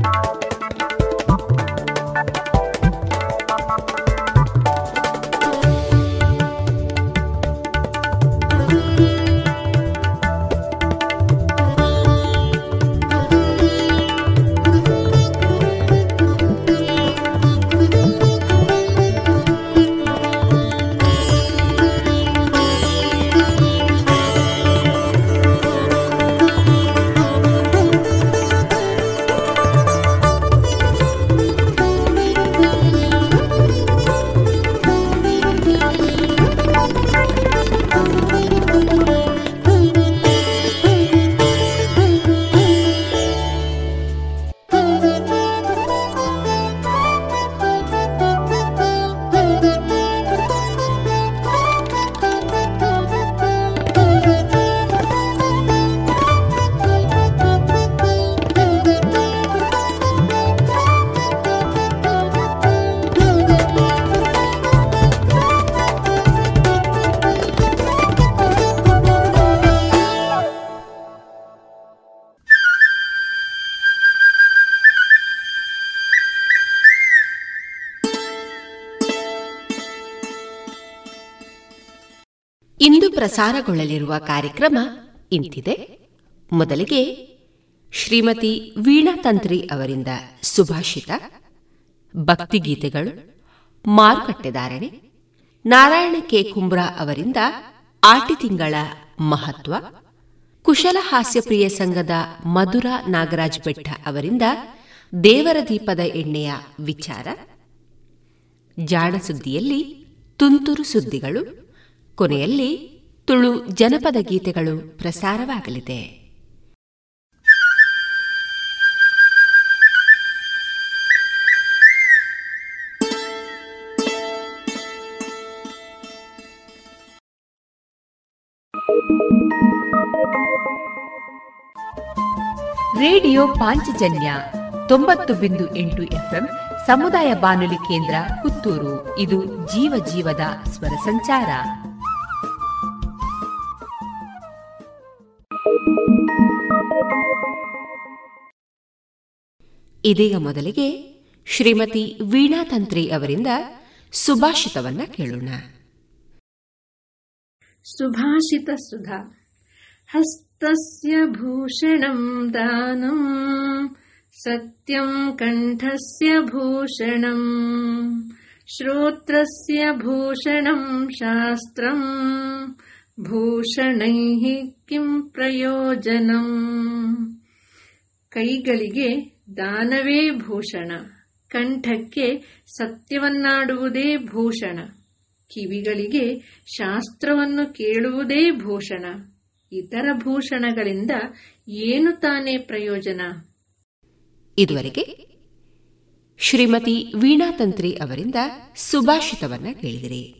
ಇಂದು ಪ್ರಸಾರಗೊಳ್ಳಲಿರುವ ಕಾರ್ಯಕ್ರಮ ಇಂತಿದೆ. ಮೊದಲಿಗೆ ಶ್ರೀಮತಿ ವೀಣಾ ತಂತ್ರಿ ಅವರಿಂದ ಸುಭಾಷಿತ, ಭಕ್ತಿಗೀತೆಗಳು ಮಾರುಕಟ್ಟೆದಾರಣೆ ನಾರಾಯಣ ಕೆ. ಕುಂಬ್ರಾ ಅವರಿಂದ ಆಟಿ ತಿಂಗಳ ಮಹತ್ವ, ಕುಶಲ ಹಾಸ್ಯಪ್ರಿಯ ಸಂಘದ ಮಧುರ ನಾಗರಾಜ್ ಬೆಟ್ಟ ಅವರಿಂದ ದೇವರ ದೀಪದ ಎಣ್ಣೆಯ ವಿಚಾರ ಜಾಣ ಸುದ್ದಿಯಲ್ಲಿ ತುಂತುರು ಸುದ್ದಿಗಳು, ಕೊನೆಯಲ್ಲಿ ತುಳು ಜನಪದ ಗೀತೆಗಳು ಪ್ರಸಾರವಾಗಲಿದೆ. ರೇಡಿಯೋ ಪಾಂಚಜನ್ಯ ತೊಂಬತ್ತು ಬಿಂದು ಎಂಟು ಎಫ್ಎಂ ಸಮುದಾಯ ಬಾನುಲಿ ಕೇಂದ್ರ ಪುತ್ತೂರು. ಇದು ಜೀವ ಜೀವದ ಸ್ವರ ಸಂಚಾರ. ಇದೀಗ ಮೊದಲಿಗೆ ಶ್ರೀಮತಿ ವೀಣಾ ತಂತ್ರಿ ಅವರಿಂದ ಸುಭಾಷಿತವನ್ನ ಕೇಳೋಣ ಸುಭಾಷಿತ ಸುಧಾ ಹಸ್ತಸ್ಯ ಭೂಷಣಂ ದಾನಂ ಸತ್ಯಂ ಕಂಠಸ್ಯ ಭೂಷಣಂ श्रोत्रस्य भूषणं शास्त्रम् ಭೂಷಣೈಃ ಕಿಂ ಪ್ರಯೋಜನಂ. ಕೈಗಳಿಗೆ ದಾನವೇ ಭೂಷಣ, ಕಂಠಕ್ಕೆ ಸತ್ಯವನ್ನಾಡುವುದೇ ಭೂಷಣ, ಕಿವಿಗಳಿಗೆ ಶಾಸ್ತ್ರವನ್ನು ಕೇಳುವುದೇ ಭೂಷಣ, ಇತರ ಭೂಷಣಗಳಿಂದ ಏನು ತಾನೇ ಪ್ರಯೋಜನ? ಇದುವರೆಗೆ ಶ್ರೀಮತಿ ವೀಣಾತಂತ್ರಿ ಅವರಿಂದ ಸುಭಾಷಿತವನ್ನ ಕೇಳಿದಿರಿ.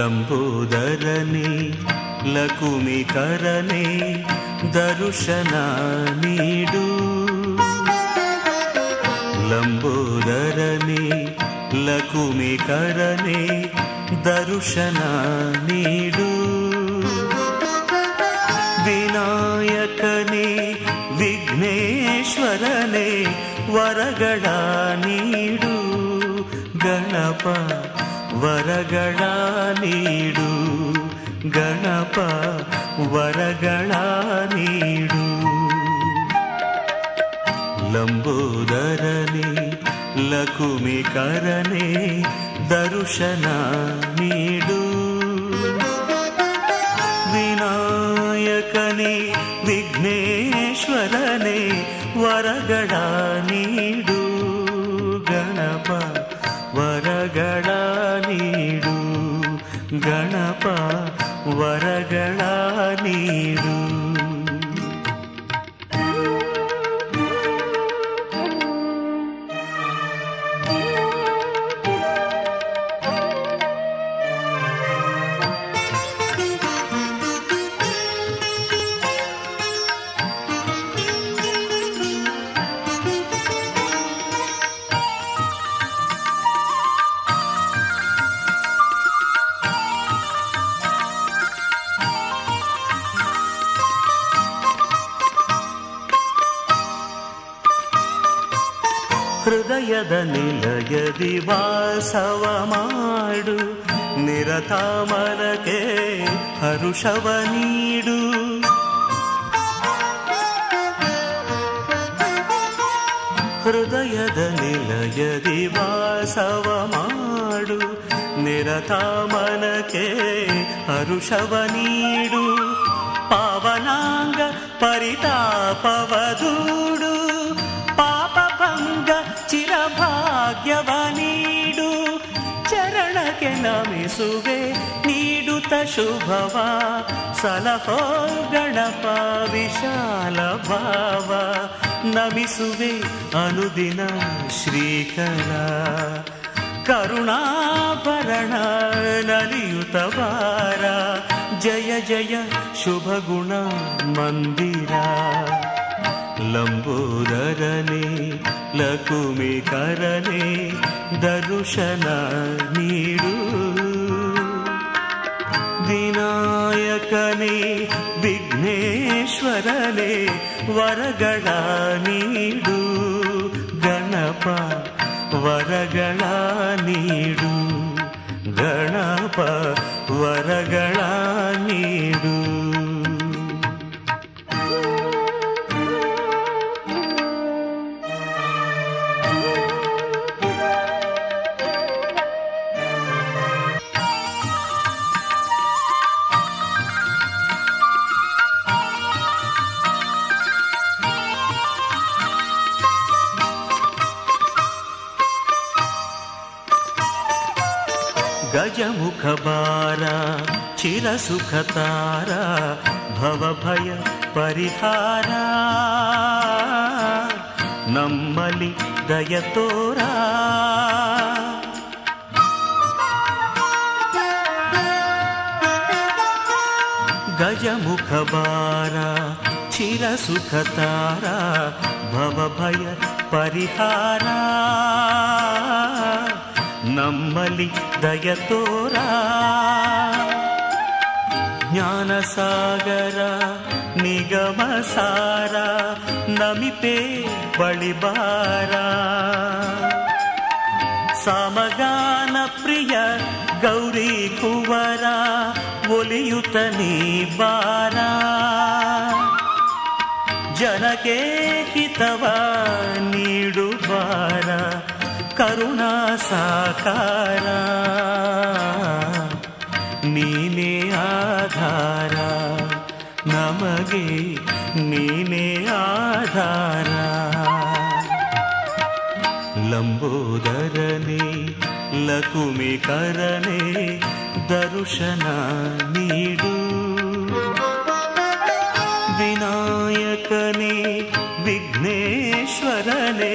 ಲಂಬೋದರನೆ ಲಕುಮಿಕರನೆ ದರುಶನ ನೀಡು ಲಂಬೋದರನೆ ಲಕುಮಿಕರನೆ ದರುಶನ ನೀಡು ವಿನಾಯಕನೇ ವಿಘ್ನೇಶ್ವರನೇ ವರಗಳ ನೀಡು ಗಣಪ ವರಗಳ ನೀಡು ಗಣಪ ವರಗಳ ನೀಡು. ಲಂಬೋದರನೆ ಲಕುಮಿಕರನೆ ದರುಶನ ನೀಡು. ವಿನಾಯಕನೇ ವಿಘ್ನೇಶ್ವರನೇ ವರಗಳ ವರಗಳ ನೀಡು ಹೃದಯದ ನಿಲಯದಿ ವಾಸವ ಮಾಡು, ನಿರತಾಮರಕ್ಕೆ ಹರುಷವ ನೀಡು. ಹೃದಯದ ನಿಲಯದಿ ವಾಸವ ಮಾಡು ನಿರತಾಮನಕ್ಕೆ ಹರುಷವ ನೀಡು. ಪಾವನಾಂಗ ಪರಿತಾಪವ ದೂಡು ಚಿರಭಾಗ್ಯವ ನೀಡು, ಚರಣಕ್ಕೆ ನಮಿಸುವೆ, ನೀಡುತ್ತ ಶುಭವ. ಸಲಹೋ ಗಣಪ ವಿಶಾಲ ಭಾವ, ನಮಿಸುವೆ ಅನುದಿನ ಶ್ರೀಕರ. ಕರುಣಾಭರಣ ನಲಿಯುತ ವಾರ ಜಯ ಜಯ ಶುಭ ಗುಣ ಮಂದಿರ. ಲಂಬೋದರನೆ ಲಕುಮಿ ಕರನೆ ದರುಶನ ನೀಡು. ವಿನಾಯಕನೇ ವಿಘ್ನೇಶ್ವರನೇ ವರಗಳ ನೀಡು. ಗಣಪ ವರಗಳ ನೀಡು. ಗಣಪ ವರಗಳ ಗಜಮುಖ ಬಾರ ಚಿರಸುಖ ತಾರ ಭವಭಯ ಪರಿಹಾರ ನಮ್ಮಲಿ ದಯ ತೋರ ಗಜಮುಖ ಬಾರ ಚಿರಸುಖ ತಾರ ಭವಭಯ ಪರಿಹಾರ ನಮ್ಮಲಿ ದಯ ತೋರ. ಜ್ಞಾನ ಸಾಗರ ನಿಗಮ ಸಾರ ನಮಿಪೇ ಬಳಿಬಾರ. ಸಮಗಾನ ಪ್ರಿಯ ಗೌರಿ ಕುವರ, ಒಲಿಯುತ ನೀ ಬಾರ. ಜನಕ್ಕೆ ಹಿತವ ನೀಡುವಾರ करुणा साकारा नीने आधारा नमगे नीने आधारा। लम्बोदरी लुमिकरणे दर्शन नीडु। विनायकने विघ्नेश्वरने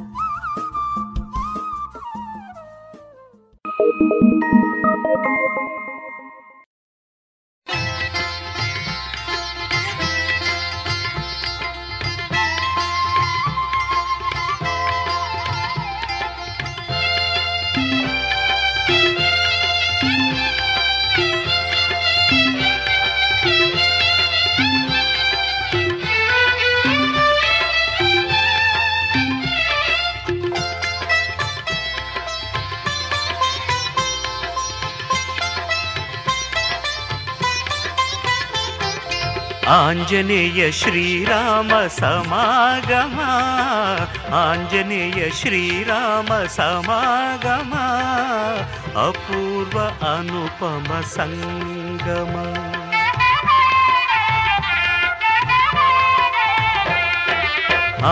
ಆಂಜನೇಯ ಶ್ರೀರಾಮ ಸಮಾಗಮ ಆಂಜನೇಯ ಶ್ರೀರಾಮ ಸಮಾಗಮ ಅಪೂರ್ವ ಅನುಪಮ ಸಂಗಮ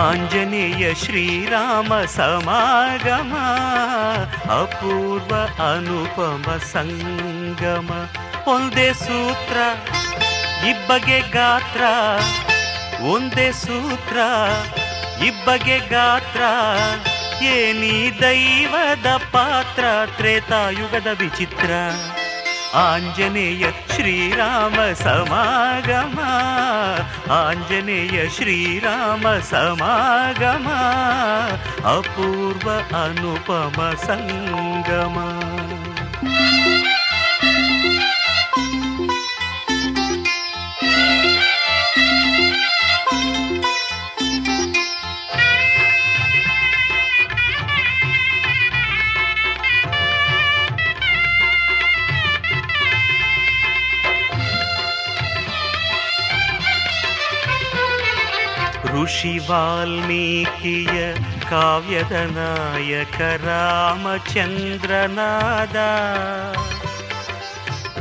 ಆಂಜನೇಯ ಶ್ರೀರಾಮ ಸಮಾಗಮ ಅಪೂರ್ವ ಅನುಪಮ ಸಂಗಮ ಒಂದೇ ಸೂತ್ರ ಇಬ್ಬಗೆ ಗಾತ್ರ, ಒಂದೇ ಸೂತ್ರ. ಇಬ್ಬಗೆ ಗಾತ್ರ ಏನಿ ದೈವದ ಪಾತ್ರ. ತ್ರೇತಾಯುಗದ ವಿಚಿತ್ರ. ಆಂಜನೇಯ ಶ್ರೀರಾಮ ಸಮಾಗಮ. ಆಂಜನೇಯ ಶ್ರೀರಾಮ ಸಮಾಗಮ. ಅಪೂರ್ವ ಅನುಪಮ ಸಂಗಮ. ऋषिवाल्मीकिय काव्यदनायक रामचन्द्रनादा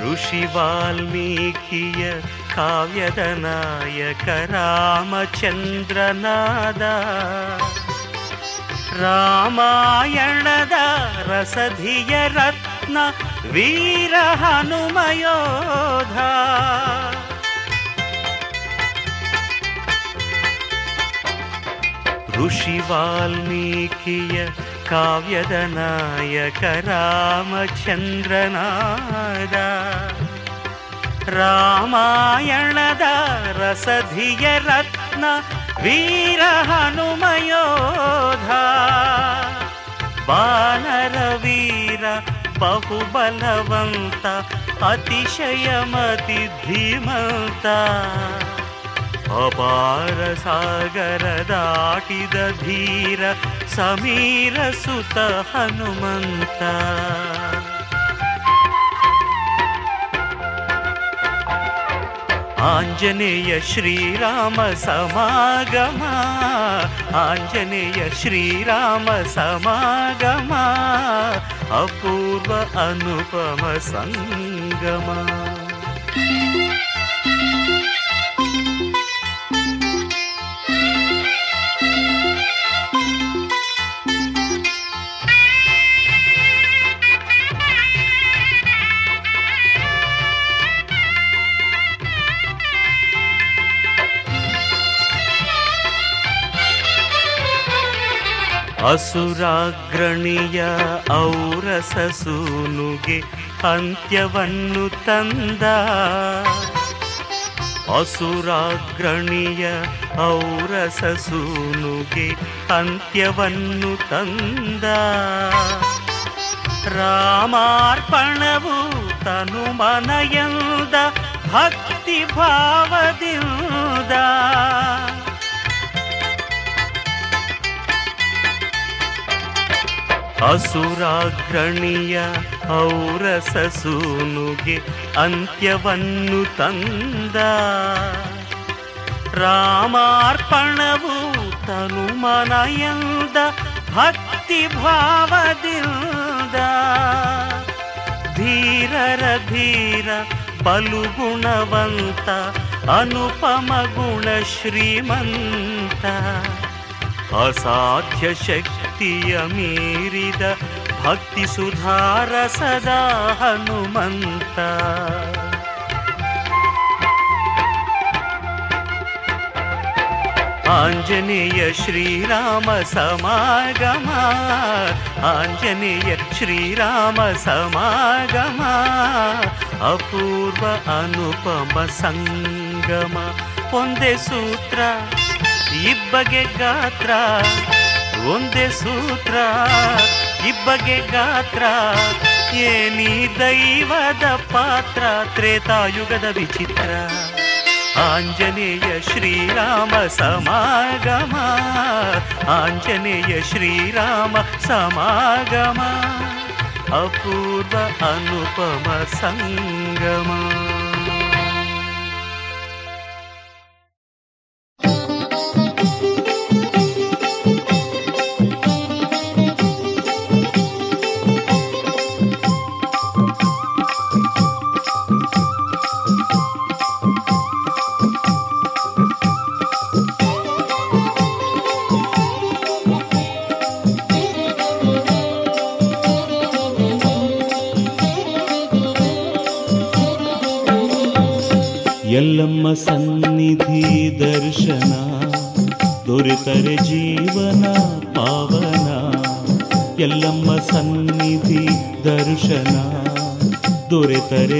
ऋषिवाल्मीकिय काव्यदनायक रामचन्द्रनादा रामायणद रसधिय रत्न वीरहनुमयोधा। ऋषिवाल्मीकिय काव्यदनायक रामचन्द्रनाद रामायणद रसधिय रत्न वीरहनुमयोधा। वारवीर बहुबलवन्त अतिशयमतिधिमन्त। ಅಪಾರ ಸಾಗರ ದಾಟಿದ ಧೀರ ಸಮೀರ ಸುತ ಹನುಮಂತ. ಆಂಜನೇಯ ಶ್ರೀರಾಮ ಸಮಾಗಮ, ಆಂಜನೇಯ ಶ್ರೀರಾಮ ಸಮಾಗಮ, ಅಪೂರ್ವ ಅನುಪಮ ಸಂಗಮ. ಅಸುರಾಗ್ರಣಿಯ ಔರಸ ಸೂನುಗೆ ಅಂತ್ಯವನ್ನು ತಂದ. ಅಸುರಾಗ್ರಣಿಯ ಔರಸ ಸೂನುಗೆ ಅಂತ್ಯವನ್ನು ತಂದ. ರಾಮಾರ್ಪಣವು ತನು ಮನಯಂದ ಭಕ್ತಿ ಭಾವದಿಂದ ಅಸುರಾಗ್ರಣಿಯ ಔರಸೂನುಗೆ ಅಂತ್ಯವನ್ನು ತಂದ. ರಾಮಾರ್ಪಣವು ತನು ಮನಯಂದ ಭಕ್ತಿ ಭಾವದಿಂದ. ಧೀರರ ಧೀರ ಬಲು ಗುಣವಂತ ಅನುಪಮ ಗುಣ ಶ್ರೀಮಂತ. असाध्यशक्ति अध भक्तिसुधार सदा हनुमन्त। आञ्जनेय श्रीराम समागमा आञ्जनीय श्रीराम समागमा अपूर्व अनुपम सङ्गम वन्दे सूत्र। ಇಬ್ಬಗೆ ಗಾತ್ರ, ಒಂದೇ ಸೂತ್ರ. ಇಬ್ಬಗೆ ಗಾತ್ರ, ಏನಿ ದೈವದ ಪಾತ್ರ? ತ್ರೇತಾಯುಗದ ವಿಚಿತ್ರ. ಆಂಜನೇಯ ಶ್ರೀರಾಮ ಸಮಾಗಮ. ಆಂಜನೇಯ ಶ್ರೀರಾಮ ಸಮಾಗಮ. ಅಪೂರ್ವ ಅನುಪಮ ಸಂಗಮ. ದೊರೆತರೆ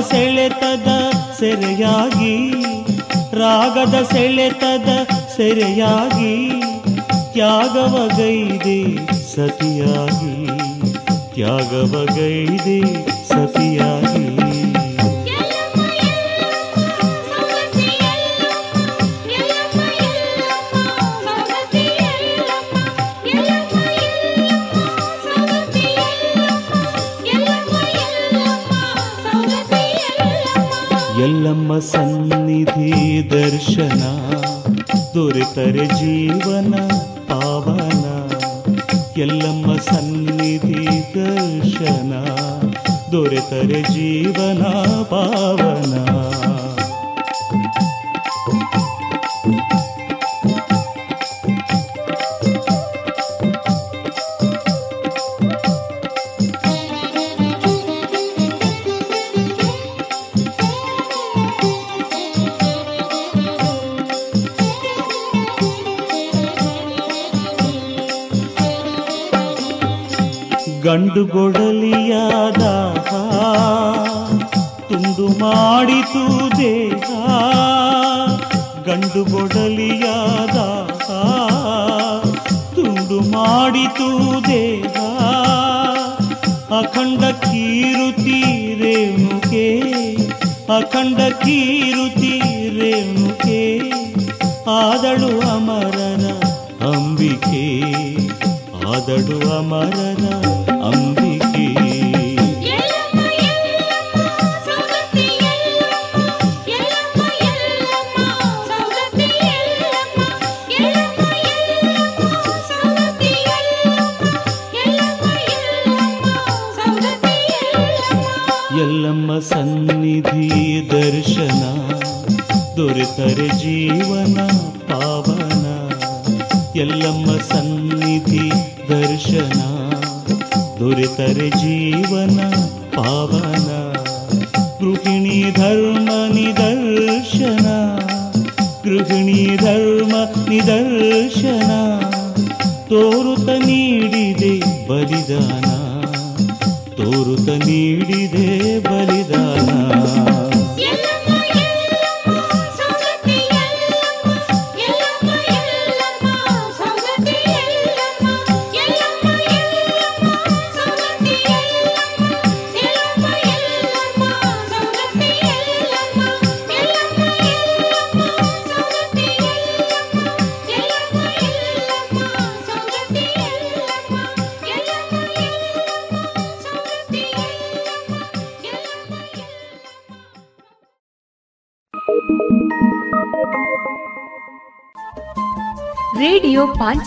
ಸೆಳೆತದ ಸೆರೆಯಾಗಿ ರಾಗದ ಸೆಳೆತದ ಸೆರೆಯಾಗಿ ಗಂಡು ಗೊಡಲಿಯಾದ ತುಂಡು ಮಾಡಿತು ದೇಹ. ಗಂಡು ಗೊಡಲಿಯಾದ ತುಂಡು ಮಾಡಿತು ದೇಹ. ಅಖಂಡ ಕೀರುತಿ ರೇಣುಕೆ ಅಖಂಡ ಕೀರುತಿ ರೇಣುಕೆ ಆದಳು ಅಮರನ ಅಂಬಿಕೆ, ಆದಳು ಅಮರನ ಸನ್ನಿಧಿ ದರ್ಶನ, ದೊರೆತರೆ ಜೀವನ ಪಾವನ. ಎಲ್ಲಮ್ಮ ಸನ್ನಿಧಿ ದರ್ಶನ, ದೊರೆತರೆ ಜೀವನ ಪಾವನ. ಗೃಹಿಣಿ ಧರ್ಮ ನಿದರ್ಶನ, ಗೃಹಿಣಿ ಧರ್ಮ ನಿದರ್ಶನ. ತೋರುತ ನೀಡಿದೆ ಬಲಿದಾನ ತೋರುತ ನೀಡಿದೆ ಬಲಿದಾನ.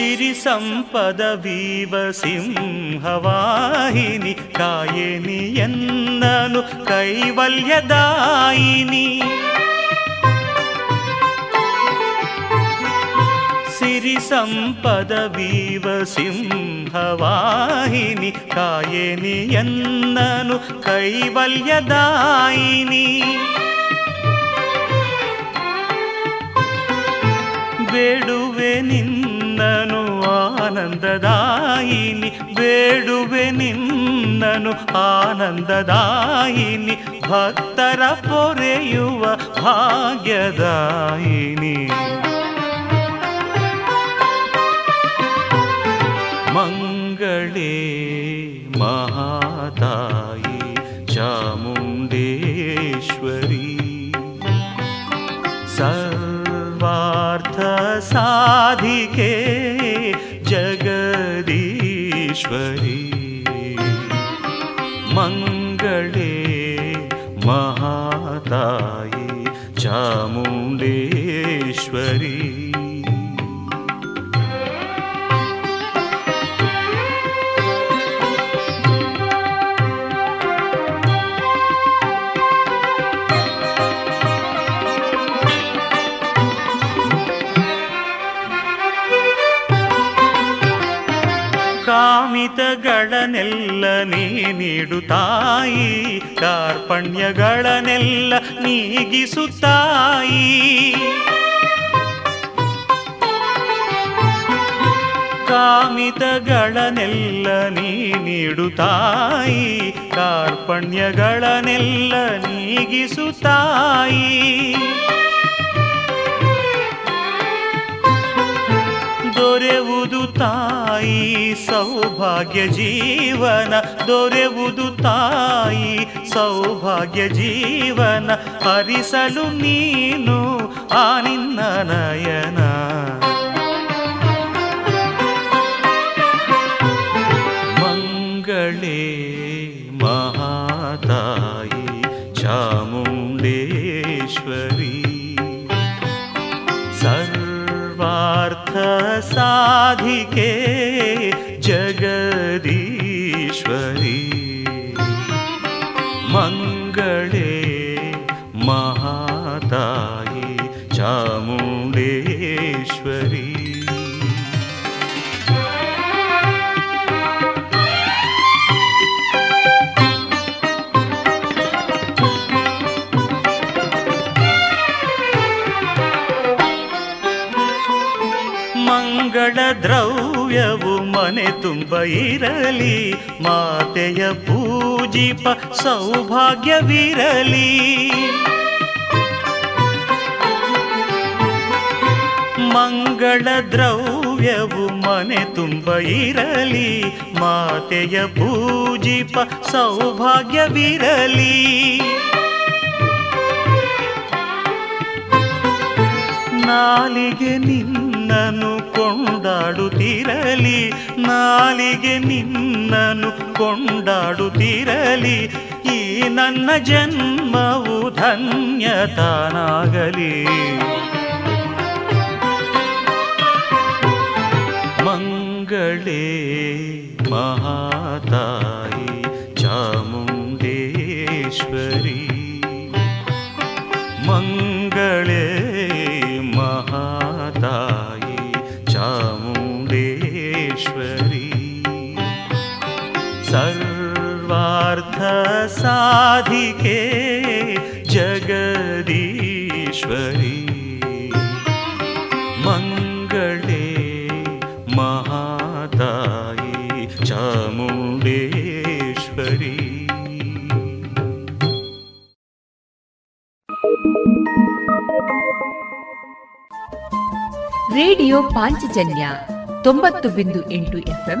సిరి సంపద వీవ సింహవాహిని కాయని ఎన్నను కైవల్యదాయిని. సిరి సంపద వీవ సింహవాహిని కాయని ఎన్నను కైవల్యదాయిని. వేడువే నిన్న ನಿನ್ನನು ಆನಂದದಾಯಿನಿ ಬೇಡುವೆ ನಿನ್ನನು ಆನಂದದಾಯಿನಿ ಭಕ್ತರ ಪೊರೆಯುವ ಭಾಗ್ಯದಾಯಿನಿ. ಸಾಧಿಕೆ ಜಗದೀಶ್ವರಿ ಮಂಗಳೇ ಮಹಾತಾಯಿ ಚಾಮುಂಡೇಶ್ವರಿ ಕಾಮಿತಗಳನ್ನೆಲ್ಲ ನೀ ನೀಡುತ್ತಾಯಿ ಕಾರ್ಪಣ್ಯಗಳನ್ನೆಲ್ಲ ನೀಗಿಸುತ್ತಾಯಿ ಕಾಮಿತಗಳನ್ನೆಲ್ಲ ನೀ ನೀಡುತ್ತಾಯಿ ಕಾರ್ಪಣ್ಯಗಳನ್ನೆಲ್ಲ ನೀಗಿಸುತ್ತಾಯಿ ದೊರೆವುದು ತಾಯಿ ಸೌಭಾಗ್ಯ ಜೀವನ ದೊರೆವುದು ತಾಯಿ ಸೌಭಾಗ್ಯ ಜೀವನ ಹರಿಸಲು ನೀನು ಆ ನಿನ್ನ ನಯನ. साधिके जगदीश्वरी। मङ्गले चामु ಮನೆ ತುಂಬ ಇರಲಿ, ಮಾತೆಯ ಪೂಜಿಪ ಸೌಭಾಗ್ಯವಿರಲಿ. ಮಂಗಳ ದ್ರವ್ಯವು ಮನೆ ತುಂಬ ಇರಲಿ, ಮಾತೆಯ ಪೂಜಿಪ ಸೌಭಾಗ್ಯವಿರಲಿ. ನಾಲಿಗೆ ನಿನ್ನನು ಕೊಂಡಾಡುತ್ತಿರಲಿ ನಾಲಿಗೆ ನಿನ್ನನು ಕೊಂಡಾಡುತ್ತಿರಲಿ ಈ ನನ್ನ ಜನ್ಮವು ಧನ್ಯತಾನಾಗಲಿ. ಮಂಗಳೇ ಮಹಾತಾಯಿ ಚಾಮುಂಡೇಶ್ವರಿ ಮಂಗ राधिके जगदीश्वरी मङ्गले महातायि चामुण्डेश्वरी ರೇಡಿಯೋ ಪಾಂಚಜನ್ಯ ತೊಂಬತ್ತು ಬಿಂದು ಎಂಟು ಎಫ್ಎಂ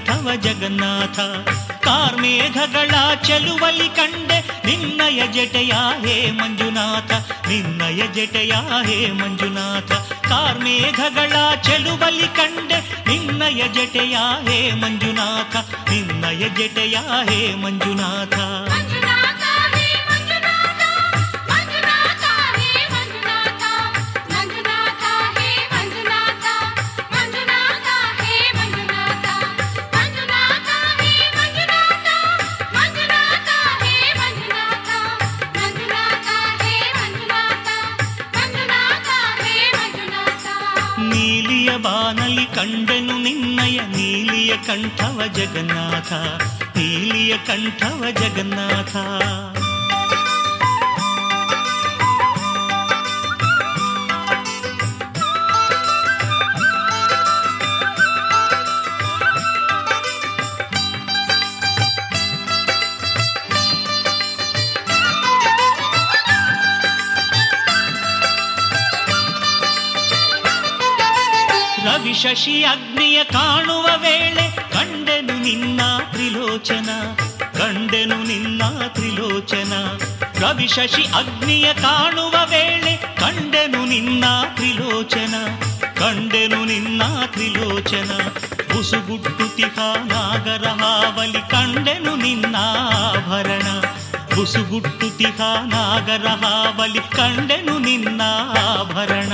ಕಂಠವ ಜಗನ್ನಾಥ, ಕಾರ್ಮೇಘಗಳ ಚೆಲುವಲಿ ಕಂಡೆ ನಿನ್ನಯ ಜಟೆಯ ಹೇ ಮಂಜುನಾಥ, ನಿನ್ನಯ ಜಟೆಯ ಹೇ ಮಂಜುನಾಥ, ಕಾರ್ಮೇಘಗಳ ಚೆಲುವಲಿ ಕಂಡೆ ನಿನ್ನಯ ಜಟೆಯ ಹೇ ಮಂಜುನಾಥ, ನಿನ್ನಯ ಜಟೆಯ ಹೇ ಮಂಜುನಾಥ. ಕಂಠವ ಜಗನ್ನಾಥ ನೀಲಿಯ ಕಂಠವ ಜಗನ್ನಾಥ ರವಿ ಶಶಿ ಅಗ್ನಿಯ ಕಾಣುವ ವೇಳೆ ಕಂಡೆನು ನಿನ್ನ ತ್ರಿಲೋಚನ ಕಂಡೆನು ನಿನ್ನ ತ್ರಿಲೋಚನ ರವಿ ಶಶಿ ಅಗ್ನಿಯ ಕಾಣುವ ವೇಳೆ ಕಂಡೆನು ನಿನ್ನ ತ್ರಿಲೋಚನ ಕಂಡೆನು ನಿನ್ನ ತ್ರಿಲೋಚನ ಬುಸುಗುಟ್ಟುತಿಹ ನಾಗರ ಹಾವಲಿ ಕಂಡೆನು ನಿನ್ನ ಆಭರಣ ಬುಸುಗುಟ್ಟುತಿಹ ನಾಗರ ಹಾವಲಿ ಕಂಡೆನು ನಿನ್ನ ಆಭರಣ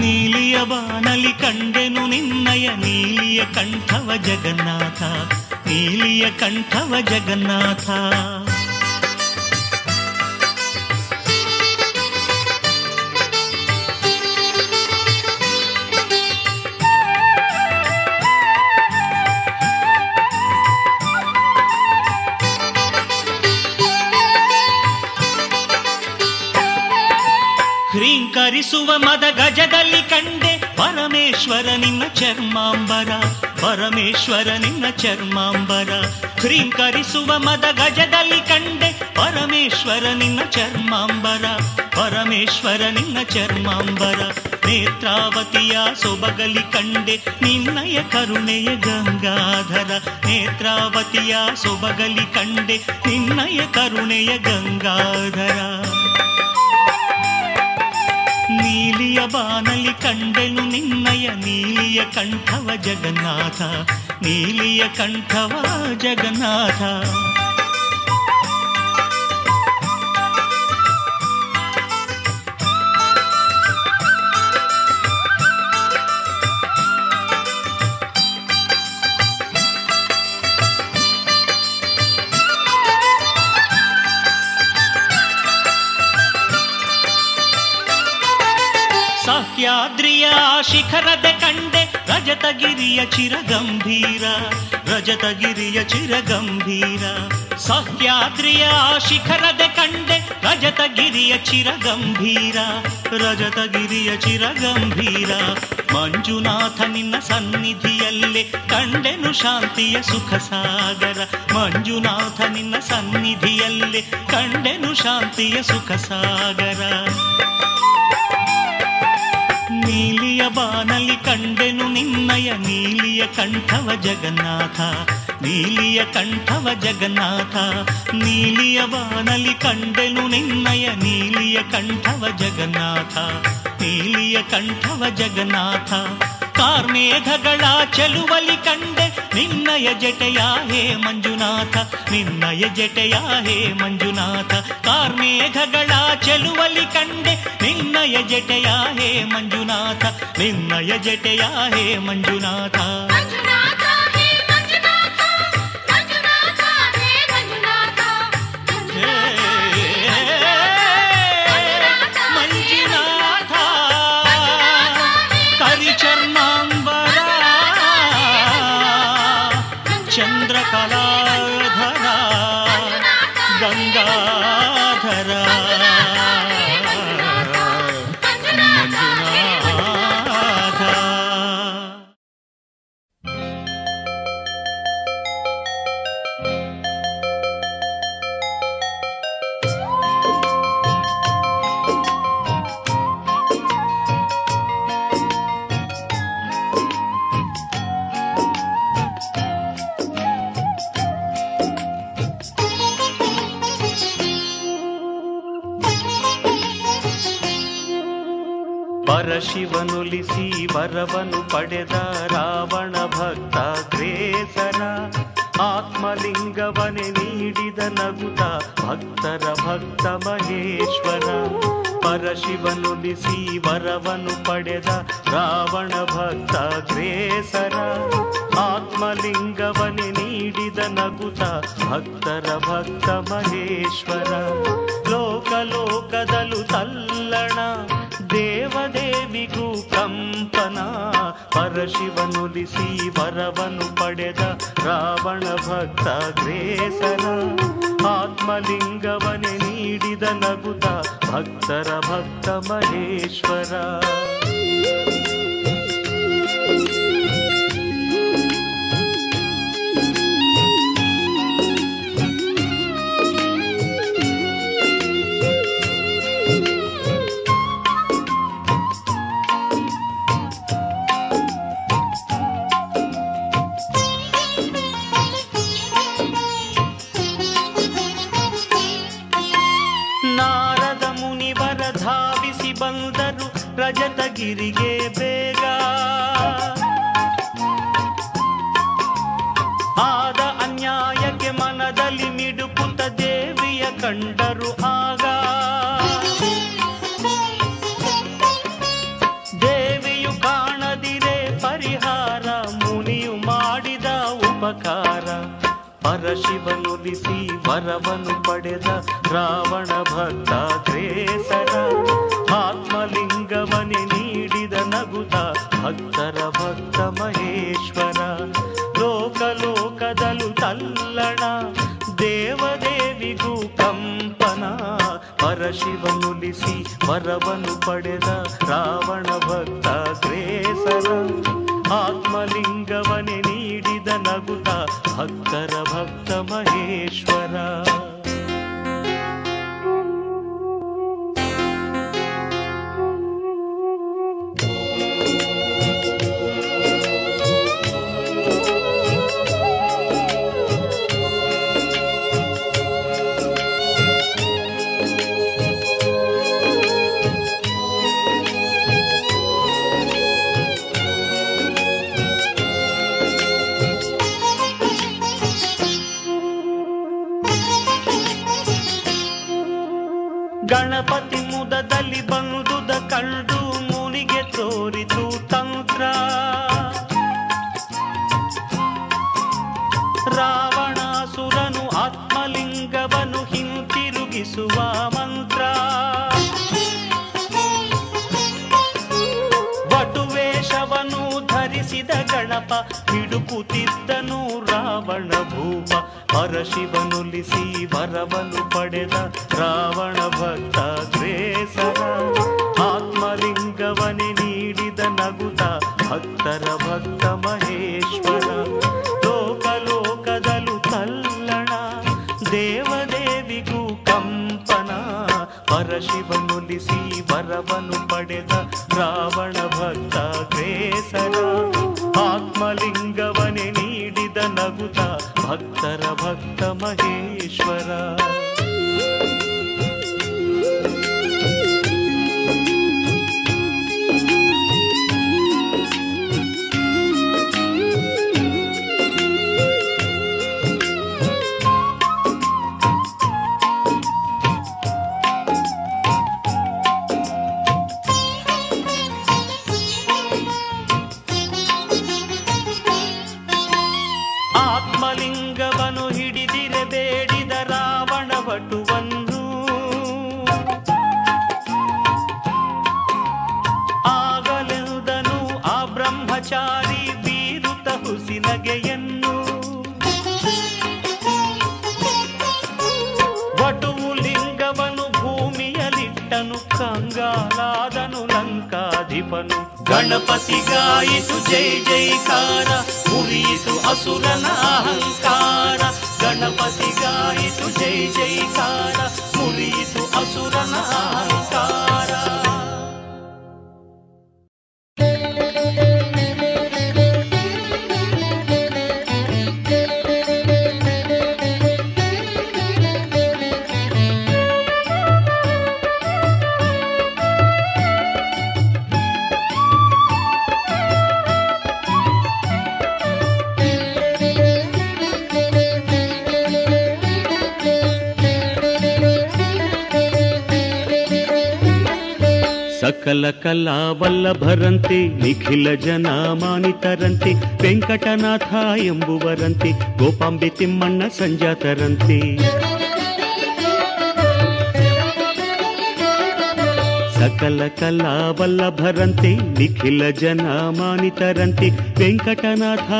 ನೀಲಿಯ ಬಾನಲಿ ಕಂಡೆನು ನಿನ್ನಯ ನೀಲಿಯ ಕಂಠವ ಜಗನ್ನಾಥ ನೀಲಿಯ ಕಂಠವ ಜಗನ್ನಾಥ. ಹ್ರೀಂಕರಿಸುವ ಮದ ಗಜದಲ್ಲಿ ಕಂಡೆ ಪರಮೇಶ್ವರ ನಿನ್ನ ಚರ್ಮಾಂಬರ, ಪರಮೇಶ್ವರ ನಿನ್ನ ಚರ್ಮಾಂಬರ. ಕ್ರೀಂಕರಿಸುವ ಮದ ಗಜದಲ್ಲಿ ಕಂಡೆ ಪರಮೇಶ್ವರ ನಿನ್ನ ಚರ್ಮಾಂಬರ, ಪರಮೇಶ್ವರ ನಿನ್ನ ಚರ್ಮಾಂಬರ. ನೇತ್ರಾವತಿಯ ಸೊಬಗಲಿ ಕಂಡೆ ನಿನ್ನಯ ಕರುಣೆಯ ಗಂಗಾಧರ. ನೇತ್ರಾವತಿಯ ಸೊಬಗಲಿ ಕಂಡೆ ನಿನ್ನಯ ಕರುಣೆಯ ಗಂಗಾಧರ. ನೀಲಿಯ ಬಾನಲಿ ಕಂಡೆನು ನಿನ್ನಯ ನೀಲಿಯ ಕಂಠವ ಜಗನ್ನಾಥ ನೀಲಿಯ ಕಂಠವ ಜಗನ್ನಾಥ. ಸಹ್ಯಾದ್ರಿಯ ಶಿಖರದೆ ಕಂಡೆ ರಜತಗಿರಿಯ ಚಿರಗಂಭೀರ ರಜತಗಿರಿಯ ಚಿರಗಂಭೀರ. ಸಹ್ಯಾದ್ರಿಯ ಶಿಖರದ ಕಂಡೆ ರಜತಗಿರಿಯ ಚಿರಗಂಭೀರ ರಜತಗಿರಿಯ ಚಿರಗಂಭೀರ. ಮಂಜುನಾಥ ನಿನ್ನ ಸನ್ನಿಧಿಯಲ್ಲೇ ಕಂಡೆನು ಶಾಂತಿಯ ಸುಖ ಸಾಗರ ಮಂಜುನಾಥ ನಿನ್ನ ಸನ್ನಿಧಿಯಲ್ಲೇ ಕಂಡೆನು ಶಾಂತಿಯ ಸುಖ ಸಾಗರ ನೀಲಿಯ ಬಾನಲಿ ಕಂಡೆನು ನಿನ್ನಯ ನೀಲಿಯ ಕಂಠವ ಜಗನ್ನಾಥ, ನೀಲಿಯ ಕಂಠವ ಜಗನ್ನಾಥ, ನೀಲಿಯ ಬಾನಲಿ ಕಂಡೆನು ನಿನ್ನಯ ನೀಲಿಯ ಕಂಠವ ಜಗನ್ನಾಥ, ನೀಲಿಯ ಕಂಠವ ಜಗನ್ನಾಥ. ಕಾರ್ಮೇಘಗಳ ಚೆಲುವಲಿ ಕಂಡೆ. ನಿನ್ನಯ ಜಟೆಯ ಹೇ ಮಂಜುನಾಥ, ನಿನ್ನಯ ಜಟೆಯ ಹೇ ಮಂಜುನಾಥ. ಕಾರ್ಮೇಘಗಳ ಚೆಲುವಲಿ ಕಂಡೆ. ನಿನ್ನಯ ಜಟೆಯ ಹೇ ಮಂಜುನಾಥ, ನಿನ್ನಯ ಜಟೆಯ ಹೇ ಮಂಜುನಾಥ. ಪರಶಿವನುಲಿಸಿ ವರವನು ಪಡೆದ ರಾವಣ ಭಕ್ತ ಗ್ರೇಸರ ಆತ್ಮಲಿಂಗವನೆ ನೀಡಿದ ನಗುತ ಭಕ್ತರ ಭಕ್ತ ಮಹೇಶ್ವರ. ಪರಶಿವನುಲಿಸಿ ವರವನು ಪಡೆದ ರಾವಣ ಭಕ್ತ ಗ್ರೇಸರ ಆತ್ಮಲಿಂಗವನೆ ನೀಡಿದ ನಗುತ ಭಕ್ತರ ಭಕ್ತ ಮಹೇಶ್ವರ. ಲೋಕ ಲೋಕದಲು ತಲ್ಲಣ ದೇವದೇವಿಗೂ ಕಂಪನ ಪರಶಿವನುಲಿಸಿ ವರವನು ಪಡೆದ ರಾವಣ ಭಕ್ತ ಗ್ರೇಸನ. ಆತ್ಮಲಿಂಗವನೆ ನೀಡಿದ ನಗುತ ಭಕ್ತರ ಭಕ್ತ ಮಹೇಶ್ವರ. ಬಂದರು ರಜತಗಿರಿಗೆ ಬೇಗ. ಆದ ಅನ್ಯಾಯಕ್ಕೆ ಮನದಲ್ಲಿ ಮಿಡುಕುತ್ತ ದೇವಿಯ ಕಂಡರು ಆಗ. ದೇವಿಯು ಕಾಣದಿರೆ ಪರಿಹಾರ ಮುನಿಯು ಮಾಡಿದ ಉಪಕಾರ. ಪರಶಿವನುಲಿಸಿ ವರವನು ಪಡೆದ ರಾವಣ ಭಕ್ತ ಗ್ರೇಸರ ಆತ್ಮಲಿಂಗವನೆ ನೀಡಿದ ನಗುತ ಭಕ್ತರ ಭಕ್ತ ಮಹೇಶ್ವರ. ಲೋಕಲೋಕದಲು ತಲ್ಲಣ, ದೇವದೇವಿಗೂ ಕಂಪನ. ಪರಶಿವನುಲಿಸಿ ವರವನು ಪಡೆದ ರಾವಣ ಭಕ್ತ ತ್ರೇಸರ ಆತ್ಮಲಿಂಗವನೆ भक्तर भक्त महेश्वर ಹಿಂತಿರುಗಿಸುವ ಮಂತ್ರ. ವಟುವೇಷವನ್ನು ಧರಿಸಿದ ಗಣಪ ಹಿಡುಕುತ್ತಿದ್ದನು ರಾವಣ ಭೂಪ. ಪರಶಿವನುಲಿಸಿ ವರವನು ಪಡೆದ ರಾವಣ ಭಕ್ತ ಗ್ರೇಸರ ಆತ್ಮಲಿಂಗವನೆ ನೀಡಿದ ನಗುತ ಭಕ್ತರ ಭಕ್ತ ಮಹೇಶ್ವರ. ತಲ್ಲಣ ವರವನು ಪಡೆದ ರಾವಣ ಭಕ್ತ ಗ್ರೇಸರ ಆತ್ಮಲಿಂಗವನೆ ನೀಡಿದ ನಗುತ ಭಕ್ತರ ಭಕ್ತ ಮಹೇಶ್ವರ. ಕಂಗಾಲಾದನು ಲಂಕಾಧಿಪನು ಗಣಪತಿಗಾಯಿತು ಜೈ ಜೈಕಾರ ಮುರಿಯಿತು ಅಸುರನ ಅಹಂಕಾರ ಗಣಪತಿಗಾಯಿತು ಜೈ ಜೈಕಾರ ಮುರಿಯಿತು ಅಸುರನ ಅಹಂಕಾರ ಸಕಲ ಕಲಾ ವಲ್ಲಭರಂತೆ ನಿಖಿಲ ಜನ ಮಾನಿತರಂತೆ ವೆಂಕಟನಾಥ ಎಂಬುವರಂತೆ ಗೋಪಾಂಬೆ ತಿಮ್ಮಣ್ಣ ಸಂಜಾತರಂತೆ ಸಕಲ ಕಲಾ ವಲ್ಲಭರಂತೆ ನಿಖಿಲ ಜನ ಮಾನಿತರಂತೆ ವೆಂಕಟನಾಥ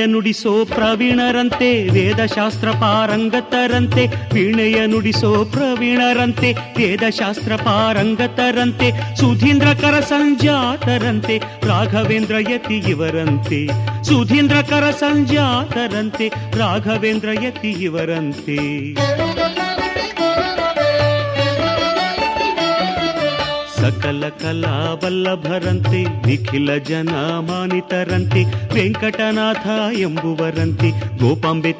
ವೀಣೆಯ ನುಡಿಸೋ ಪ್ರವೀಣರಂತೆ ವೇದಶಾಸ್ತ್ರ ಪಾರಂಗತರಂತೆ ವೀಣೆಯ ನುಡಿಸೋ ಪ್ರವೀಣರಂತೆ ವೇದಶಾಸ್ತ್ರ ಪಾರಂಗತರಂತೆ ಸುಧೀಂದ್ರ ಕರ ಸಂಜಾತರಂತೆ ರಾಘವೇಂದ್ರ ಯತಿ ಇವರಂತೆ ಸುಧೀಂದ್ರ ಕರ ಸಂಜಾತರಂತೆ ರಾಘವೇಂದ್ರ ಯತಿ ಇವರಂತೆ ಸಕಲ ಕಲಾ ವಲ್ಲಭರಂತೆ ನಿಖಿಲ ಜನ ಮಾನಿತರಂತೆ ವೆಂಕಟನಾಥ ಎಂಬುವರಂತೆ ಗೋಪಾಂಬೆ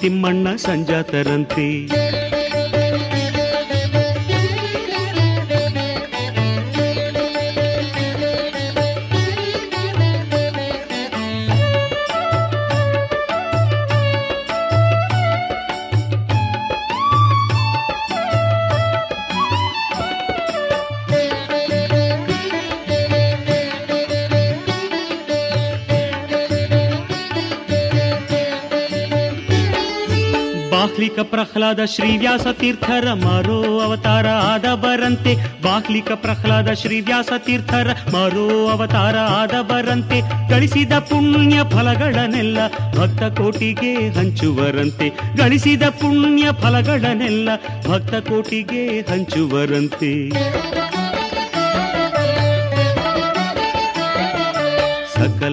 ಬಾಹ್ಲಿಕ ಪ್ರಹ್ಲಾದ ಶ್ರೀವ್ಯಾಸ ತೀರ್ಥರ ಮರೋ ಅವತಾರ ಆದ ಬರಂತೆ. ಬಾಹ್ಲಿಕ ಪ್ರಹ್ಲಾದ ಶ್ರೀವ್ಯಾಸ ತೀರ್ಥರ ಮರೋ ಅವತಾರ ಆದ ಬರಂತೆ. ಗಳಿಸಿದ ಪುಣ್ಯ ಫಲಗಳನ್ನೆಲ್ಲ ಭಕ್ತ ಕೋಟಿಗೆ ಹಂಚುವರಂತೆ. ಗಳಿಸಿದ ಪುಣ್ಯ ಫಲಗಳನ್ನೆಲ್ಲ ಭಕ್ತ ಕೋಟಿಗೆ ಹಂಚುವರಂತೆ.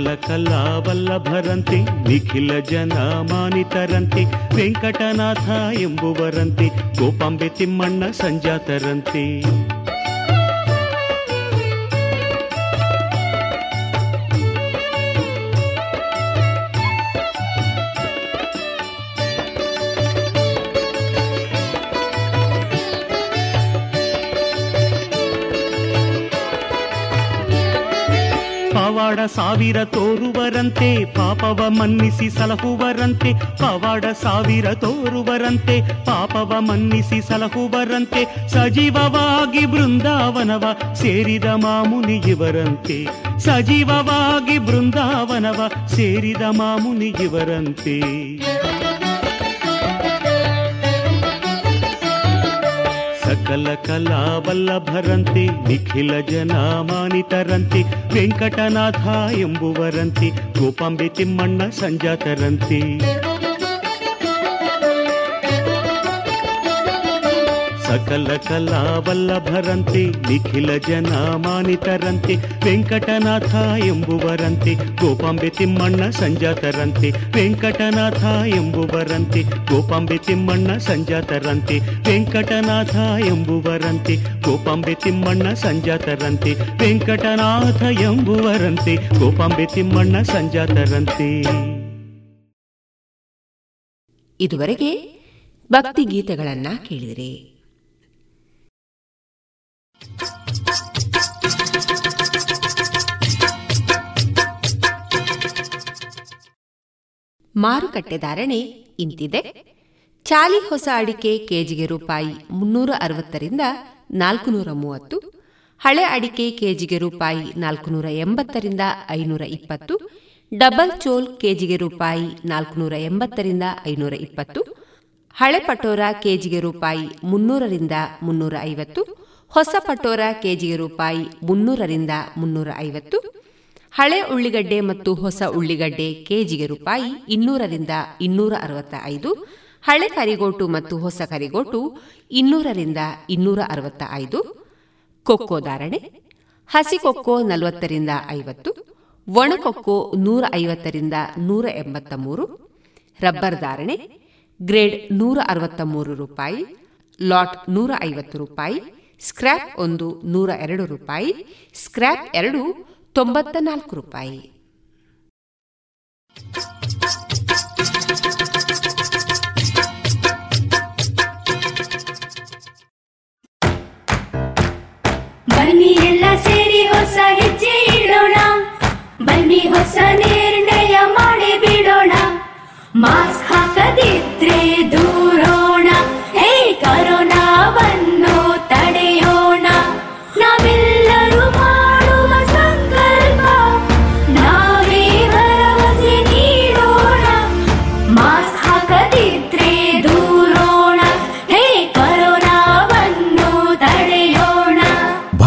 ಸಕಲ ಕಲಾ ವಲ್ಲಭರಂತೆ ನಿಖಿಲ ಜನ ಮಾನಿತರಂತೆ ವೆಂಕಟನಾಥ ಎಂಬುವರಂತೆ ಗೋಪಾಂಬೆ ತಿಮ್ಮಣ್ಣ ಸಂಜಾತರಂತೆ. ಪವಾಡ ಸಾವಿರ ತೋರುವರಂತೆ, ಪಾಪವ ಮನ್ನಿಸಿ ಸಲಹುವರಂತೆ, ಪವಾಡ ಸಾವಿರ ತೋರುವರಂತೆ, ಪಾಪವ ಮನ್ನಿಸಿ ಸಲಹುವರಂತೆ, ಸಜೀವವಾಗಿ ಬೃಂದಾವನವ ಸೇರಿದ ಮಾಮುನಿ ಇವರಂತೆ. ಸಜೀವವಾಗಿ ಬೃಂದಾವನವ ಸೇರಿದ ಮಾಮುನಿ ಇವರಂತೆ. ಸಕಲ ಸಕಲ ಕಲಾ ವಲ್ಲಭರಂತೆ ನಿಖಿಲ ಜನ ಮಾನಿತರಂತೆ ವೆಂಕಟನಾಥ ಎಂಬುವರಂತೆ ಗೋಪಾಂಬೆ ತಿಮ್ಮಣ್ಣ ಸಂಜಾತರಂತೆ. ಸಕಲ ಕಲಾವಲ್ಲಭರಂತೆ ನಿಖಿಲ ಜನ ಮಾನಿತರಂತೆ ವೆಂಕಟನಾಥ ಎಂಬುವರಂತೆ ಗೋಪಾಂಬೆ ತಿಮ್ಮಣ್ಣ ಸಂಜಾತರಂತೆ ವೆಂಕಟನಾಥ ಎಂಬುವರಂತೆ ಗೋಪಾಂಬೆ ತಿಮ್ಮಣ್ಣ ಸಂಜಾತರಂತೆ ವೆಂಕಟನಾಥ ಎಂಬುವರಂತೆ ಗೋಪಾಂಬೆ ತಿಮ್ಮಣ್ಣ ಸಂಜಾತರಂತೆ ವೆಂಕಟನಾಥ ಎಂಬುವರಂತೆ ಗೋಪಾಂಬೆ ತಿಮ್ಮಣ್ಣ ಸಂಜಾತರಂತೆ ಇದುವರೆಗೆ ಭಕ್ತಿ ಗೀತೆಗಳನ್ನ ಕೇಳಿದಿರಿ. ಮಾರುಕಟ್ಟೆ ಧಾರಣೆ ಇಂತಿದೆ. ಚಾಲಿ ಹೊಸ ಅಡಿಕೆ ಕೆಜಿಗೆ ರೂಪಾಯಿ ಮುನ್ನೂರ ಅರವತ್ತರಿಂದ ನಾಲ್ಕುನೂರ ಮೂವತ್ತು ಹಳೆ ಅಡಿಕೆ ಕೆಜಿಗೆ ರೂಪಾಯಿ ನಾಲ್ಕುನೂರ ಎಂಬತ್ತರಿಂದ ಐನೂರ ಇಪ್ಪತ್ತು ಡಬಲ್ ಚೋಲ್ ಕೆಜಿಗೆ ರೂಪಾಯಿ ನಾಲ್ಕುನೂರ ಎಂಬತ್ತರಿಂದ ಐನೂರ ಇಪ್ಪತ್ತು ಹಳೆ ಪಟೋರಾ ಕೆಜಿಗೆ ರೂಪಾಯಿ ಮುನ್ನೂರರಿಂದ ಮುನ್ನೂರ ಐವತ್ತು ಹೊಸ ಪಟೋರಾ ಕೆಜಿಗೆ ರೂಪಾಯಿ ಮುನ್ನೂರರಿಂದ ಮುನ್ನೂರ ಐವತ್ತು ಹಳೆ ಉಳ್ಳಿಗಡ್ಡೆ ಮತ್ತು ಹೊಸ ಉಳ್ಳಿಗಡ್ಡೆ ಕೆಜಿಗೆ ರೂಪಾಯಿ ಇನ್ನೂರರಿಂದ ಇನ್ನೂರ ಅರವತ್ತ ಐದು ಹಳೆ ಕರಿಗೋಟು ಮತ್ತು ಹೊಸ ಕರಿಗೋಟು ಇನ್ನೂರರಿಂದ ಇನ್ನೂರ ಅರವತ್ತ ಐದು ಕೊಕ್ಕೋ ಧಾರಣೆ, ಹಸಿ ಕೊಕ್ಕೋ ನಲವತ್ತರಿಂದ ಐವತ್ತು ಒಣಕೊಕ್ಕೋ ನೂರ ಐವತ್ತರಿಂದ ನೂರ ಎಂಬತ್ತ ಮೂರು ರಬ್ಬರ್ ಧಾರಣೆ, ಗ್ರೇಡ್ ನೂರ ಅರವತ್ತ ಮೂರು ರೂಪಾಯಿ, ಲಾಟ್ ನೂರ ಐವತ್ತು ರೂಪಾಯಿ, ಸ್ಕ್ರ್ಯಾಪ್ ಒಂದು ನೂರ ಎರಡು ರೂಪಾಯಿ, ಸ್ಕ್ರ್ಯಾಪ್ ಎರಡು ತೊಂಬತ್ತ ನಾಲ್ಕು ರೂಪಾಯಿ. ಬನ್ನಿ ಎಲ್ಲ ಸೇರಿ ಹೊಸ ಹೆಜ್ಜೆ ಇಡೋಣ. ಬನ್ನಿ ಹೊಸ ನಿರ್ಣಯ ಮಾಡಿ ಬಿಡೋಣ. Mask ಹಾಕದಿದ್ರೆ ದೂರೋಣ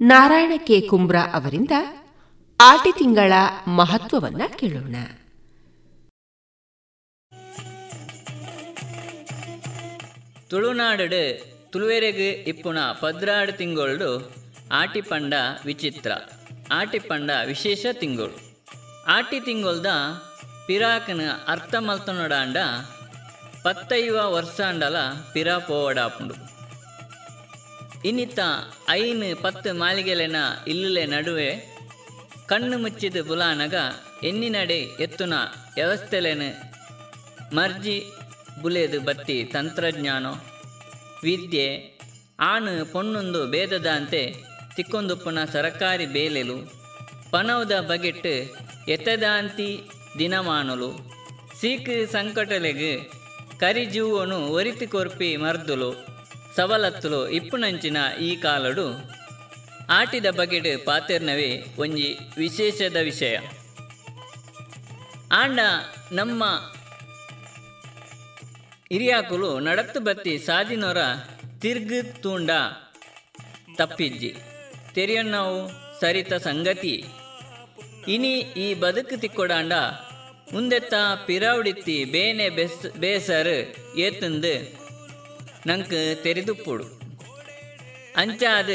Narayana K. ಕುಂಬ್ರಾ ಅವರಿಂದ ಆಟಿ ತಿಂಗಳ ಮಹತ್ವವನ್ನ ಕೇಳೋಣ. ತುಳುನಾಡು ತುಳುವೆರೆಗೆ ಇಪ್ಪುಣ ಪದ್ರಾಡು ತಿಂಗಳು ಆಟಿ ಪಂಡ ವಿಚಿತ್ರ. ಆಟಿ ಪಂಡ ವಿಶೇಷ ತಿಂಗಳು. ಆಟಿ ತಿಂಗೊಳ್ದ ಪಿರಾಕನ ಅರ್ಥ ಮಲ್ತನೊಡಾಂಡ ಪತ್ತೈವ ವರ್ಷಾಂಡಲ ಪಿರಾ ಪೋವಡಾಪುಂಡು ಇನ್ನಿತ್ತ ಐನು ಪತ್ತು ಮಾಲಿಗೆಲೆನ ಇಲ್ಲುಲೆ ನಡುವೆ ಕಣ್ಣು ಮುಚ್ಚಿದ ಬುಲಾನಗ ಎನ್ನಿನಡೆ ಎತ್ತುನ ವ್ಯವಸ್ಥೆಲೆನ ಮರ್ಜಿ ಬುಲೆದು ಬತ್ತಿ ತಂತ್ರಜ್ಞಾನ? ವಿದ್ಯೆ, ಆಣು ಪೊಣ್ಣೊಂದು ಭೇದದಂತೆ ತಿಕ್ಕೊಂದುಪ್ಪುನ ಸರಕಾರಿ ಬೇಲೆಲು ಪನವದ ಬಗೆಟ್ ಎತ್ತದಾಂತಿ ದಿನಮಾನಲು, ಸೀಕ್ ಸಂಕಟಲೆಗ್ ಕರಿಜೀವನು ಒರಿತಿ ಕೊರ್ಪಿ ಮರ್ದುಲು. ಸವಲತ್ತುಲು ಇಪ್ಪುನಂಚಿನ ಈ ಕಾಲಡು ಆಟಿದ ಬಗೆಟ್ ಪಾತೆರ್ನವೇ ಒಂಜಿ ವಿಶೇಷದ ವಿಷಯ. ಆಂಡ ನಮ್ಮ ಹಿರಿಯಾಕುಲು ನಡತ್ತು ಬತ್ತಿ ಸಾದಿನೊರ ತಿರ್ಗು ತೂಂಡ ತಪ್ಪಿಜ್ಜಿ. ತೆರೆಯನ್ನವು ಸರಿತ ಸಂಗತಿ. ಇನಿ ಈ ಬದುಕು ತಿಕ್ಕೊಡಾಂಡ ಮುಂದೆತ್ತ ಪಿರಾವುಡಿತ್ತಿ ಬೇನೆ ಬೆಸ್ ಬೇಸರ್ ಏತಂದು ನಂಗೆ ತೆರೆದುಪ್ಪುಡು ಅಂಚಾದ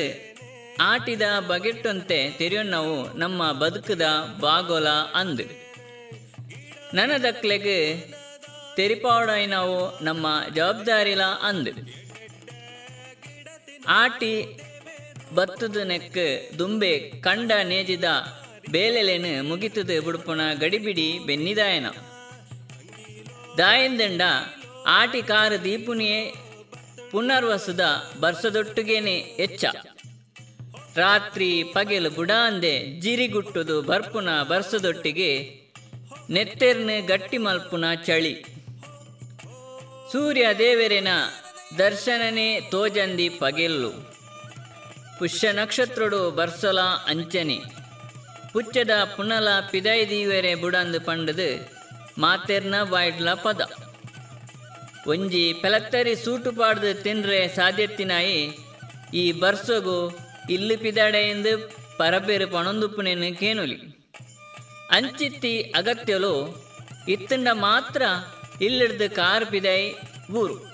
ಆಟಿದ ಬಗೆಟ್ಟಂತೆ ತೆರಿಯಣ್ಣವು ನಮ್ಮ ಬದುಕದ ಬಾಗೋಲ ಅಂದು. ನನದಕ್ಲೆಗ್ ತೆರಿಪಾಡೋಯ್ನವು ನಮ್ಮ ಜವಾಬ್ದಾರಿಲ ಅಂದು. ಆಟಿ ಬತ್ತದ ನೆಕ್ಕ ದುಂಬೆ ಕಂಡ ನೇಜಿದ ಬೇಲೆಲೆನು ಮುಗಿತದ ಬುಡುಪುಣ ಗಡಿಬಿಡಿ ಬೆನ್ನಿದಾಯನ. ದಾಯಂದಂಡ ಆಟಿ ಕಾರು ದೀಪುನಿಯೇ ಪುನರ್ವಸದ ಬರ್ಸದೊಟ್ಟುಗೇನೆ ಎಚ್ಚ. ರಾತ್ರಿ ಪಗೆಲು ಬುಡಾಂದೆ ಜಿರಿಗುಟ್ಟುದು ಬರ್ಪುನ ಬರ್ಸದೊಟ್ಟಿಗೆ ನೆತ್ತೆರ್ನ ಗಟ್ಟಿ ಮಲ್ಪುನ ಚಳಿ. ಸೂರ್ಯ ದೇವೆರೆನ ದರ್ಶನನೇ ತೋಜಂದಿ ಪಗೆಲ್ಲು. ಪುಷ್ಯ ನಕ್ಷತ್ರಡು ಬರ್ಸಲ ಅಂಚನೆ. ಪುಚ್ಚದ ಪುನಲ ಪಿದೈ ದೀವರೆ ಬುಡಂದು ಪಂಡದು ಮಾತೆರ್ನ ಬಾಯ್ಡ್ಲ ಪದ ಒಂಜಿ ಪೆಲತ್ತರಿ ಸೂಟು ಪಾಡ್ದು ತಿನ್ರೆ ಸಾಧ್ಯತ್ತಿನಾಯಿ. ಈ ಬರ್ಸಗು ಇಲ್ಲು ಎಂದು ಪರಬೇರು ಪಣೊಂದುಪ್ಪುನೇನು ಕೇನುಲಿ. ಅಂಚಿತ್ತಿ ಅಗತ್ಯಲು ಇತ್ತಂಡ ಮಾತ್ರ ಇಲ್ಲಿಡ್ದು ಕಾರ್ ಪಿದೈ ಊರು.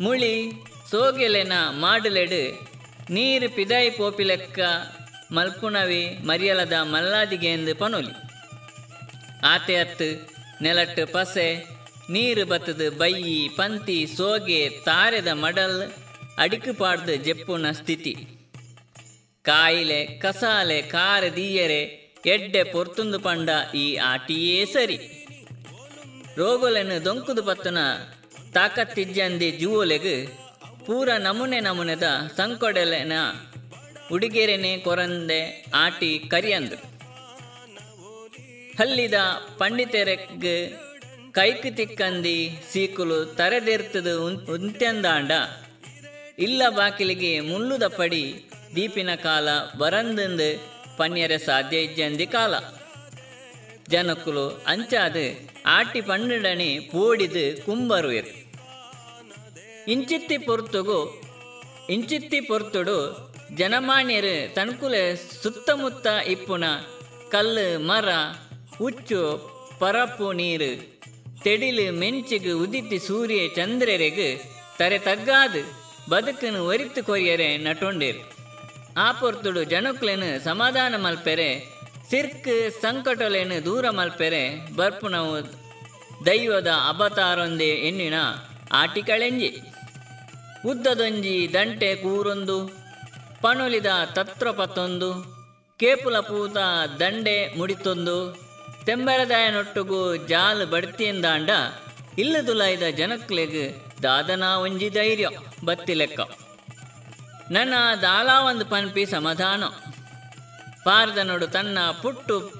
ಮುಳಿ ಸೋಗೆಲೆನ ಮಾಡಲೆಡು ನೀರು ಪಿದೈ ಪೋಪಿಲೆಕ್ಕ ಮಲ್ಪುಣವಿ ಮರಿಯಲದ ಮಲ್ಲಾದಿಗೆ ಎಂದು ಪನೊಲಿ. ಆತೆ ಅತ್ತು ನೆಲಟ್ಟು ಪಸೆ ನೀರು ಬತ್ತದು ಬೈ ಪಂತಿ, ಸೋಗೆ, ತಾರೆದ ಮಡಲ್, ಅಡಿಕು ಪಾಡ್ದ ಜೆಪ್ಪುನ ಸ್ಥಿತಿ. ಕಾಯಿಲೆ, ಕಸಾಲೆ, ಕಾರ ದೀಯರೆ, ಎಡ್ಡೆ ಪೊರ್ತುಂದು ಪಂಡ ಈ ಆಟಿಯೇ ಸರಿ. ರೋಗುಲೆನು ದೊಂಕುದು ಪತ್ತನ ತಾಕತ್ತಿಜ್ಜಂದಿ ಜುವೋಲೆಗು, ಪೂರ ನಮೂನೆ ನಮೂನೆದ ಸಂಕೊಡೆಲೆನ ಉಡುಗೆರೆನೆ ಕೊರಂದೆ ಆಟಿ ಕರಿಯಂದು. ಹಲ್ಲಿದ ಪಂಡಿತೆರೆಗ್ ಕೈಕು ತಿಕ್ಕಂದಿ ಸೀಕುಲು ತರೆದಿರ್ತದು ಉಂತೆಂದಾಂಡ. ಇಲ್ಲ ಬಾಕಿಲಿಗೆ ಮುಳ್ಳುದ ಪಡಿ ದೀಪಿನ ಕಾಲ ಬರಂದಂದು ಪನ್ಯರೆ ಸಾಧ್ಯ ಇಜ್ಜಂದಿ ಕಾಲ. ಜನಕುಲು ಅಂಚಾದ ಆಟಿ ಪಂಡನೆ ಪೋಡಿದು ಕುಂಬರು ಇಂಚಿತ್ತಿ ಪೊರ್ತುಗು, ಇಂಚಿತ್ತಿ ಪೊರ್ತುಡು ಜನಮಾನ್ಯರು ತನ್ಕುಲೆ ಸುತ್ತಮುತ್ತ ಇಪ್ಪುನ ಕಲ್ಲು, ಮರ, ಹುಚ್ಚು, ಪರಪು ನೀರು. ತೆಡಿಲು ಮೆಂಚಿಗು ಉದಿತಿ ಸೂರ್ಯ ಚಂದ್ರರೆಗು ತರೆ ತಗ್ಗಾದು, ಬದುಕನ್ನು ಒರಿತು ಕೊರಿಯರೆ ನಟೊಂಡೇರು. ಪೊರ್ತುಡು ಜನಕ್ಲೆನು ಸಮಾಧಾನ ಮಲ್ಪೆರೆ, ಸಿರ್ಕ್ ಸಂಕಟಲೇನು ದೂರ ಮಲ್ಪೆರೆ, ಬರ್ಪುನವು ದೈವದ ಅಬತಾರೊಂದೆ ಎನ್ನಿನ ಆಟಿಕಳೆಂಜಿ. ಉದ್ದದೊಂಜಿ ದಂಟೆ ಕೂರೊಂದು, ಪಣುಲಿದ ತತ್ರಪತ್ತೊಂದು, ಕೇಪುಲ ಪೂತ ದಂಡೆ ಮುಡಿತೊಂದು ತೆಂಬರದಾಯನೊಟ್ಟುಗು ಜಾಲ್ ಬಡ್ತಿಯಿಂದಾಂಡ ಇಲ್ಲದುಲಾಯ್ದ ಜನಕ್ಲೆಗ್ ದಾದನ ಒಂಜಿ ಧೈರ್ಯ, ಬತ್ತಿ ಲೆಕ್ಕ. ನನ್ನ ದಾಲಾ ಒಂದು ಪನ್ಪಿ ಸಮಾಧಾನ. ಪಾರ್ದನೊಡು ತನ್ನ ಪುಟ್ಟು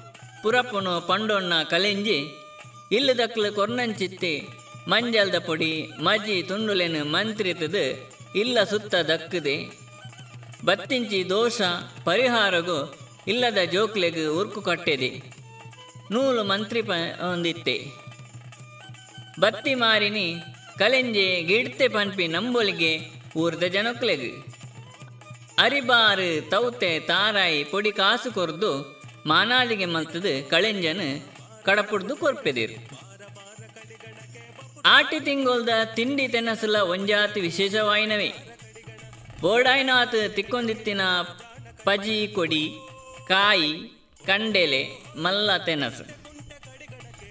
ಪುರಪುನು ಪಂಡೊಣ್ಣ ಕಲೆಂಜಿ, ಇಲ್ಲದಕ್ಲು ಕೊರ್ನಂಚಿತ್ತಿ ಮಂಜಲ್ದ ಪೊಡಿ ಮಜ್ಜಿ ತುಂಡುಲೆನು ಮಂತ್ರಿತದು, ಇಲ್ಲ ಸುತ್ತ ದಕ್ಕದೆ. ಬತ್ತಿಂಚಿ ದೋಷ ಪರಿಹಾರಗು, ಇಲ್ಲದ ಜೋಕ್ಲೆಗ್ ಉರ್ಕು ಕಟ್ಟೆದೆ. ನೂಲು ಮಂತ್ರಿ ಪ ಹೊಂದಿತ್ತೆ. ಬತ್ತಿ ಮಾರಿನಿ, ಕಲೆಂಜೆ, ಗಿಡ್ತೆ ಪನ್ಪಿ ನಂಬೊಲಿಗೆ ಊರ್ದ ಜನಕ್ಲೆಗು. ಅರಿಬಾರು, ತೌತೆ, ತಾರಾಯಿ, ಪೊಡಿ ಕಾಸು ಕೊರ್ದು ಮಾನಾಲಿಗೆ ಮಲ್ತದು ಕಳೆಂಜನ್ ಕಡಪುಡ್ದು ಕೊರ್ಪೆದಿರು. ಆಟಿ ತಿಂಗೊಲ್ದ ತಿಂಡಿ ತೆನಸುಲ ಒಂಜಾತಿ ವಿಶೇಷವಾಯಿನವೇ. ಬೋಡಾಯ್ನಾತ್ ತಿಕ್ಕೊಂದಿತ್ತಿನ ಪಜಿ, ಕೊಡಿ, ಕಾಯಿ ಕಂಡೆಲೆ ಮಲ್ಲ ತೆನಸು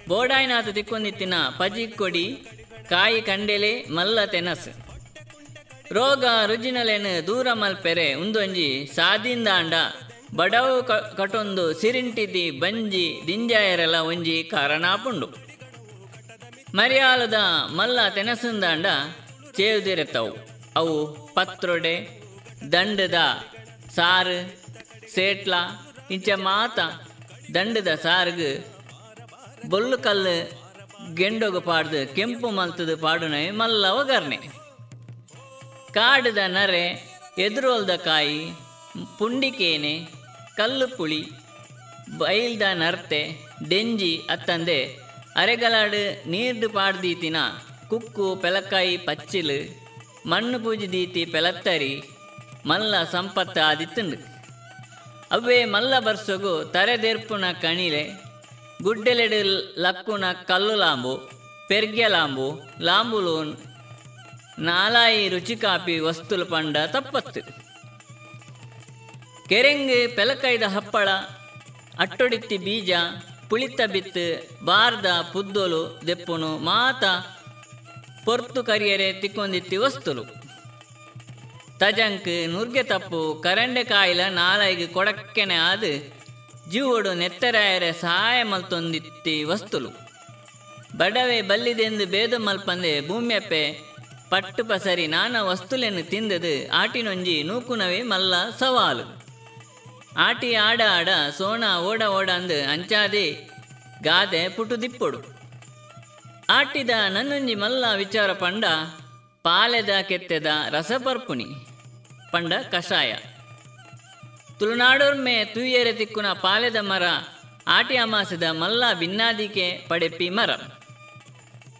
ಬೋಡಾಯಿನಾಥ ತಿಕ್ಕೊಂದಿತ್ತಿನ ಪಜಿ ಕೊಡಿ ಕಾಯಿ ಕಂಡೆಲೆ ಮಲ್ಲ ತೆನಸು ರೋಗ ರುಜಿನಲೆನು ದೂರ ಮಲ್ಪೆರೆ ಉಂದೊಂಜಿ ಸಾದಿಂದಾಂಡ. ಬಡವು ಕಟೊಂದು ಸಿರಿಂಟಿದಿ ಬಂಜಿ ದಿಂಜಾಯರೆಲ ಒಂಜಿ ಕಾರಣಾಪುಂಡು. ಮರಿಯಾಲದ ಮಲ್ಲ ತೆನಸಂದಾಂಡ ಚೇವ್ದಿರೆತ್ತವು. ಅವು ಪತ್ರೊಡೆ, ದಂಡದ, ಸಾರು, ಸೇಟ್ಲ ಇಂಚ ಮಾತ, ದಂಡದ ಸಾರ್ಗು, ಬೊಲ್ಲು ಕಲ್ಲು, ಗೆಂಡೊಗು ಪಾಡ್ದು, ಕೆಂಪು ಮಲ್ತದು ಪಾಡುನೆ ಮಲ್ಲ ಒಗರ್ನೆ ಕಾಡದ ನರೆ, ಎದುರೋಲ್ದ ಕಾಯಿ, ಪುಂಡಿಕೇನೆ, ಕಲ್ಲು ಪುಳಿ, ಬೈಲ್ದ ನರ್ತೆ, ಡೆಂಜಿ ಅತ್ತಂದೆ ಅರೆಗಲಾಡು ನೀರ್ದು ಪಾಡ್ದೀತಿನ, ಕುಕ್ಕು ಪೆಲಕಾಯಿ ಪಚ್ಚಿಲು, ಮಣ್ಣು ಪೂಜಿ ದೀತಿ ಪೆಲತ್ತರಿ, ಮಲ್ಲ ಸಂಪತ್ತ ಆದಿತ್ತುಂಡು ಅವೇ ಮಲ್ಲ ಬರ್ಸಗು ತರೆದೆರ್ಪುನ ಕಣಿಲೆ, ಗುಡ್ಡೆಲೆಡ ಲಕ್ಕುನ ಕಲ್ಲು ಲಾಂಬು ಪೆರ್ಗೆ ಲಾಂಬು, ಲಾಂಬುಲೂನ್ ನಾಲಾಯಿ ರುಚಿ ಕಾಪಿ ವಸ್ತುಲು ಪಂಡ ತಪ್ಪತ್ತು. ಕೆರೆಂಗ್ ಪೆಲಕೈದ ಹಪ್ಪಳ, ಅಟ್ಟೊಡಿತ್ತಿ ಬೀಜ, ಪುಳಿತ ಬಿತ್ತು, ಬಾರ್ದ ಪುದ್ದೊಲು ದೆಪ್ಪುನು ಮಾತ ಪೊರ್ತು ಕರಿಯರೆ ತಿಕ್ಕೊಂದಿತ್ತಿ ವಸ್ತುಲು. ತಜಂಕ್ ನುರ್ಗೆ ತಪ್ಪು, ಕರಂಡೆ ಕಾಯಿಲ ನಾಲೈಗೆ ಕೊಡಕ್ಕೆನೆ ಆದು, ಜೀವಡು ನೆತ್ತರಾಯರೆ ಸಹಾಯ ಮಲ್ತೊಂದಿತ್ತಿ ವಸ್ತುಲು. ಬಡವೆ ಬಲ್ಲಿದೆಂದು ಬೇದು ಮಲ್ಪಂದೆ ಭೂಮಿಯಪ್ಪೆ, ಪಟ್ಟು ಪಸರಿ ನಾನಾ ವಸ್ತುಲೆನ್ನು ತಿಂದದು, ಆಟಿನೊಂಜಿ ನೂಕುನವೇ ಮಲ್ಲ ಸವಾಲು. ಆಟಿ ಆಡ ಆಡ, ಸೋಣ ಓಡ ಓಡ ಅಂದು ಅಂಚಾದೆ ಗಾದೆ ಪುಟು ದಿಪ್ಪೊಡು ಆಟಿದ ನನ್ನೊಂಜಿ ಮಲ್ಲ ವಿಚಾರ ಪಂಡ ಕಷಾಯ. ತುಳುನಾಡೋರ್ಮೆ ತೂಯೆರೆ ತಿಕ್ಕುನ ಪಾಲೆದ ಮರ, ಆಟಿ ಅಮಾಸದ ಮಲ್ಲ ಭಿನ್ನಾದಿಕೆ ಪಡೆಪ್ಪಿ ಮರ.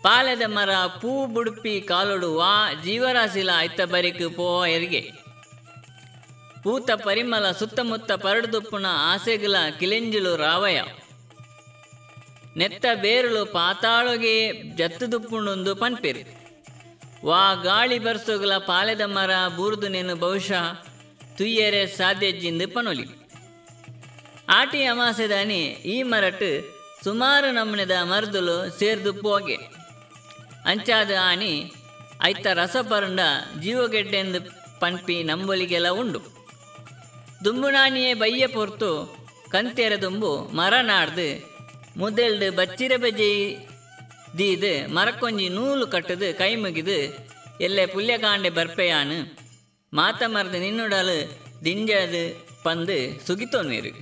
ಪಾಲೆದ ಮರ ಪೂ ಬುಡುಪಿ ಕಾಲೊಡು ವಾ ಜೀವರಾಶಿಲ ಐತ್ತ ಬರಿಕು ಪೋ ಎರಿಗೆ. ಪೂತ ಪರಿಮಲ ಸುತ್ತಮುತ್ತ ಪರಡುದುಪ್ಪುನ ಆಸೆಗಳ ಕಿಲೆಂಜಿಲು ರಾವಯ. ನೆತ್ತ ಬೇರುಳು ಪಾತಾಳೊಗೆ ಜತ್ತುದುಪ್ಪುಂಡೊಂದು ಪನ್ಪೆರು. ವಾ ಗಾಳಿ ಬರ್ಸೋಗಲ ಪಾಲೆದ ಮರ ಬೂರ್ದು ನೆನು ಬಹುಶಃ ತುಯ್ಯರೆ ಸಾಧ್ಯಜ್ಜಿಂದು ಪನೊಲಿ. ಆಟಿ ಅಮಾಸೆದಾನಿ ಈ ಮರಟ್ ಸುಮಾರು ನಮನೆದ ಮರದುಲು ಸೇರ್ದು ಪೋಗೆ ಅಂಚಾದ ಆನಿ ಐತ ರಸ ಪರಂಡ ಜೀವಗೆಡ್ಡೆಂದು ಪಂಪಿ ನಂಬೊಲಿಗೆಲ್ಲ ಉಂಡು. ದುಂಬುನಾನಿಯೇ ಬಯ್ಯ ಪೊರ್ತು ಕಂತೆರೆ ದುಂಬು ಮರ ನಾಡ್ದು ಮುದೆಲ್ಡು ಬಚ್ಚಿರ ಬಜೆ ಮರಕ್ಕೊಂಜಿ ನೂಲು ಕಟ್ಟದು, ಕೈ ಮುಗಿದು, ಎಲ್ಲೆ ಪುಲ್ಯಕಾಂಡೆ ಬರ್ಪೆಯಾನು. ಮಾತ மருந்து ನಿನ್ನುಡಲು ದಿಂಜದು ಪಂದು ಸುಗಿತೋನ್ವೇರು.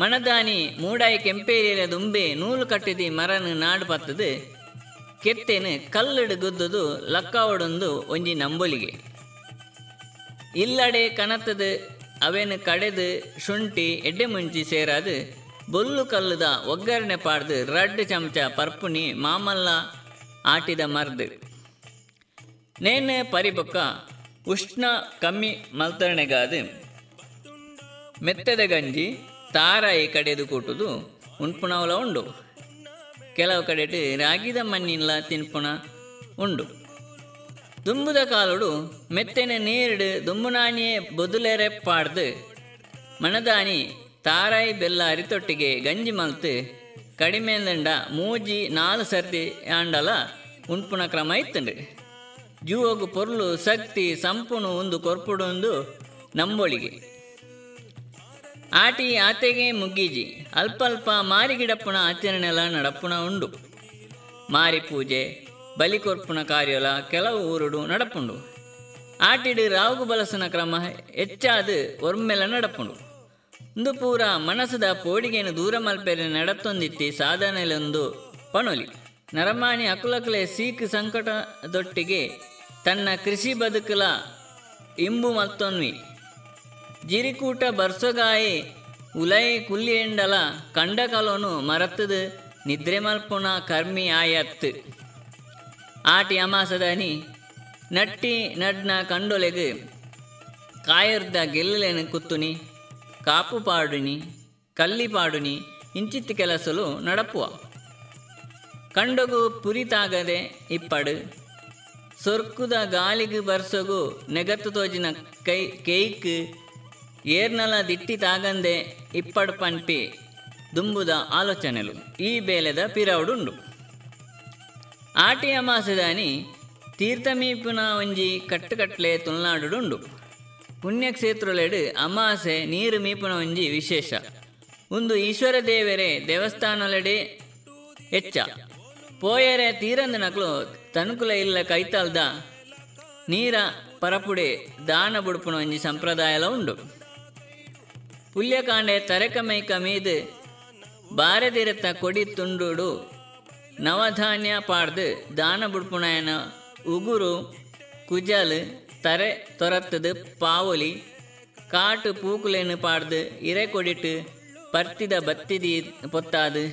ಮಣದಾನಿ ಮೂಡಾಯಿ ಕೆಂಪೇರಿಯ ದುಂಬೆ ನೂಲು ಕಟ್ಟಿದಿ ಮರನು ನಾಡು ಪತ್ತದು, ಕೆತ್ತೇನು ಕಲ್ಲಡು ಗುದ್ದುದು ಲಕ್ಕಾವಡೊಂದು ಒಂಜಿ ನಂಬೊಲಿಗೆ. ಇಲ್ಲಡೆ ಕನತದು ಅವೇನು ಕಡೆದು ಶುಂಠಿ ಎಡ್ಡೆ ಮುಂಚಿ ಸೇರಾದು ಬೊಲ್ಲು ಕಲ್ಲುದ ಒಗ್ಗರಣೆ ಪಾಡ್ದು ರಡ್ ಚಮಚ ಪರ್ಪುಣಿ ಮಾಮಲ್ಲ ಆಟಿದ ಮರ್ದು. ನೇನೆ ಪರಿಬೊಕ್ಕ ಉಷ್ಣ ಕಮ್ಮಿ ಮಲ್ತರಣೆಗಾದು. ಮೆತ್ತದ ಗಂಜಿ ತಾರಾಯಿ ಕಡೆದು ಕೂಟುದು ಉಣ್ಪುಣವಲ ಉಂಡು. ಕೆಲವು ಕಡೆಟ್ ರಾಗಿದ ಮಣ್ಣಿಲ್ಲ ತಿನ್ಪುಣ ಉಂಡು. ದುಂಬುದ ಕಾಲುಡು ಮೆತ್ತನೆ ನೀರಿಡು ದುಂಬುನಾಣಿಯೇ ಬೊದುಲೆರೆ ಪಾಡ್ದು. ಮಣದಾನಿ ತಾರಾಯಿ ಬೆಲ್ಲ ಅರಿತೊಟ್ಟಿಗೆ ಗಂಜಿ ಮಲ್ತು ಕಡಿಮೆಂದಂಡ ಮೂಜಿ ನಾಲ್ಕು ಸರ್ತಿ ಆಂಡಲ ಉಣ್ಪುನ ಕ್ರಮ ಇತ್ತುಂಡು. ಜೂವಗು ಪೊರ್ಲು ಶಕ್ತಿ ಸಂಪುಣು ಒಂದು ಕೊರ್ಪುಡೊಂದು ನಂಬೊಳಿಗೆ. ಆಟಿ ಆತೆಗೆ ಮುಗ್ಗಿಜಿ ಅಲ್ಪ ಅಲ್ಪ ಮಾರಿಗಿಡಪ್ಪುಣ ಆಚರಣೆಲ ನಡಪುನ ಉಂಡು. ಮಾರಿ ಪೂಜೆ, ಬಲಿ ಕೊರ್ಪುನ ಕಾರ್ಯಲ ಕೆಲವು ಊರುಡು ನಡಪುಂಡು ಆಟಿಡು ರಾವುಗು ಬಲಸನ ಕ್ರಮ ಹೆಚ್ಚಾದ ಒರ್ಮೆಲ ನಡಪುಂಡು ಇಂದು ಪೂರ ಮನಸದ ಪೋಡಿಗೆಯನ್ನು ದೂರ ಮಲ್ಪೆರೆ ನಡತ್ತೊಂದಿತ್ತಿ ಸಾಧನೆಲೊಂದು ಪಣೊಲಿ. ನರಮಾಣಿ ಅಕುಲಕಲೆ ಸೀಕ್ ಸಂಕಟದೊಟ್ಟಿಗೆ ತನ್ನ ಕೃಷಿ ಬದುಕಲ ಇಂಬು ಮತ್ತೊನ್ವಿ. ಜಿರಿಕೂಟ ಬರ್ಸೊಗಾಯಿ ಉಲೈ ಕುಲ್ಲಿಯೆಂಡಲ ಕಂಡ ಕಲೋನು ಮರತ್ತದು ನಿದ್ರೆ ಮಲ್ಪುಣ ಕರ್ಮಿ ಆಯತ್ ಆಟಿ ಅಮಾಸದನಿ ನಟ್ಟಿ ನಡ್ನ ಕಂಡೊಲೆಗೆ ಕಾಯರ್ದ ಗೆಲ್ಲಲೇನು ಕುತ್ತುನಿ. ಕಾಪು ಪಾಡುನಿ ಕಲ್ಲಿ ಪಾಡುನಿ ಇಂಚಿತ್ ಕೆಲಸಲು ನಡಪುವ. ಕಂಡಗು ಪುರಿತಾಗದೆ ಇಪ್ಪಡು. ಸೊರ್ಕುದ ಗಾಳಿಗೆ ಬರ್ಸಗು ನೆಗತ್ತು ತೋಜಿನ ಕೈ ಕೇಕ್ ಏರ್ನಲ ದಿಟ್ಟಿ ತಾಗಂದೆ ಇಪ್ಪಡು ಪಂಪಿ ದುಂಬುದ ಆಲೋಚನೆಲು. ಈ ಬೇಲೆದ ಪಿರವುಡುಂಡು. ಆಟಿಯ ಮಾಸದಾನಿ ತೀರ್ಥಮೀಪುನ ಒಂಜಿ ಕಟ್ಟುಕಟ್ಲೆ ತುಳುನಾಡುಡುಂಡು ಪುಣ್ಯಕ್ಷೇತ್ರಲೆಡು ಅಮಾಸೆ, ನೀರು ಮೀಪುನ ಒಂಜಿ ವಿಶೇಷ. ಒಂದು ಈಶ್ವರ ದೇವರೇ ದೇವಸ್ಥಾನಲೆಡೆ ಹೆಚ್ಚ. ಪೋಯರೆ ತೀರಂದ ನಕಲು ತನುಕುಲ ಇಲ್ಲ ಕೈತಲ್ದ. ನೀರ, ಪರಪುಡೆ, ದಾನ ಬುಡುಪುನ ಒಂಜಿ ಸಂಪ್ರದಾಯಲ ಉಂಡು. ಪುಲ್ಯಕಾಂಡೆ ತರಕ ಮೈಕ ಮೀದು ಬಾರದಿರತ್ತ ಕೊಡಿ ತುಂಡುಡು. ನವಧಾನ್ಯ ಪಾಡ್ದು ದಾನ ಬುಡ್ಪುಣಯನ ಉಗುರು, ಕುಜಲ್ ತರೆ ತೊರತ್ತದು ಪಾವೊಲಿ ಕಾಟು ಪೂಕುಲೇನು ಪಾಡ್ದು ಇರೆ ಕೊಡಿಟ್ಟು ಪರ್ತಿದ ಬತ್ತಿದಿ ಪೊತ್ತಾದು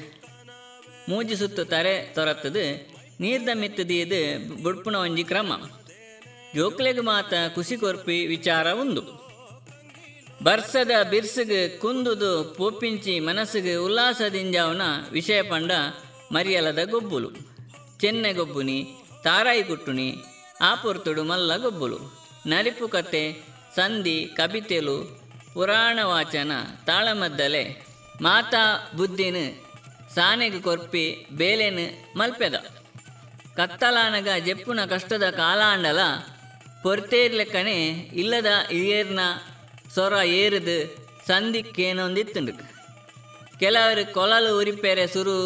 ಮೂಜಿ ಸುತ್ತು ತರೆ ತೊರತ್ತದು ನೀರ್ದ ಮಿತ್ತದೀದು ಬುಡ್ಪುನ ಒಂಜಿ ಕ್ರಮ ಜೋಕ್ಲೆಗ್ ಮಾತ ಕುಸಿ ಕೊರ್ಪಿ ವಿಚಾರ ಉಂದು ಬರ್ಸದ ಬಿರ್ಸಗ್ ಕುಂದುದು ಪೋಪಿಂಚಿ ಮನಸ್ಸಿಗೆ ಉಲ್ಲಾಸದಿಂಜಾವನ ವಿಷಯ ಪಂಡ ಮರಿಯಲದ ಗೊಬ್ಬುಲು ಚೆನ್ನೆ ಗೊಬ್ಬುನಿ ತಾರಾಯಿ ಕುಟ್ಟುನಿ ಆಪುರ್ತುಡು ಮಲ್ಲ ಗೊಬ್ಬುಲು ನರಿಪು ಕತೆ ಸಂಧಿ ಕವಿತೆಲು ಪುರಾಣ ವಾಚನ ತಾಳಮದ್ದಲೆ, ಮಾತಾ ಬುದ್ಧಿನ, ಸಾನೆಗೆ ಕೊರ್ಪಿ, ಬೇಲೆನು, ಮಲ್ಪೆದ. ಕತ್ತಲಾನಗ ಜೆಪ್ಪುನ ಕಷ್ಟದ ಕಾಲಾಂಡಲ, ಪೊರ್ತೇರ್ಲೆಕ್ಕನೆ ಇಲ್ಲದ ಇಯರ್ನ ಸೊರ ಏರುದು ಸಂಧಿಕ್ಕೇನೊಂದಿತ್ತುಂಡು ಕೆಲವರು ಕೊಲಲು ಉರಿಪೆರೆ ಸುರು,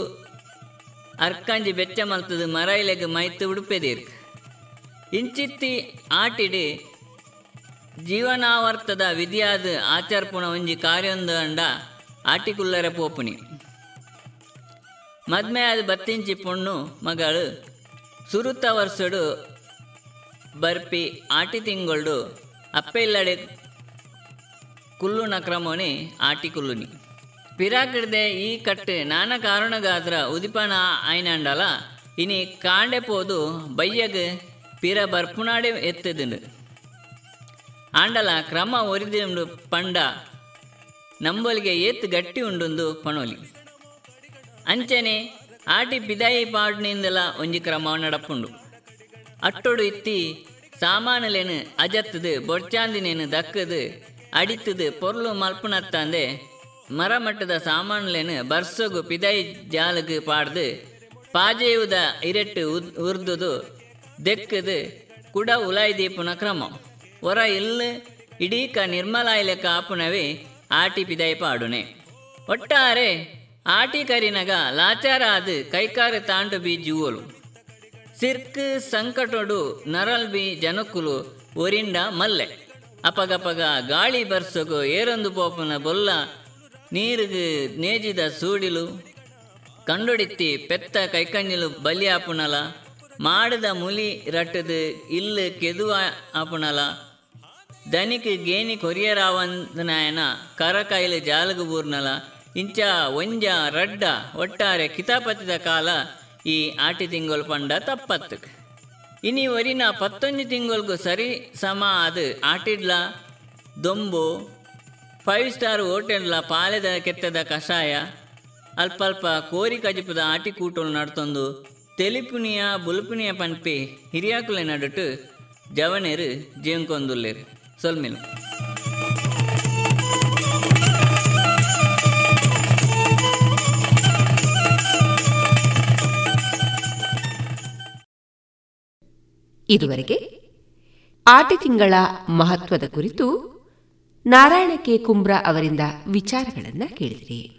ಅರ್ಕಂಜಿ ಬೆಚ್ಚ ಮಲ್ತದು ಮರೈಲೆಗೆ ಮೈತು ಉಡುಪೆದೀರ್ಕ್. ಇಂಚಿತ್ತಿ ಆಟಿಡಿ ಜೀವನಾವರ್ತದ ವಿಧಿಯಾದ ಆಚಾರ್ಪುಣ ಒಂಜಿ ಕಾರ್ಯೊಂದು ಅಂಡ ಆಟಿಕುಲ್ಲರ ಪೋಪುನಿ. ಮದ್ಮೆ ಅದು ಬತ್ತಿಂಚಿ ಪೊಣ್ಣು ಮಗಳು ಸುರುತ ವರ್ಷಡು ಬರ್ಪಿ ಆಟಿ ತಿಂಗೊಳ್ಡು ಅಪ್ಪೆ ಇಲ್ಲಡೆ ಕುಲ್ಲುನ ಕ್ರಮೋನಿ ಆಟಿ ಕುಲ್ಲುನಿ. ಪಿರಾಕಿಡ್ದೆ ಈ ಕಟ್ಟೆ ನಾನ ಕಾರಣಗಾದ್ರ ಉದಿಪನ ಆಯ್ನಂಡಲ, ಇನಿ ಕಾಂಡೆ ಪೋದು ಬಯ್ಯಗ್ ಪಿರ ಬರ್ಪುನಾಡೆ ಎತ್ತದಿಂಡು ಆಂಡಲ ಕ್ರಮ ಒರಿದಿಂಡು ಪಂಡ ನಂಬಲಿಗೆ ಏತ್ ಗಟ್ಟಿ ಉಂಡುಂದು ಪಣೋಲಿ ಅಂಚನೆ ಆಟಿ ಪಿದಾಯಿ ಪಾಡ್ನಿಂದಲ ಒಂಜಿ ಕ್ರಮ ನಡಪುಂಡು ಅಟ್ಟೊಡು ಇತ್ತಿ ಸಾಮಾನುಲೇನು ಅಜತ್ತದು ಬೊಡ್ಚಾಂದಿನೇನು ದಕ್ಕದು ಅಡಿತದು ಪೊರ್ಲು ಮಲ್ಪುನತ್ತಂದೆ ಮರಮಟ್ಟದ ಸಾಮಾನುಲೇನು ಬರ್ಸಗು ಪಿದಾಯಿ ಜಾಲಗು ಪಾಡ್ದು ಪಾಜೆಯುದ ಇರೆಟ್ಟು ಉರ್ದುದು ದೆಕ್ಕದು. ಕುಡ ಉಲಾಯಿ ದೀಪುನ ಕ್ರಮ ಒರ ಇಲ್ಲು ಇಡೀಕ ನಿರ್ಮಲಾಯಿಲೆ ಆಪುನವೆ ಆಟಿ ಪಿದಾಯಿ ಪಾಡುನೆ. ಒಟ್ಟಾರೆ ಆಟಿ ಕರಿನಗ ಲಾಚಾರಾದು ಕೈಕಾರ ತಾಂಡು ಬಿ ಜುವೋಲು. ಸಿರ್ಕ್ ಸಂಕಟೊಡು ನರಲ್ ಬಿ ಜನಕ್ಕುಲು ಒರಿಂಡ ಮಲ್ಲೆ. ಅಪಗಪಗ ಗಾಳಿ ಬರ್ಸಗು ಏರೊಂದು ಪೋಪುನ ಬೊಲ್ಲ ನೀರಿಗೆ ನೇಜಿದ ಸೂಡಿಲು. ಕಂಡುಡಿತ್ತಿ ಪೆತ್ತ ಕೈಕಂಜಿಲು ಬಲಿ ಮಾಡದ ಮುಲಿ ರಟ್ಟದು ಇಲ್ಲು ಕೆದುವ ಆಪುನಲ ದನಿಕ್ ಗೇನಿ ಕೊರಿಯರಾವಂದನಾಯನ ಜಾಲಗು ಬೂರ್ನಲ. ಇಂಚ ಒಂಜ ರಡ್ಡ ಒಟ್ಟಾರೆ ಕಿತಾಪತಿದ ಕಾಲ ಈ ಆಟಿ ತಿಂಗಳು ಪಂಡ ತಪ್ಪತ್ತು. ಇನಿ ವರಿನ ಪತ್ತೊಂಜಿ ತಿಂಗೊಲ್ಗು ಸರಿ ಸಮ ಅದು ಆಟಿಡ್ಲ. ದೊಂಬು ಫೈವ್ ಸ್ಟಾರ್ ಹೋಟೆಲ್ಲ ಪಾಲೆದ ಕೆತ್ತದ ಕಷಾಯ. ಅಲ್ಪ ಅಲ್ಪ ಕೋರಿ ಕಜಿಪದ ಆಟಿ ಕೂಟಲು ನಡ್ತೊಂದು. ತೆಲಿಪುನಿಯ ಬುಲ್ಪುನಿಯ ಪನ್ಪಿ ಹಿರಿಯಾಕುಲೆ ನಡುಟು ಜವನೇರು ಜೀವಂಕೊಂದುಲ್ಲೇರು ಸೊಲ್ಮಿಲು ಇದುವರೆಗೆ ಆಟಿ ತಿಂಗಳ ಮಹತ್ವದ ಕುರಿತು ನಾರಾಯಣ ಕೆ ಕುಂಬ್ರಾ ಅವರಿಂದ ವಿಚಾರಗಳನ್ನು ಕೇಳಿದಿರಿ.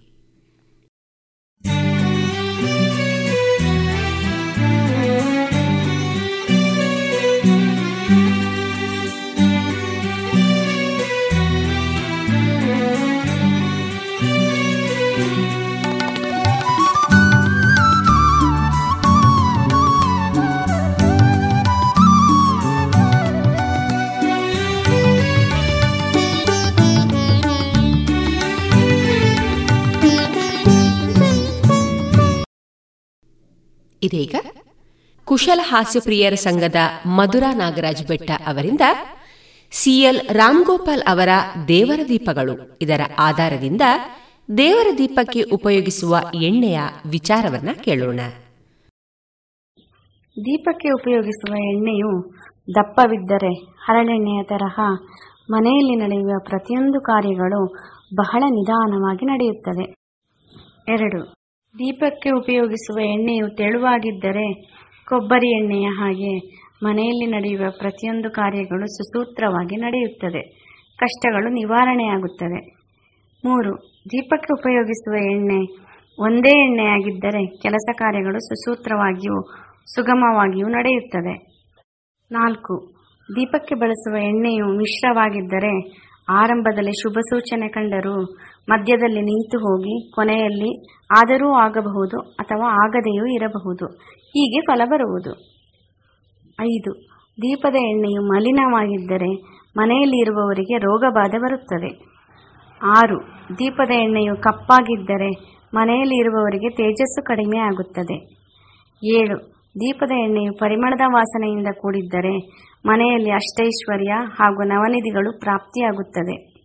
ಇದೀಗ ಕುಶಲ ಹಾಸ್ಯಪ್ರಿಯರ ಸಂಘದ ಮಧುರಾ ನಾಗರಾಜ್ ಬೆಟ್ಟ ಅವರಿಂದ ಸಿಎಲ್ ರಾಮ್ಗೋಪಾಲ್ ಅವರ ದೇವರ ದೀಪಗಳು. ಇದರ ಆಧಾರದಿಂದ ದೇವರ ದೀಪಕ್ಕೆ ಉಪಯೋಗಿಸುವ ಎಣ್ಣೆಯ ವಿಚಾರವನ್ನ ಕೇಳೋಣ. ದೀಪಕ್ಕೆ ಉಪಯೋಗಿಸುವ ಎಣ್ಣೆಯು ದಪ್ಪವಿದ್ದರೆ ಹರಳೆಣ್ಣೆಯ ತರಹ ಮನೆಯಲ್ಲಿ ನಡೆಯುವ ಪ್ರತಿಯೊಂದು ಕಾರ್ಯಗಳು ಬಹಳ ನಿಧಾನವಾಗಿ ನಡೆಯುತ್ತವೆ. ಎರಡು. ದೀಪಕ್ಕೆ ಉಪಯೋಗಿಸುವ ಎಣ್ಣೆಯು ತೆಳುವಾಗಿದ್ದರೆ ಕೊಬ್ಬರಿ ಎಣ್ಣೆಯ ಹಾಗೆ ಮನೆಯಲ್ಲಿ ನಡೆಯುವ ಪ್ರತಿಯೊಂದು ಕಾರ್ಯಗಳು ಸುಸೂತ್ರವಾಗಿ ನಡೆಯುತ್ತದೆ. ಕಷ್ಟಗಳು ನಿವಾರಣೆಯಾಗುತ್ತದೆ ಮೂರು, ದೀಪಕ್ಕೆ ಉಪಯೋಗಿಸುವ ಎಣ್ಣೆ ಒಂದೇ ಎಣ್ಣೆಯಾಗಿದ್ದರೆ ಕೆಲಸ ಕಾರ್ಯಗಳು ಸುಸೂತ್ರವಾಗಿಯೂ ಸುಗಮವಾಗಿಯೂ ನಡೆಯುತ್ತದೆ ನಾಲ್ಕು, ದೀಪಕ್ಕೆ ಬಳಸುವ ಎಣ್ಣೆಯು ಮಿಶ್ರವಾಗಿದ್ದರೆ ಆರಂಭದಲ್ಲಿ ಶುಭ ಸೂಚನೆ ಕಂಡರೂ ಮಧ್ಯದಲ್ಲಿ ನಿಂತು ಹೋಗಿ ಕೊನೆಯಲ್ಲಿ ಆದರೂ ಆಗಬಹುದು ಅಥವಾ ಆಗದೆಯೂ ಇರಬಹುದು. ಹೀಗೆ ಫಲ ಬರುವುದು. ಐದು. ದೀಪದ ಎಣ್ಣೆಯು ಮಲಿನವಾಗಿದ್ದರೆ ಮನೆಯಲ್ಲಿ ಇರುವವರಿಗೆ ರೋಗ ಬಾಧೆ ಬರುತ್ತದೆ. ಆರು. ದೀಪದ ಎಣ್ಣೆಯು ಕಪ್ಪಾಗಿದ್ದರೆ ಮನೆಯಲ್ಲಿ ಇರುವವರಿಗೆ ತೇಜಸ್ಸು ಕಡಿಮೆ ಆಗುತ್ತದೆ. ಏಳು. ದೀಪದ ಎಣ್ಣೆಯು ಪರಿಮಳದ ವಾಸನೆಯಿಂದ ಕೂಡಿದ್ದರೆ ಮನೆಯಲ್ಲಿ ಅಷ್ಟೈಶ್ವರ್ಯ ಹಾಗೂ ನವನಿಧಿಗಳು ಪ್ರಾಪ್ತಿಯಾಗುತ್ತದೆ.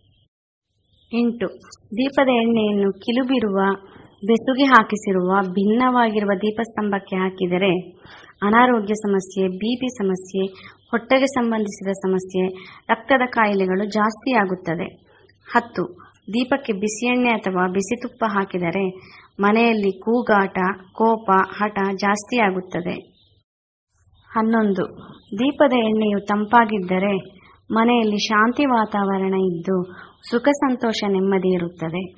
ಎಂಟು. ದೀಪದ ಎಣ್ಣೆಯನ್ನು ಕಿಲುಬಿರುವ, ಬೆಸುಗೆ ಹಾಕಿಸಿರುವ, ಭಿನ್ನವಾಗಿರುವ ದೀಪಸ್ತಂಭಕ್ಕೆ ಹಾಕಿದರೆ ಅನಾರೋಗ್ಯ ಸಮಸ್ಯೆ ಬಿಪಿ ಸಮಸ್ಯೆ, ಹೊಟ್ಟೆಗೆ ಸಂಬಂಧಿಸಿದ ಸಮಸ್ಯೆ, ರಕ್ತದ ಕಾಯಿಲೆಗಳು ಜಾಸ್ತಿಯಾಗುತ್ತದೆ ಹತ್ತು. ದೀಪಕ್ಕೆ ಬಿಸಿ ಎಣ್ಣೆ ಅಥವಾ ಬಿಸಿ ತುಪ್ಪ ಹಾಕಿದರೆ ಮನೆಯಲ್ಲಿ ಕೂಗಾಟ, ಕೋಪ, ಹಠ ಜಾಸ್ತಿಯಾಗುತ್ತದೆ ಹನ್ನೊಂದು. ದೀಪದ ಎಣ್ಣೆಯು ತಂಪಾಗಿದ್ದರೆ ಮನೆಯಲ್ಲಿ ಶಾಂತಿ ವಾತಾವರಣ ಇದ್ದು ಸುಖ ಸಂತೋಷ ನೆಮ್ಮದಿ ಇರುತ್ತದೆ.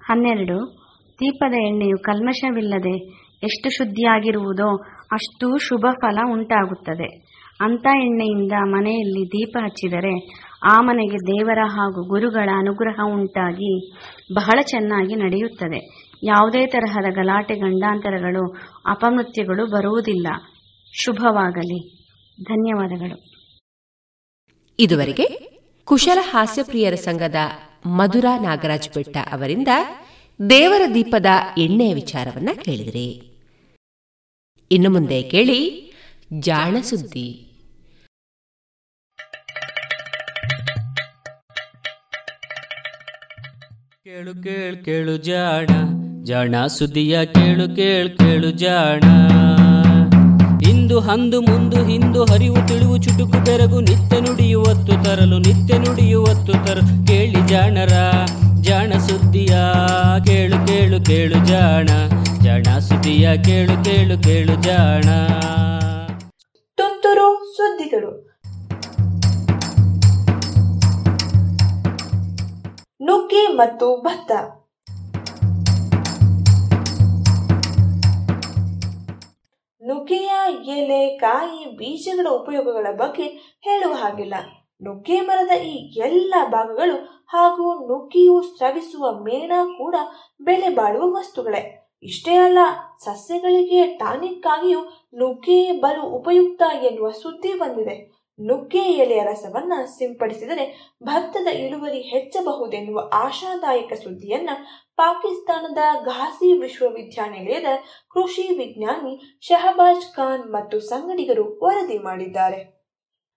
ಹನ್ನೆರಡು, ದೀಪದ ಎಣ್ಣೆಯು ಕಲ್ಮಶವಿಲ್ಲದೆ ಎಷ್ಟು ಶುದ್ಧಿಯಾಗಿರುವುದೋ ಅಷ್ಟು ಶುಭ ಫಲ ಉಂಟಾಗುತ್ತದೆ. ಅಂಥ ಎಣ್ಣೆಯಿಂದ ಮನೆಯಲ್ಲಿ ದೀಪ ಹಚ್ಚಿದರೆ ಆ ಮನೆಗೆ ದೇವರ ಹಾಗೂ ಗುರುಗಳ ಅನುಗ್ರಹ ಉಂಟಾಗಿ ಬಹಳ ಚೆನ್ನಾಗಿ ನಡೆಯುತ್ತದೆ. ಯಾವುದೇ ತರಹದ ಗಲಾಟೆ, ಗಂಡಾಂತರಗಳು, ಅಪಮೃತ್ಯಗಳು ಬರುವುದಿಲ್ಲ. ಶುಭವಾಗಲಿ. ಧನ್ಯವಾದಗಳು. ಇದುವರೆಗೆ ಕುಶಲ ಹಾಸ್ಯಪ್ರಿಯರ ಸಂಘದ ಮಧುರಾ ನಾಗರಾಜ್ ಬೆಟ್ಟ ಅವರಿಂದ ದೇವರ ದೀಪದ ಎಣ್ಣೆಯ ವಿಚಾರವನ್ನ ಕೇಳಿದ್ರಿ. ಇನ್ನು ಮುಂದೆ ಕೇಳಿ ಜಾಣ ಸುದ್ದಿ. ಕೇಳು ಕೇಳು ಕೇಳು ಜಾಣ ಜಾಣ ಸುದ್ದಿಯ ಕೇಳು ಕೇಳು ಕೇಳು ಜಾಣ. ಇಂದು ಹಂದು ಮುಂದು ಹಿಂದು ಹರಿವು ತಿಳಿವು ಚುಟುಕು ಬೆರಗು ನಿತ್ಯ ನುಡಿಯುವತ್ತು ತರಲು ನಿತ್ಯ ನುಡಿಯುವತ್ತು ತರಲು ಕೇಳಿ ಜಾಣರ ಜಾಣ ಸುದ್ದಿಯ ಕೇಳು ಕೇಳು ಕೇಳು ಜಾಣ ಜಾಣ ಸುದ್ದಿಯ ಕೇಳು ಕೇಳು ಕೇಳು ಜಾಣ. ತುಂತುರು ಸುದ್ದಿಗಳು. ನುಗ್ಗೆ ಮತ್ತು ಭತ್ತ. ನುಗ್ಗೆಯ ಎಲೆ, ಕಾಯಿ, ಬೀಜಗಳ ಉಪಯೋಗಗಳ ಬಗ್ಗೆ ಹೇಳುವ ಹಾಗಿಲ್ಲ. ನುಗ್ಗೆ ಮರದ ಈ ಎಲ್ಲ ಭಾಗಗಳು ಹಾಗೂ ನುಗ್ಗೆಯು ಸ್ರವಿಸುವ ಮೇಣ ಕೂಡ ಬೆಲೆ ಬಾಳುವ ವಸ್ತುಗಳೇ. ಇಷ್ಟೇ ಅಲ್ಲ, ಸಸ್ಯಗಳಿಗೆ ಟಾನಿಕ್ ಆಗಿಯೂ ನುಗ್ಗೆ ಬಲು ಉಪಯುಕ್ತ ಎನ್ನುವ ಸುದ್ದಿ ಬಂದಿದೆ. ನುಗ್ಗೆ ಎಲೆಯ ರಸವನ್ನ ಸಿಂಪಡಿಸಿದರೆ ಭತ್ತದ ಇಳುವರಿ ಹೆಚ್ಚಬಹುದೆನ್ನುವ ಆಶಾದಾಯಕ ಸುದ್ದಿಯನ್ನ ಪಾಕಿಸ್ತಾನದ ಘಾಸಿ ವಿಶ್ವವಿದ್ಯಾನಿಲಯದ ಕೃಷಿ ವಿಜ್ಞಾನಿ ಶಹಬಾಜ್ ಖಾನ್ ಮತ್ತು ಸಂಗಡಿಗರು ವರದಿ ಮಾಡಿದ್ದಾರೆ.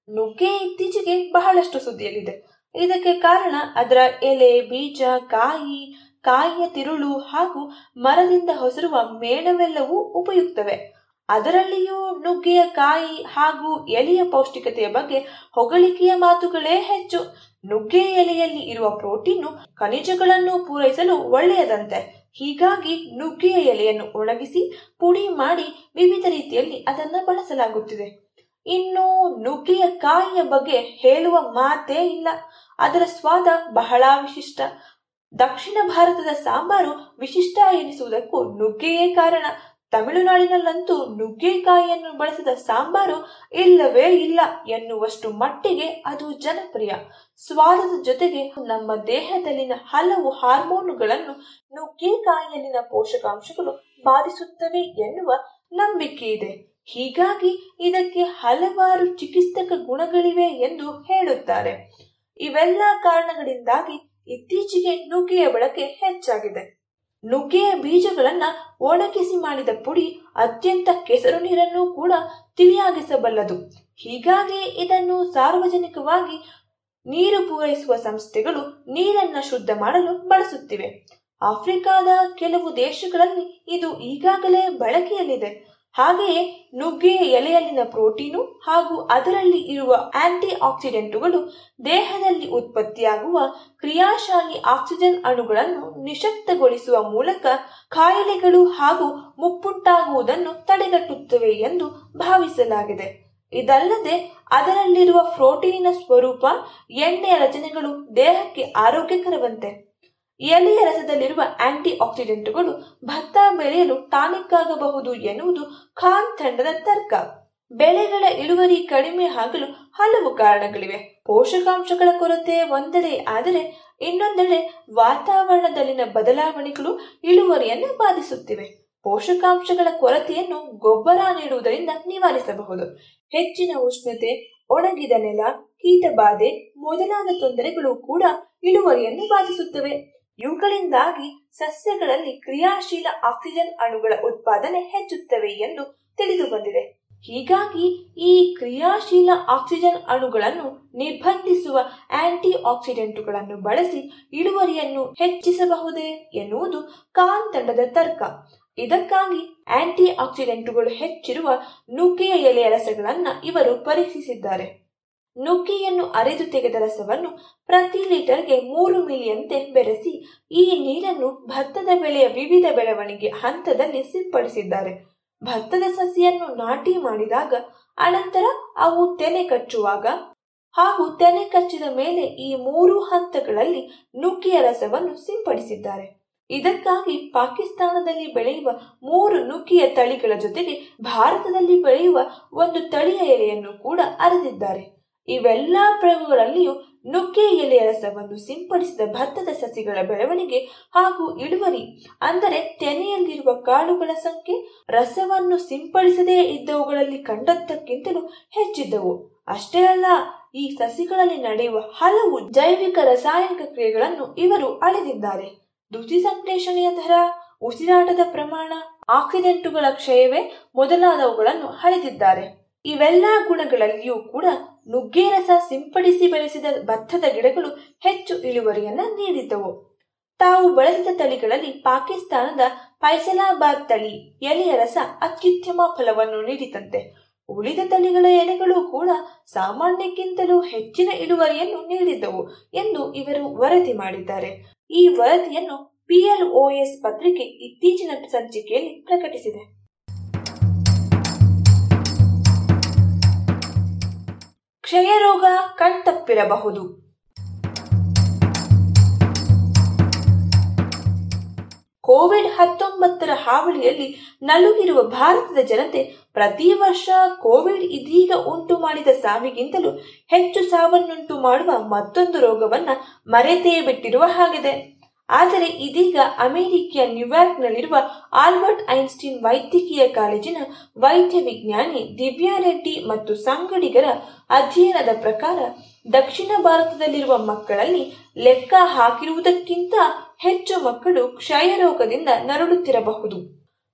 ನುಗ್ಗೆ ಇತ್ತೀಚೆಗೆ ಬಹಳಷ್ಟು ಸುದ್ದಿಯಲ್ಲಿದೆ. ಇದಕ್ಕೆ ಕಾರಣ ಅದರ ಎಲೆ, ಬೀಜ, ಕಾಯಿ, ಕಾಯಿಯ ತಿರುಳು ಹಾಗೂ ಮರದಿಂದ ಹೊಸರುವ ಮೇಣವೆಲ್ಲವೂ ಉಪಯುಕ್ತವೆ. ಅದರಲ್ಲಿಯೂ ನುಗ್ಗೆಯ ಕಾಯಿ ಹಾಗೂ ಎಲೆಯ ಪೌಷ್ಟಿಕತೆಯ ಬಗ್ಗೆ ಹೊಗಳಿಕೆಯ ಮಾತುಗಳೇ ಹೆಚ್ಚು. ನುಗ್ಗೆ ಎಲೆಯಲ್ಲಿ ಇರುವ ಪ್ರೋಟೀನು ಖನಿಜಗಳನ್ನು ಪೂರೈಸಲು ಒಳ್ಳೆಯದಂತೆ. ಹೀಗಾಗಿ ನುಗ್ಗೆಯ ಎಲೆಯನ್ನು ಒಣಗಿಸಿ ಪುಡಿ ಮಾಡಿ ವಿವಿಧ ರೀತಿಯಲ್ಲಿ ಅದನ್ನು ಬಳಸಲಾಗುತ್ತಿದೆ. ಇನ್ನು ನುಗ್ಗೆಯ ಕಾಯಿಯ ಬಗ್ಗೆ ಹೇಳುವ ಮಾತೇ ಇಲ್ಲ. ಅದರ ಸ್ವಾದ ಬಹಳ ವಿಶಿಷ್ಟ. ದಕ್ಷಿಣ ಭಾರತದ ಸಾಂಬಾರು ವಿಶಿಷ್ಟ ಎನಿಸುವುದಕ್ಕೂ ನುಗ್ಗೆಯೇ ಕಾರಣ. ತಮಿಳುನಾಡಿನಲ್ಲಂತೂ ನುಗ್ಗೆಕಾಯಿಯನ್ನು ಬಳಸಿದ ಸಾಂಬಾರು ಇಲ್ಲವೇ ಇಲ್ಲ ಎನ್ನುವಷ್ಟು ಮಟ್ಟಿಗೆ ಅದು ಜನಪ್ರಿಯ. ಸ್ವಾದದ ಜೊತೆಗೆ ನಮ್ಮ ದೇಹದಲ್ಲಿನ ಹಲವು ಹಾರ್ಮೋನುಗಳನ್ನು ನುಗ್ಗೆಕಾಯಿಯಲ್ಲಿನ ಪೋಷಕಾಂಶಗಳು ಬಾಧಿಸುತ್ತವೆ ಎನ್ನುವ ನಂಬಿಕೆ ಇದೆ. ಹೀಗಾಗಿ ಇದಕ್ಕೆ ಹಲವಾರು ಚಿಕಿತ್ಸಕ ಗುಣಗಳಿವೆ ಎಂದು ಹೇಳುತ್ತಾರೆ. ಇವೆಲ್ಲ ಕಾರಣಗಳಿಂದಾಗಿ ಇತ್ತೀಚೆಗೆ ನುಗ್ಗೆಯ ಬಳಕೆ ಹೆಚ್ಚಾಗಿದೆ. ನುಗ್ಗೆಯ ಬೀಜಗಳನ್ನ ಒಣಗಿಸಿ ಮಾಡಿದ ಪುಡಿ ಅತ್ಯಂತ ಕೆಸರು ನೀರನ್ನು ಕೂಡ ತಿಳಿಯಾಗಿಸಬಲ್ಲದು. ಹೀಗಾಗಿ ಇದನ್ನು ಸಾರ್ವಜನಿಕವಾಗಿ ನೀರು ಪೂರೈಸುವ ಸಂಸ್ಥೆಗಳು ನೀರನ್ನ ಶುದ್ಧ ಮಾಡಲು ಬಳಸುತ್ತಿವೆ. ಆಫ್ರಿಕಾದ ಕೆಲವು ದೇಶಗಳಲ್ಲಿ ಇದು ಈಗಾಗಲೇ ಬಳಕೆಯಲ್ಲಿದೆ. ಹಾಗೆಯೇ ನುಗ್ಗೆಯ ಎಲೆಯಲ್ಲಿನ ಪ್ರೋಟೀನು ಹಾಗೂ ಅದರಲ್ಲಿ ಇರುವ ಆಂಟಿ ಆಕ್ಸಿಡೆಂಟುಗಳು ದೇಹದಲ್ಲಿ ಉತ್ಪತ್ತಿಯಾಗುವ ಕ್ರಿಯಾಶಾಲಿ ಆಕ್ಸಿಜನ್ ಅಣುಗಳನ್ನು ನಿಶಕ್ತಗೊಳಿಸುವ ಮೂಲಕ ಕಾಯಿಲೆಗಳು ಹಾಗೂ ಮುಪ್ಪುಂಟಾಗುವುದನ್ನು ತಡೆಗಟ್ಟುತ್ತವೆ ಎಂದು ಭಾವಿಸಲಾಗಿದೆ. ಇದಲ್ಲದೆ, ಅದರಲ್ಲಿರುವ ಪ್ರೋಟೀನಿನ ಸ್ವರೂಪ, ಎಣ್ಣೆಯ ರಚನೆಗಳು ದೇಹಕ್ಕೆ ಆರೋಗ್ಯಕರವಂತೆ ಎಲೆಯ ರಸದಲ್ಲಿರುವ ಆಂಟಿ ಆಕ್ಸಿಡೆಂಟ್ಗಳು ಭತ್ತ ಬೆಳೆಯಲು ಟಾನಿಕ್ ಆಗಬಹುದು ಎನ್ನುವುದು ಖಾನ್ ತಂಡದ ತರ್ಕ. ಬೆಳೆಗಳ ಇಳುವರಿ ಕಡಿಮೆ ಆಗಲು ಹಲವು ಕಾರಣಗಳಿವೆ. ಪೋಷಕಾಂಶಗಳ ಕೊರತೆ ಒಂದೆಡೆ ಆದರೆ ಇನ್ನೊಂದೆಡೆ ವಾತಾವರಣದಲ್ಲಿನ ಬದಲಾವಣೆಗಳು ಇಳುವರಿಯನ್ನು ಬಾಧಿಸುತ್ತಿವೆ. ಪೋಷಕಾಂಶಗಳ ಕೊರತೆಯನ್ನು ಗೊಬ್ಬರ ನೀಡುವುದರಿಂದ ನಿವಾರಿಸಬಹುದು. ಹೆಚ್ಚಿನ ಉಷ್ಣತೆ, ಒಣಗಿದ ನೆಲ, ಕೀಟಬಾಧೆ ಮೊದಲಾದ ತೊಂದರೆಗಳು ಕೂಡ ಇಳುವರಿಯನ್ನು ಬಾಧಿಸುತ್ತವೆ. ಇವುಗಳಿಂದಾಗಿ ಸಸ್ಯಗಳಲ್ಲಿ ಕ್ರಿಯಾಶೀಲ ಆಕ್ಸಿಜನ್ ಅಣುಗಳ ಉತ್ಪಾದನೆ ಹೆಚ್ಚುತ್ತವೆ ಎಂದು ತಿಳಿದು ಬಂದಿದೆ. ಹೀಗಾಗಿ ಈ ಕ್ರಿಯಾಶೀಲ ಆಕ್ಸಿಜನ್ ಅಣುಗಳನ್ನು ನಿರ್ಬಂಧಿಸುವ ಆಂಟಿ ಆಕ್ಸಿಡೆಂಟುಗಳನ್ನು ಬಳಸಿ ಇಳುವರಿಯನ್ನು ಹೆಚ್ಚಿಸಬಹುದೇ ಎನ್ನುವುದು ಕಾನ್ ತಂಡದ ತರ್ಕ. ಇದಕ್ಕಾಗಿ ಆಂಟಿ ಆಕ್ಸಿಡೆಂಟುಗಳು ಹೆಚ್ಚಿರುವ ನುಗ್ಗೆಯ ಎಲೆಯ ರಸಗಳನ್ನು ಇವರು ಪರೀಕ್ಷಿಸಿದ್ದಾರೆ. ನುಗ್ಗೆಯನ್ನು ಅರೆದು ತೆಗೆದ ರಸವನ್ನು ಪ್ರತಿ ಲೀಟರ್ಗೆ ಮೂರು ಮಿಲಿಯಂತೆ ಬೆರೆಸಿ, ಈ ನೀರನ್ನು ಭತ್ತದ ಬೆಳೆಯ ವಿವಿಧ ಬೆಳವಣಿಗೆ ಹಂತದಲ್ಲಿ ಸಿಂಪಡಿಸಿದ್ದಾರೆ. ಭತ್ತದ ಸಸಿಯನ್ನು ನಾಟಿ ಮಾಡಿದಾಗ, ಅನಂತರ ಅವು ತೆನೆ ಕಚ್ಚುವಾಗ ಹಾಗೂ ತೆನೆ ಕಚ್ಚಿದ ಮೇಲೆ ಈ ಮೂರು ಹಂತಗಳಲ್ಲಿ ನುಗ್ಗೆಯ ರಸವನ್ನು ಸಿಂಪಡಿಸಿದ್ದಾರೆ. ಇದಕ್ಕಾಗಿ ಪಾಕಿಸ್ತಾನದಲ್ಲಿ ಬೆಳೆಯುವ ಮೂರು ನುಗ್ಗಿಯ ತಳಿಗಳ ಜೊತೆಗೆ ಭಾರತದಲ್ಲಿ ಬೆಳೆಯುವ ಒಂದು ತಳಿಯ ಎಲೆಯನ್ನು ಕೂಡ ಅರೆದಿದ್ದಾರೆ. ಇವೆಲ್ಲಾ ಪ್ರಯೋಗಗಳಲ್ಲಿಯೂ ನುಗ್ಗೆ ಎಲೆಯ ರಸವನ್ನು ಸಿಂಪಡಿಸಿದ ಭತ್ತದ ಸಸಿಗಳ ಬೆಳವಣಿಗೆ ಹಾಗೂ ಇಳುವರಿ, ಅಂದರೆ ತೆನೆಯಲ್ಲಿರುವ ಕಾಳುಗಳ ಸಂಖ್ಯೆ, ರಸವನ್ನು ಸಿಂಪಡಿಸದೇ ಇದ್ದವುಗಳಲ್ಲಿ ಕಂಡದ್ದಕ್ಕಿಂತಲೂ ಹೆಚ್ಚಿದ್ದವು. ಅಷ್ಟೇ ಅಲ್ಲ, ಈ ಸಸಿಗಳಲ್ಲಿ ನಡೆಯುವ ಹಲವು ಜೈವಿಕ ರಾಸಾಯನಿಕ ಕ್ರಿಯೆಗಳನ್ನು ಇವರು ಅಳೆದಿದ್ದಾರೆ. ದುಸಿ ಸಂಶ್ಲೇಷಣೆಯ ದರ, ಉಸಿರಾಟದ ಪ್ರಮಾಣ, ಆಕ್ಸಿಡೆಂಟುಗಳ ಕ್ಷಯವೇ ಮೊದಲಾದವುಗಳನ್ನು ಅಳೆದಿದ್ದಾರೆ. ಇವೆಲ್ಲ ಗುಣಗಳಲ್ಲಿಯೂ ಕೂಡ ನುಗ್ಗೆ ರಸ ಸಿಂಪಡಿಸಿ ಬೆಳೆಸಿದ ಭತ್ತದ ಗಿಡಗಳು ಹೆಚ್ಚು ಇಳುವರಿಯನ್ನ ನೀಡಿದ್ದವು. ತಾವು ಬಳಸಿದ ತಳಿಗಳಲ್ಲಿ ಪಾಕಿಸ್ತಾನದ ಫೈಸಲಾಬಾದ್ ತಳಿ ಎಲೆಯ ರಸ ಅತ್ಯುತ್ತಮ ಫಲವನ್ನು ನೀಡಿತಂತೆ ಉಳಿದ ತಳಿಗಳ ಎಲೆಗಳು ಕೂಡ ಸಾಮಾನ್ಯಕ್ಕಿಂತಲೂ ಹೆಚ್ಚಿನ ಇಳುವರಿಯನ್ನು ನೀಡಿದ್ದವು ಎಂದು ಇವರು ವರದಿ ಮಾಡಿದ್ದಾರೆ. ಈ ವರದಿಯನ್ನು ಪಿಎಲ್ಒಎಸ್ ಪತ್ರಿಕೆ ಇತ್ತೀಚಿನ ಸಂಚಿಕೆಯಲ್ಲಿ ಪ್ರಕಟಿಸಿದೆ. ಕ್ಷಯರೋಗ ಕಣ್ತಪ್ಪಿರಬಹುದು ಕೋವಿಡ್ ಹತ್ತೊಂಬತ್ತರ ಹಾವಳಿಯಲ್ಲಿ ನಲುಗಿರುವ ಭಾರತದ ಜನತೆ ಪ್ರತಿ ವರ್ಷ ಕೋವಿಡ್ ಇದೀಗ ಉಂಟು ಮಾಡಿದ ಸಾವಿಗಿಂತಲೂ ಹೆಚ್ಚು ಸಾವನ್ನುಂಟು ಮಾಡುವ ಮತ್ತೊಂದು ರೋಗವನ್ನ ಮರೆತೇ ಬಿಟ್ಟಿರುವ ಹಾಗಿದೆ. ಆದರೆ ಇದೀಗ ಅಮೆರಿಕೆಯ ನ್ಯೂಯಾರ್ಕ್ನಲ್ಲಿರುವ ಆಲ್ಬರ್ಟ್ ಐನ್ಸ್ಟೀನ್ ವೈದ್ಯಕೀಯ ಕಾಲೇಜಿನ ವೈದ್ಯ ವಿಜ್ಞಾನಿ ದಿವ್ಯಾ ರೆಡ್ಡಿ ಮತ್ತು ಸಂಗಡಿಗರ ಅಧ್ಯಯನದ ಪ್ರಕಾರ ದಕ್ಷಿಣ ಭಾರತದಲ್ಲಿರುವ ಮಕ್ಕಳಲ್ಲಿ ಲೆಕ್ಕ ಹಾಕಿರುವುದಕ್ಕಿಂತ ಹೆಚ್ಚು ಮಕ್ಕಳು ಕ್ಷಯರೋಗದಿಂದ ನರಳುತ್ತಿರಬಹುದು.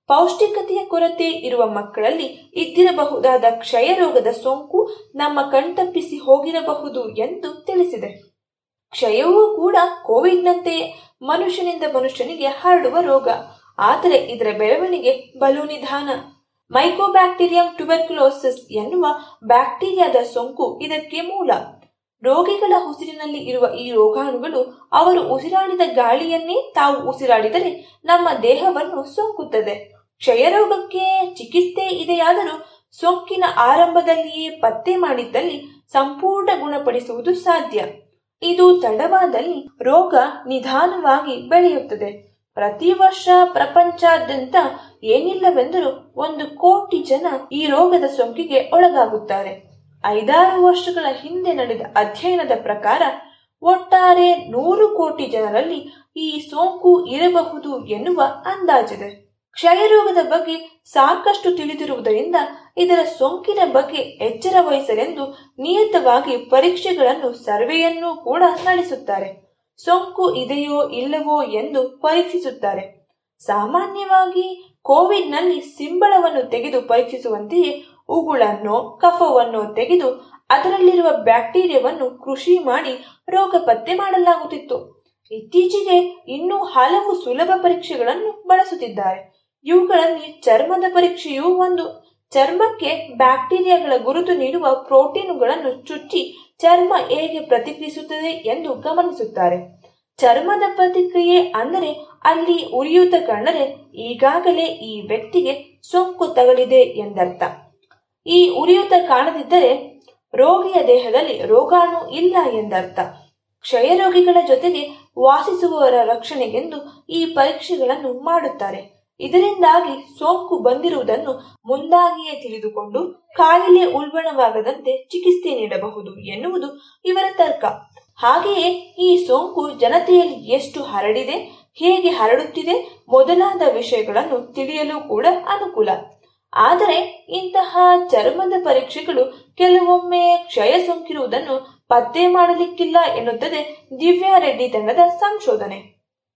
ಪೌಷ್ಟಿಕತೆಯ ಕೊರತೆ ಇರುವ ಮಕ್ಕಳಲ್ಲಿ ಇದ್ದಿರಬಹುದಾದ ಕ್ಷಯರೋಗದ ಸೋಂಕು ನಮ್ಮ ಕಣ್ತಪ್ಪಿಸಿ ಹೋಗಿರಬಹುದು ಎಂದು ತಿಳಿಸಿದೆ. ಕ್ಷಯವೂ ಕೂಡ ಕೋವಿಡ್ನಂತೆ ಮನುಷ್ಯನಿಂದ ಮನುಷ್ಯನಿಗೆ ಹರಡುವ ರೋಗ. ಆದರೆ ಇದರ ಬೆಳವಣಿಗೆ ಬಲು ನಿಧಾನ. ಮೈಕೋಬ್ಯಾಕ್ಟೀರಿಯಂ ಟ್ಯುಬರ್ಕ್ಯುಲೋಸಿಸ್ ಎನ್ನುವ ಬ್ಯಾಕ್ಟೀರಿಯಾದ ಸೋಂಕು ಇದಕ್ಕೆ ಮೂಲ. ರೋಗಿಗಳ ಉಸಿರಿನಲ್ಲಿ ಇರುವ ಈ ರೋಗಾಣುಗಳು ಅವರು ಉಸಿರಾಡಿದ ಗಾಳಿಯನ್ನೇ ತಾವು ಉಸಿರಾಡಿದರೆ ನಮ್ಮ ದೇಹವನ್ನು ಸೋಂಕುತ್ತದೆ. ಕ್ಷಯರೋಗಕ್ಕೆ ಚಿಕಿತ್ಸೆ ಇದೆಯಾದರೂ ಸೋಂಕಿನ ಆರಂಭದಲ್ಲಿಯೇ ಪತ್ತೆ ಮಾಡಿದ್ದಲ್ಲಿ ಸಂಪೂರ್ಣ ಗುಣಪಡಿಸುವುದು ಸಾಧ್ಯ. ಇದು ತಡವಾದಲ್ಲಿ ರೋಗ ನಿಧಾನವಾಗಿ ಬೆಳೆಯುತ್ತದೆ. ಪ್ರತಿ ವರ್ಷ ಪ್ರಪಂಚಾದ್ಯಂತ ಏನಿಲ್ಲವೆಂದರೂ ಒಂದು ಕೋಟಿ ಜನ ಈ ರೋಗದ ಸೋಂಕಿಗೆ ಒಳಗಾಗುತ್ತಾರೆ. ಐದಾರು ವರ್ಷಗಳ ಹಿಂದೆ ನಡೆದ ಅಧ್ಯಯನದ ಪ್ರಕಾರ ಒಟ್ಟಾರೆ ನೂರು ಕೋಟಿ ಜನರಲ್ಲಿ ಈ ಸೋಂಕು ಇರಬಹುದು ಎನ್ನುವ ಅಂದಾಜಿದೆ. ಕ್ಷಯರೋಗದ ಬಗ್ಗೆ ಸಾಕಷ್ಟು ತಿಳಿದಿರುವುದರಿಂದ ಇದರ ಸೋಂಕಿನ ಬಗ್ಗೆ ಎಚ್ಚರ ವಹಿಸಲೆಂದು ನಿಯತವಾಗಿ ಪರೀಕ್ಷೆಗಳನ್ನು ಸರ್ವೆಯನ್ನೂ ಕೂಡ ನಡೆಸುತ್ತಾರೆ. ಸೋಂಕು ಇದೆಯೋ ಇಲ್ಲವೋ ಎಂದು ಪರೀಕ್ಷಿಸುತ್ತಾರೆ. ಸಾಮಾನ್ಯವಾಗಿ ಕೋವಿಡ್ನಲ್ಲಿ ಸಿಂಬಳವನ್ನು ತೆಗೆದು ಪರೀಕ್ಷಿಸುವಂತೆಯೇ ಉಗುಳನ್ನು ಕಫವನ್ನು ತೆಗೆದು ಅದರಲ್ಲಿರುವ ಬ್ಯಾಕ್ಟೀರಿಯಾವನ್ನು ಕೃಷಿ ಮಾಡಿ ರೋಗ ಪತ್ತೆ ಮಾಡಲಾಗುತ್ತಿತ್ತು. ಇತ್ತೀಚೆಗೆ ಇನ್ನೂ ಹಲವು ಸುಲಭ ಪರೀಕ್ಷೆಗಳನ್ನು ಬಳಸುತ್ತಿದ್ದಾರೆ. ಇವುಗಳಲ್ಲಿ ಚರ್ಮದ ಪರೀಕ್ಷೆಯೂ ಒಂದು ಚರ್ಮಕ್ಕೆ ಬ್ಯಾಕ್ಟೀರಿಯಾಗಳ ಗುರುತು ನೀಡುವ ಪ್ರೋಟೀನುಗಳನ್ನು ಚುಚ್ಚಿ ಚರ್ಮ ಹೇಗೆ ಪ್ರತಿಕ್ರಿಯಿಸುತ್ತದೆ ಎಂದು ಗಮನಿಸುತ್ತಾರೆ. ಚರ್ಮದ ಪ್ರತಿಕ್ರಿಯೆ ಅಂದರೆ ಅಲ್ಲಿ ಉರಿಯೂತ ಕಂಡರೆ ಈಗಾಗಲೇ ಈ ವ್ಯಕ್ತಿಗೆ ಸೋಂಕು ತಗಲಿದೆ ಎಂದರ್ಥ. ಈ ಉರಿಯೂತ ಕಾಣದಿದ್ದರೆ ರೋಗಿಯ ದೇಹದಲ್ಲಿ ರೋಗಾಣು ಇಲ್ಲ ಎಂದರ್ಥ. ಕ್ಷಯರೋಗಿಗಳ ಜೊತೆಗೆ ವಾಸಿಸುವವರ ರಕ್ಷಣೆಗೆಂದು ಈ ಪರೀಕ್ಷೆಗಳನ್ನು ಮಾಡುತ್ತಾರೆ. ಇದರಿಂದಾಗಿ ಸೋಂಕು ಬಂದಿರುವುದನ್ನು ಮುಂದಾಗಿಯೇ ತಿಳಿದುಕೊಂಡು ಕಾಯಿಲೆ ಉಲ್ಬಣವಾಗದಂತೆ ಚಿಕಿತ್ಸೆ ನೀಡಬಹುದು ಎನ್ನುವುದು ಇವರ ತರ್ಕ. ಹಾಗೆಯೇ ಈ ಸೋಂಕು ಜನತೆಯಲ್ಲಿ ಎಷ್ಟು ಹರಡಿದೆ, ಹೇಗೆ ಹರಡುತ್ತಿದೆ ಮೊದಲಾದ ವಿಷಯಗಳನ್ನು ತಿಳಿಯಲು ಕೂಡ ಅನುಕೂಲ. ಆದರೆ ಇಂತಹ ಚರ್ಮದ ಪರೀಕ್ಷೆಗಳು ಕೆಲವೊಮ್ಮೆ ಕ್ಷಯ ಸೋಂಕಿರುವುದನ್ನು ಪತ್ತೆ ಮಾಡಲಿಕ್ಕಿಲ್ಲ ಎನ್ನುತ್ತದೆ ದಿವ್ಯಾ ರೆಡ್ಡಿ ತಂಡದ ಸಂಶೋಧನೆ.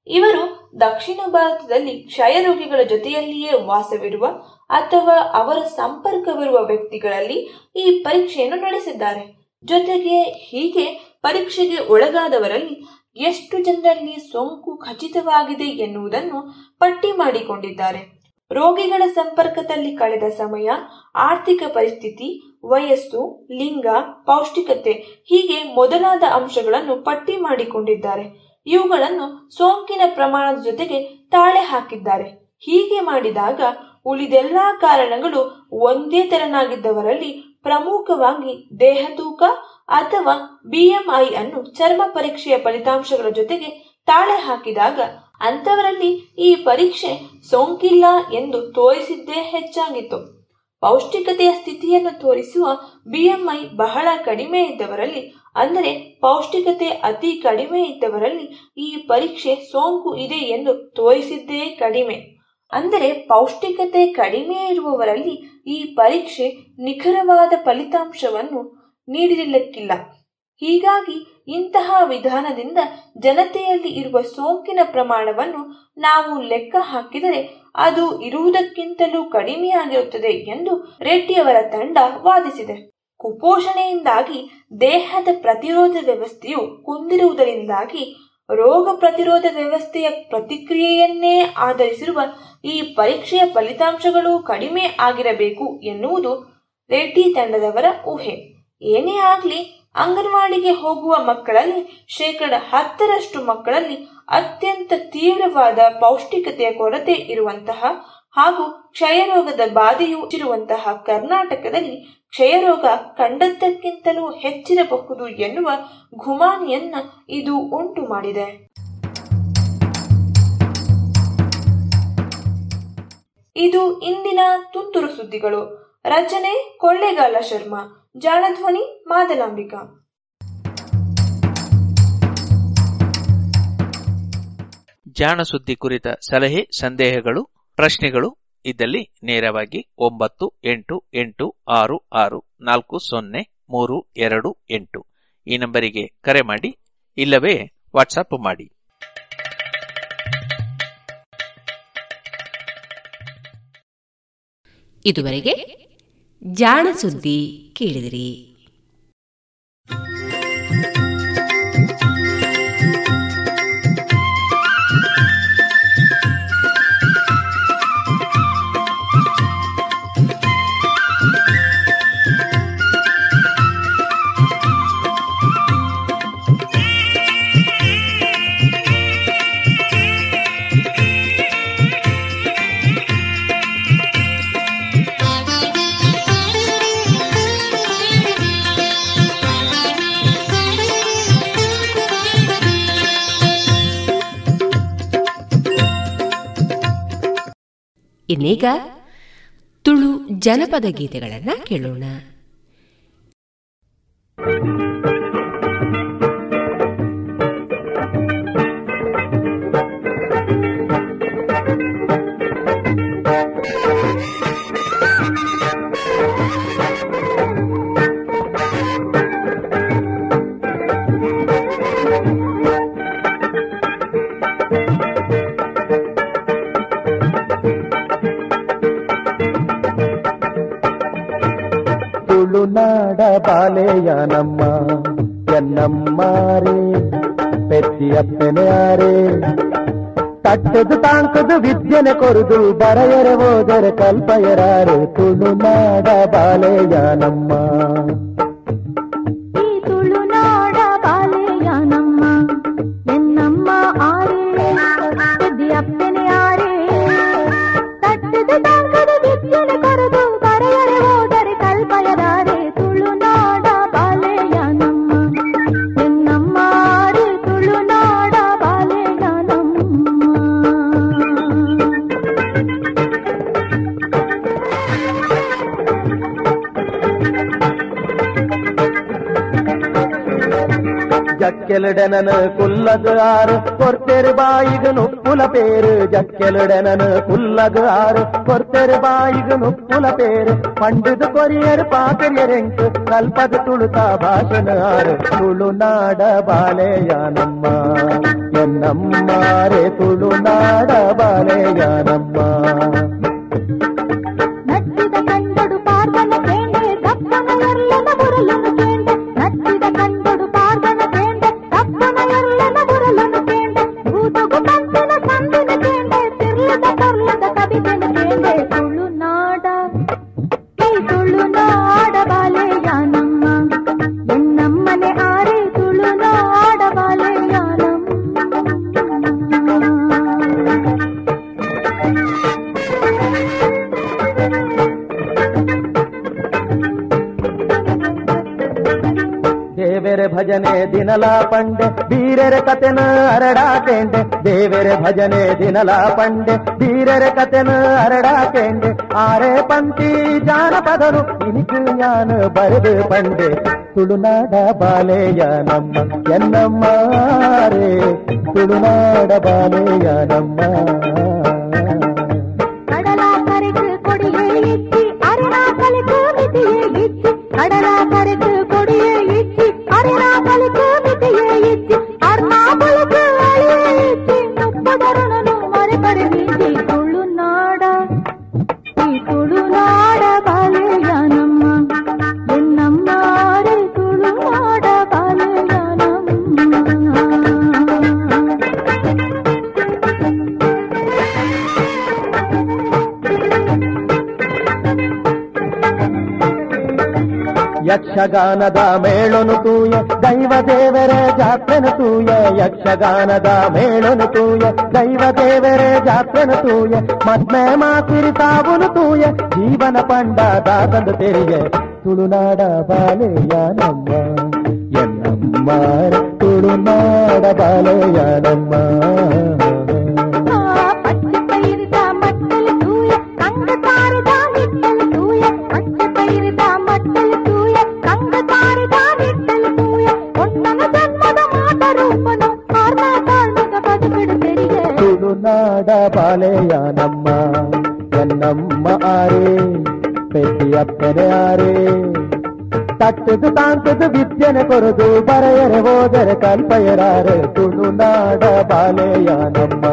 ಇವರು ದಕ್ಷಿಣ ಭಾರತದಲ್ಲಿ ಕ್ಷಯ ರೋಗಿಗಳ ಜೊತೆಯಲ್ಲಿಯೇ ವಾಸವಿರುವ ಅಥವಾ ಅವರ ಸಂಪರ್ಕವಿರುವ ವ್ಯಕ್ತಿಗಳಲ್ಲಿ ಈ ಪರೀಕ್ಷೆಯನ್ನು ನಡೆಸಿದ್ದಾರೆ. ಜೊತೆಗೆ ಹೀಗೆ ಪರೀಕ್ಷೆಗೆ ಒಳಗಾದವರಲ್ಲಿ ಎಷ್ಟು ಜನರಲ್ಲಿ ಸೋಂಕು ಖಚಿತವಾಗಿದೆ ಎನ್ನುವುದನ್ನು ಪಟ್ಟಿ ಮಾಡಿಕೊಂಡಿದ್ದಾರೆ. ರೋಗಿಗಳ ಸಂಪರ್ಕದಲ್ಲಿ ಕಳೆದ ಸಮಯ ಆರ್ಥಿಕ ಪರಿಸ್ಥಿತಿ, ವಯಸ್ಸು, ಲಿಂಗ, ಪೌಷ್ಟಿಕತೆ ಹೀಗೆ ಮೊದಲಾದ ಅಂಶಗಳನ್ನು ಪಟ್ಟಿ ಮಾಡಿಕೊಂಡಿದ್ದಾರೆ. ಇವುಗಳನ್ನು ಸೋಂಕಿನ ಪ್ರಮಾಣದ ಜೊತೆಗೆ ತಾಳೆ ಹಾಕಿದ್ದಾರೆ. ಹೀಗೆ ಮಾಡಿದಾಗ ಉಳಿದೆಲ್ಲಾ ಕಾರಣಗಳು ಒಂದೇ ತೆರನಾಗಿದ್ದವರಲ್ಲಿ ಪ್ರಮುಖವಾಗಿ ದೇಹ ತೂಕ ಅಥವಾ ಬಿಎಂಐ ಅನ್ನು ಚರ್ಮ ಪರೀಕ್ಷೆಯ ಫಲಿತಾಂಶಗಳ ಜೊತೆಗೆ ತಾಳೆ ಹಾಕಿದಾಗ ಅಂತವರಲ್ಲಿ ಈ ಪರೀಕ್ಷೆ ಸೋಂಕಿಲ್ಲ ಎಂದು ತೋರಿಸಿದ್ದೇ ಹೆಚ್ಚಾಗಿತ್ತು. ಪೌಷ್ಟಿಕತೆಯ ಸ್ಥಿತಿಯನ್ನು ತೋರಿಸುವ ಬಿಎಂಐ ಬಹಳ ಕಡಿಮೆ ಇದ್ದವರಲ್ಲಿ ಅಂದರೆ ಪೌಷ್ಟಿಕತೆ ಅತಿ ಕಡಿಮೆ ಇದ್ದವರಲ್ಲಿ ಈ ಪರೀಕ್ಷೆ ಸೋಂಕು ಇದೆ ಎಂದು ತೋರಿಸಿದ್ದೇ ಕಡಿಮೆ. ಅಂದರೆ ಪೌಷ್ಟಿಕತೆ ಕಡಿಮೆ ಇರುವವರಲ್ಲಿ ಈ ಪರೀಕ್ಷೆ ನಿಖರವಾದ ಫಲಿತಾಂಶವನ್ನು ನೀಡಿರಲಿಕ್ಕಿಲ್ಲ. ಹೀಗಾಗಿ ಇಂತಹ ವಿಧಾನದಿಂದ ಜನತೆಯಲ್ಲಿ ಇರುವ ಸೋಂಕಿನ ಪ್ರಮಾಣವನ್ನು ನಾವು ಲೆಕ್ಕ ಹಾಕಿದರೆ ಅದು ಇರುವುದಕ್ಕಿಂತಲೂ ಕಡಿಮೆಯಾಗಿರುತ್ತದೆ ಎಂದು ರೆಡ್ಡಿಯವರ ತಂಡ ವಾದಿಸಿದೆ. ಕುಪೋಷಣೆಯಿಂದಾಗಿ ದೇಹದ ಪ್ರತಿರೋಧ ವ್ಯವಸ್ಥೆಯು ಕುಂದಿರುವುದರಿಂದಾಗಿ ರೋಗ ಪ್ರತಿರೋಧ ವ್ಯವಸ್ಥೆಯ ಪ್ರತಿಕ್ರಿಯೆಯನ್ನೇ ಆಧರಿಸಿರುವ ಈ ಪರೀಕ್ಷೆಯ ಫಲಿತಾಂಶಗಳು ಕಡಿಮೆ ಆಗಿರಬೇಕು ಎನ್ನುವುದು ರೆಡ್ಡಿ ತಂಡದವರ ಊಹೆ. ಏನೇ ಆಗಲಿ, ಅಂಗನವಾಡಿಗೆ ಹೋಗುವ ಮಕ್ಕಳಲ್ಲಿ ಶೇಕಡ ಹತ್ತರಷ್ಟು ಮಕ್ಕಳಲ್ಲಿ ಅತ್ಯಂತ ತೀವ್ರವಾದ ಪೌಷ್ಟಿಕತೆಯ ಕೊರತೆ ಇರುವಂತಹ ಹಾಗೂ ಕ್ಷಯರೋಗದ ಬಾಧೆಯು ಇರುವಂತಹ ಕರ್ನಾಟಕದಲ್ಲಿ ಕ್ಷಯರೋಗ ಕಂಡದ್ದಕ್ಕಿಂತಲೂ ಹೆಚ್ಚಿರಬಹುದು ಎನ್ನುವ ಗುಮಾನಿಯನ್ನ ಇದು ಉಂಟು ಮಾಡಿದೆ. ಇದು ಇಂದಿನ ತುಂತುರು ಸುದ್ದಿಗಳು. ರಚನೆ ಕೊಳ್ಳೇಗಾಲ ಶರ್ಮಾ, ಜಾಣಧ್ವನಿ ಮಾದಲಾಂಬಿಕಾ. ಜಾಣ ಸುದ್ದಿ ಕುರಿತ ಸಲಹೆ, ಸಂದೇಹಗಳು, ಪ್ರಶ್ನೆಗಳು ಇದ್ದಲ್ಲಿ ನೇರವಾಗಿ ಒಂಬತ್ತು, ಎಂಟು ಎಂಟು, ಆರು ಆರು, ನಾಲ್ಕು, ಸೊನ್ನೆ, ಮೂರು, ಎರಡು, ಎಂಟು. ಈ ನಂಬರಿಗೆ ಕರೆ ಮಾಡಿ, ಇಲ್ಲವೇ ವಾಟ್ಸಪ್ ಮಾಡಿ. ಇದುವರೆಗೆ ಜಾಣ ಸುದ್ದಿ ಕೇಳಿದಿರಿ. ಇನ್ನೀಗ ತುಳು ಜನಪದ ಗೀತೆಗಳನ್ನ ಕೇಳೋಣ. ತುಳುನಾಡ ಬಾಲೆಯ ನಮ್ಮ ಎನ್ನಮ್ಮಾರೇ ಪೆತ್ತಿಯಪ್ಪನೆಯಾರೇ ತಟ್ಟದು ತಾಂಕದು ವಿದ್ಯೆನೆ ಕೊರುದು ಬರೆಯರೆ ಹೋದರೆ ಕಲ್ಪಯರಾರೆ ತುಳುನಾಡ ಬಾಲೆಯ ನಮ್ಮ ಜಕ್ಕೆಲುಡೆನನು ಕುಲ್ಲದು ಆರು ಕೊರ್ತೆರು ಬಾಯಿಗೆ ನುಪ್ಪುಲ ಪೇರು ಜಕ್ಕೆಲುಡೆನನು ಕುಲ್ಲದು ಆರು ಕೊರ್ತೆರು ಬಾಯಿಗೆ ನುಪ್ಪುಲ ಪೇರು ಪಂಡಿದು ಕೊರಿಯರು ಪಾಕರಿಯರೆಂಕು ಕಲ್ಪದ ತುಳುತ ಭಾಷಣ ಆರು ತುಳುನಾಡ ಬಾಲೆಯ ನಮ್ಮ ಎನ್ನಮ್ಮಾರೆ ತುಳುನಾಡ ಬಾಲೆಯ ದಿನಲಾ ಪಂಡೆ ಬೀರರ ಕತೆನ ಅರಡಾಕೆಂಡೆ ದೇವರ ಭಜನೆ ದಿನಲಾ ಪಂಡೆ ಬೀರರ ಕತೆನ ಅರಡಾಕೆಂಡೆ ಆರೆ ಪಂತಿ ಜಾನಪದರು ಇನಿಕು ಜ್ಞಾನ ಬರೆದು ಪಂಡೆ ತುಳುನಾಡ ಬಾಲೆಯ ನಮ್ಮ ಎನ್ನಮ್ಮ ರೇ ತುಳುನಾಡ ಬಾಲೆಯ ನಮ್ಮ ಯಕ್ಷಗಾನದ ಮೇಳನು ತೂಯ ದೈವ ದೇವರ ಜಾತ್ರೆನು ತೂಯ ಯಕ್ಷಗಾನದ ಮೇಳನು ತೂಯ ದೈವ ದೇವರ ಜಾತ್ರೆನು ತೂಯ ಮದ್ಮೆ ಮಾಸಿರಿ ತಾವುನು ತೂಯ ಜೀವನ ಪಂಡ ದಾದಂದು ತೆರಿಯ ತುಳುನಾಡ ಬಾಲೆಯ ನಮ್ಮ ಎನ್ನಮ್ಮ ತುಳುನಾಡ ಬಾಲೆಯ ನಮ್ಮ ಕಟ್ಟದು ತಾಂತದು ವಿದ್ಯನೆ ಕೊರದು ಬರೆಯರೆ ಹೋದರೆ ಕಲ್ಪಯರಾರೆ ತುಳುನಾಡ ಬಾಲೆಯ ನಮ್ಮ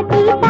கட்டி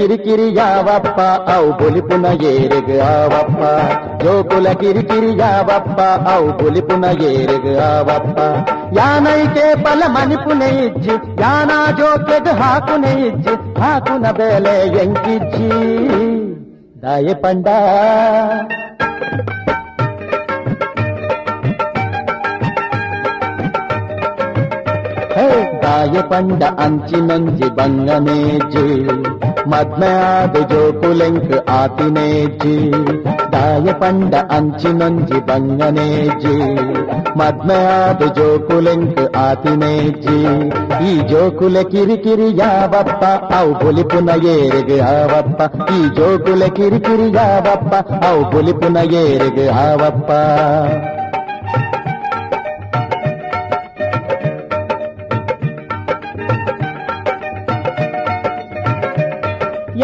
ಜೋಕುಲ ಕಿರಿಕಿರಿ ಯಾವಪ್ಪ ಅವು ಬೊಲಿಪುನ ಏರೆಗ ಆವಪ್ಪ ಜೋಕುಲ ಕಿರಿಕಿರಿ ಯಾವಪ್ಪ ಅವು ಬೊಲಿಪುನ ಏರೆಗ ಆವಪ್ಪ ಯಾನೈಕೆ ಬಲ ಮಣಿಪುನ ಇಜ್ಜಿ ಯಾನ ಜೋಕೆಗ ಹಾಕುನ ಇಜ್ಜಿ ಹಾಕುನ ಬೆಲೆ ಎಂಕಿಜ್ಜಿ ದಾಯ ಪಂಡ ಹೇ ದಾಯ ಪಂಡ ಅಂಚಿನೊಂಜಿ ಬಂಗನೇಜಿ ಮದ್ಮೆಯಾದ ಜೋಕುಲೆಂಕ್ ಆತಿನೇಜಿ ದಾಯ ಪಂಡ ಅಂಚಿನೊಂಜಿ ಬಂಗನೇಜಿ ಮದ್ಮೆಯಾದ ಜೋಕುಲೆಂಕ್ ಆತಿನೇಜಿ ಈ ಜೋಕುಲ ಕಿರಿಕಿರಿ ಯಾವಪ್ಪ ಅವು ಬೊಲಿಪುನ ಏರೆಗೆ ಆವಪ್ಪ ಈ ಜೋಕುಲ ಕಿರಿಕಿರಿ ಯಾವಪ್ಪ ಅವು ಬೊಲಿಪುನ ಏರೆಗೆ ಆವಪ್ಪ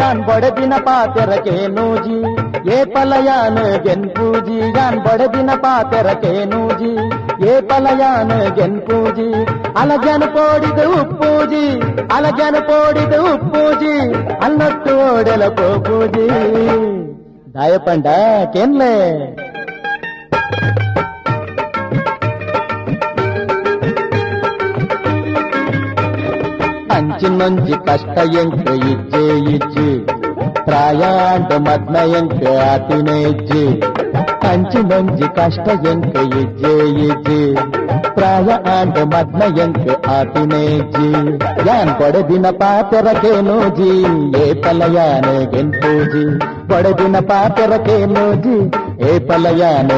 ಯಾನ್ ಬಡದಿನ ಪಾತೆರಕೆ ನೂಜಿ ಏ ಪಲಯಾನ ಗೆನ್ಪೂಜಿ ಯಾನ್ ಬಡದಿನ ಪಾತೆರಕೆ ನೂಜಿ ಏ ಪಲಯಾನ ಗೆನ್ಪೂಜಿ ಅಲಜನ ಪೋಡಿದ ಉಪ್ಪೂಜಿ ಅಲಜನ ಪೋಡಿದ ಉಪ್ಪೂಜಿ ಅಲ್ಲೊಟ್ಟು ಓಡೆಲ ಪೋಪೂಜಿ ದಾಯಪಂಡ ಕೆನ್ಲೆ? ಅಂಚಿನೊಂಜಿ ಕಷ್ಟ ಎಂಕ ಇಜ್ಜೆ ಇಜ್ಜಿ ಪ್ರಾಯಾಂಡ ಮದ್ನ ಎಂಕ ಆತಿನ ಇಜ್ಜಿ ಅಂಚಿನೊಂಜಿ ಕಷ್ಟ ಎಂಕ ಇಜ್ಜೆ ಇಜ್ಜಿ ಪ್ರಾಯ ಆಂಡ ಮದ್ನ ಎಂಕ ಆತಿನ ಇಜ್ಜಿ ಯಾನ್ ಕೊಡದಿನ ಪಾತೆರಕೆ ನೋಜಿ ಏ ಪಲಯಾನ ಗೆಂಪೂಜಿ ಕೊಡದಿನ ಪಾತೆರಕೆ ನೋಜಿ ಏ ಪಲಯಾನ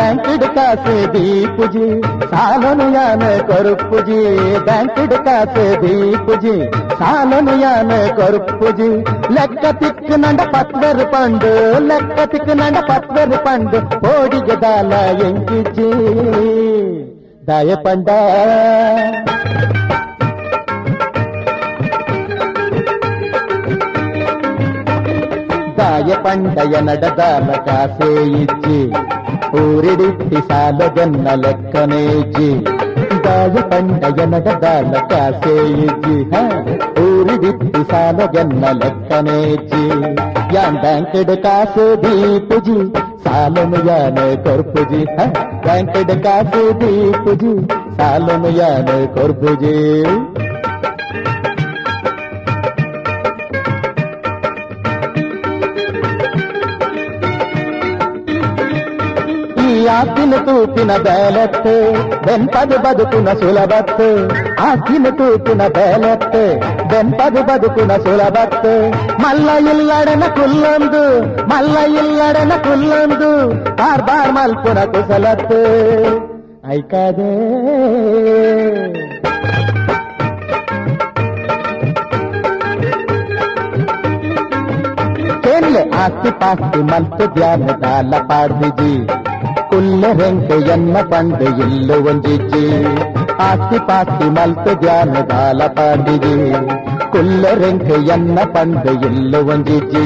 ಬ್ಯಾಂಕಿಡ್ ಕಾಸೆ ದೀಪುಜಿ ಸಾಲನು ಯಾನ ಕೊರುಪುಜಿ ಬ್ಯಾಂಕಿಡ್ ಕಾಸೆ ದೀಪುಜಿ ಸಾಲನು ಯಾನ ಕೊರುಪುಜಿ ಲೆಕ್ಕ ತಿಕ್ಕು ನಂಡ ಪತ್ವರ್ ಪಂಡು ಲೆಕ್ಕ ತಿಕ್ಕು ನಂಡ ಪತ್ವರ್ ಪಂಡು ಓಡಿಗೆ ದಾಲ ಎಂಕಿಜಿ ದಾಯ ಪಂಡ ದಾಯ ಪಂಡಯ ನಡದಾಲ ಕಾಸೆ ಇಜ್ಜಿ ఊరిడిట్టి సాలగన్న లెక్కనేజి దాయ పంట ఎనగ దాల కాసేయిజి ఊరిడిట్టి సాలగన్న లెక్కనేజి. యాండాంకెడు కాసే దీపుజి సాలను యానే కొర్పుజి బ్యాంకెడు కాసే దీపుజి సాలను యానే కొర్పుజీ. ಆಸ್ತಿನ ತೂಪಿನ ಬೇಲತ್ತೆ ಬೆಂಪದು ಬದುಕುನ ಸುಲಭತ್ತೆ ಆಸ್ತಿನ ತೂಪಿನ ಬೇಲತ್ತೆ ಬೆಂಪದು ಬದುಕುನ ಸುಲಭತ್ತೆ ಮಲ್ಲ ಇಲ್ಲಡನ ಕುಲ್ಲೊಂದು ಮಲ್ಲ ಇಲ್ಲಡನ ಕುಲ್ಲೊಂದು ಬಾರ್ ಬಾರ್ ಮಲ್ಪುನ ಕುಸಲತ್ತೆ ಐಕಾದೆ ಕೇನ್ಲೆ ಆಸ್ತಿ ಪಾಸ್ತಿ ಮಲ್ತು ಧ್ಯಾನ ದಾಲ ಪಾಡ್ದಿಜಿ ಕುಲ್ಲ ರೆಂಕ ಎನ್ನ ಪಂಡು ಇಲ್ಲು ಒಂಜಿಜ್ಜಿ ಆಸ್ತಿ ಪಾಸ್ತಿ ಮಲ್ತು ಧ್ಯಾನ ದಾಲ ಪಾಡ್ದಿಜಿ ಕುಲ್ಲ ರೆಂಕ ಎನ್ನ ಪಂಡು ಇಲ್ಲು ಒಂಜಿಜ್ಜಿ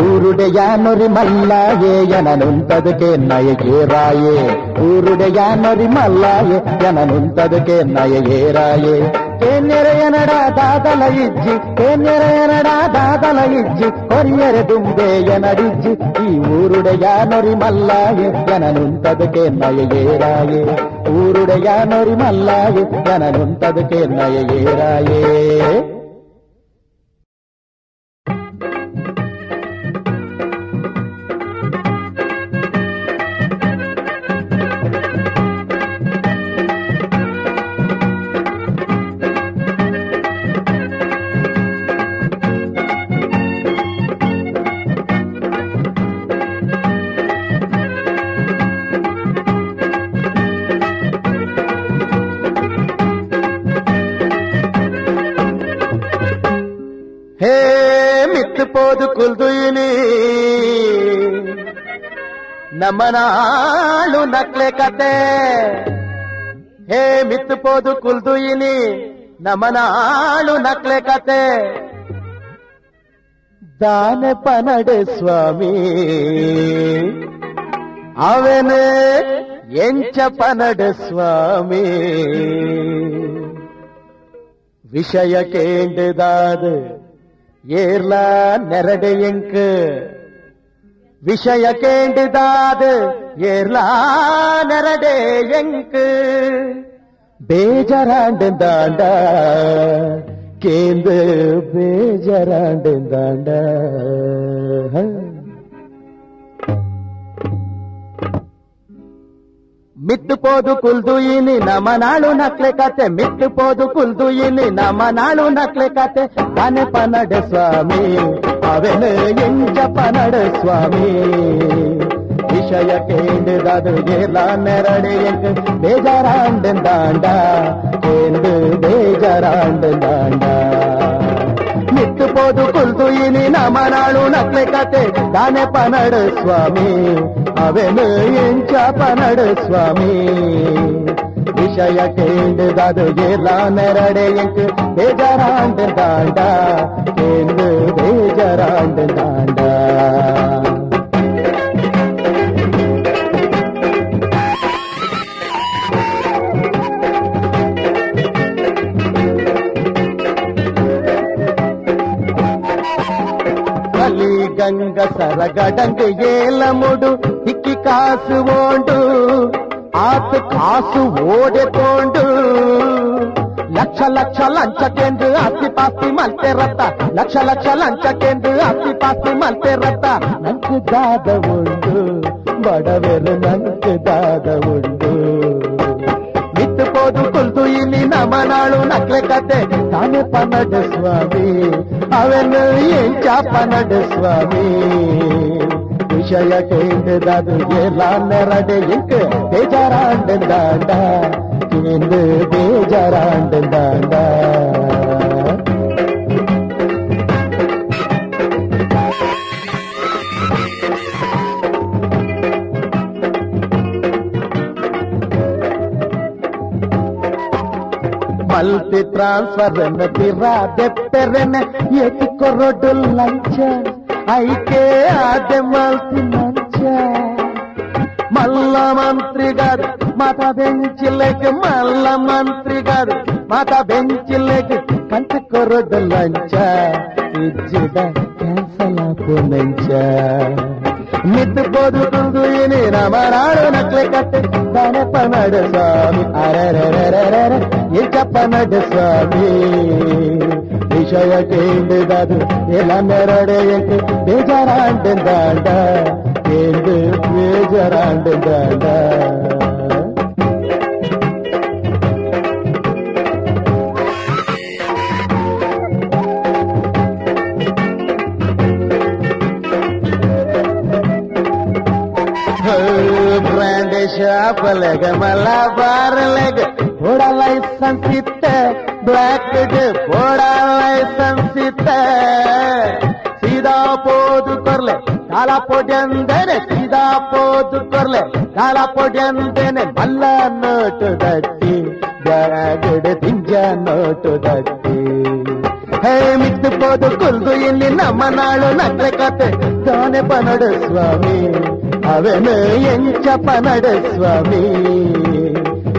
ಊರುಡೆ ಯಾನೊರಿ ಮಲ್ಲಾಯೇ ಎನನುಂತದಕ್ಕೆ ನಯಗೆ ರಾಯೇ ಊರುಡೆ ಯಾನೊರಿ ಮಲ್ಲಾಯೇ ಎನನುಂತದಕ್ಕೆ ನಯಗೆ ರಾಯೇ ಕೇನ್ಯರೆಯನಡ ದಾದಲ ಇಜ್ಜಿ ಕೇನ್ಯರೆಯನಡ ದಾದಲ ಇಜ್ಜಿ ಕೊರಿಯರೆ ದುಂಬೆಯ ನಡಿಜ್ಜಿ ಈ ಊರುಡೆಯ ನೊರಿ ಮಲ್ಲಾಯೆ ಜನನುಂತದಕ್ಕೆ ನಯಗೇರಾಯೆ ಊರುಡೆಯ ನೊರಿ ಮಲ್ಲಾಯೆ ಜನನುಂತದಕ್ಕೆ ನಯಗೇರಾಯೇ ನಮ್ಮನಾಳು ನಕ್ಲೆ ಕತೆ. ಹೇ ಮಿತ್ತುಪೋದು ಕುಲ್ದು ಇನಿ, ನಮ್ಮನಾಳು ನಕ್ಲೆ ಕತೆ. ದಾನೆ ಪನಡೆ ಸ್ವಾಮಿ, ಅವನೇ ಎಂಚ ಪನಡೆ ಸ್ವಾಮಿ. ವಿಷಯ ಕೇಂದ್ರದಾದ ಏರ್ಲ ನೆರಡೆ ಎಂಕ விஷய கேண்டுதாது ஏர்லானரடே எங்கு பேஜராண்டு தாண்டா கேந்து பேஜராண்டு ಮಿಟ್ಟು ಪೋದು ಕುಲ್ದು ಇನಿ ನಮ್ಮ ನಾಳು ನಕ್ಲೆ ಕತೆ ಮಿಟ್ಟು ಪೋದು ಕುಲ್ದು ಇನಿ ನಮ್ಮ ನಾಳು ನಕ್ಲೆ ಕತೆ ಮನೆ ಪನಡ ಸ್ವಾಮಿ ಅವನ ಎಂಜ ಪನಡ ಸ್ವಾಮಿ ವಿಷಯ ಕೇಂದ್ರದಾದು ಎಲ್ಲ ನೆರಡೆ ಎಂಕ ಬೇಜಾರಾಂಡ ದಾಂಡ ಕೇಂದ್ರ ಬೇಜಾರಾಂಡ ದಾಂಡ ಪೋದು ಕುಲ್ದು ಇನಿ ನಮ್ಮ ನಾಳು ನಕ್ಲೆ ಕತೆ ದಾನೆ ಪನಡ ಸ್ವಾಮಿ ಅವನು ಎಂಚ ಪನಡ ಸ್ವಾಮಿ ವಿಷಯ ಕೇಂದ್ರದು ಎಲ್ಲ ನೆರಡೆ ಎಂಕ ಬೇಜಾರಾಂಡ ದಾಂಡ ಕೇಂದ್ರ ಬೇಜಾರಾಂಡ ದಾಂಡ గంగ சரகடங்கு ఏలముడు ఇక్కి కాసు ఓండు ఆత్ కాసు ஓடே போண்டு లక్ష లక్ష లంచకెందు అతి పాస్తి మల్తే రత్త లక్ష లక్ష లంచ లంచకెందు అతి పాస్తి మల్తే రత్త. నంకు దాద ఉండు బడవెరు నంకు దాద ఉండు ಮಿತ್ತು ಪೋದು ನಮನಳು ನಮನಾಳು ನಕ್ಲೆ ಕತೆ. ತಾನೆ ಪನಡ ಸ್ವಾಮಿ ಅವನು ಎಂಚ ಪನಡ ಸ್ವಾಮಿ. ವಿಷಯ ಕೇಂದ್ರದಾದು ಎಲ್ಲ ನೆರಡೆ ಇಂಕ್ ಬೇಜಾರಾಂಡ ದಾಂಡ. ಬೇಜಾರಾಂಡ ದಾಂಡ. మల్టీ ట్రాన్స్ఫర్ తిరా దెప్పెరెన ఎత్తుకొరొడ్డు లంచ. అయితే అదే మల్టీ లంచ మల్ల మంత్రి గారు మాత బెంచిలేక మల్ల మంత్రి గారు మాత బెంచిలేక కంటి కొరొడ్డు లంచ. ఇచ్చిద క్యాన్సల్ ఆపు లంచ. ಮಿತ್ತು ಪೋದು ತೂಗು ಇನಿ ನಮ್ಮ ನಾಡು ನಕ್ಲೆ ಕಟ್ಟು ಗಣಪ ನಡು ಸ್ವಾಮಿ ಅರರರರರ ಇಲ್ಲಪ್ಪ ನಡು ಸ್ವಾಮಿ விஷய கேண்டுதது இளமெரடையக்கு பேஜராண்டு தாண்டா கேண்டு பேஜராண்டு தாண்டா ದಾಂಡ ಬ್ರ್ಯಾಂಡ್ ಶಾಪಲೆಗ ಮಲಬಾರ್ಲೆಗ ಬೋಡ ಲೈಸೆನ್ಸ್ ಇತ್ತ ಬ್ಲಾಕ್ ಬೋಡ ಲೈಸೆನ್ಸ್ ಇತ್ತ ಸೀದಾ ಪೋದು ಕೊರ್ಲೆ ಕಾಲ ಪೊಡ್ಯಂದೇನೆ ಸೀದಾ ಪೋದು ಕೊರ್ಲೆ ಕಾಲ ಪೊಡ್ಯಂದೇನೆ ಮಲ್ಲ ನೋಟು ದಟ್ಟಿ ಬ್ಯಾಗಡ್ ದಿಂಜ ನೋಟು ದಟ್ಟಿ ಹೇ ಮಿತ್ತು ಪೋದು ಕುಲ್ದು ಇಲ್ಲಿ ನಮ್ಮ ನಾಳು ನಕ್ರೆ ಕತೆ. ತಾನೆ ಪನಡ ಸ್ವಾಮಿ, ಅವನು ಎಂಚ ಪನಡ ಸ್ವಾಮಿ.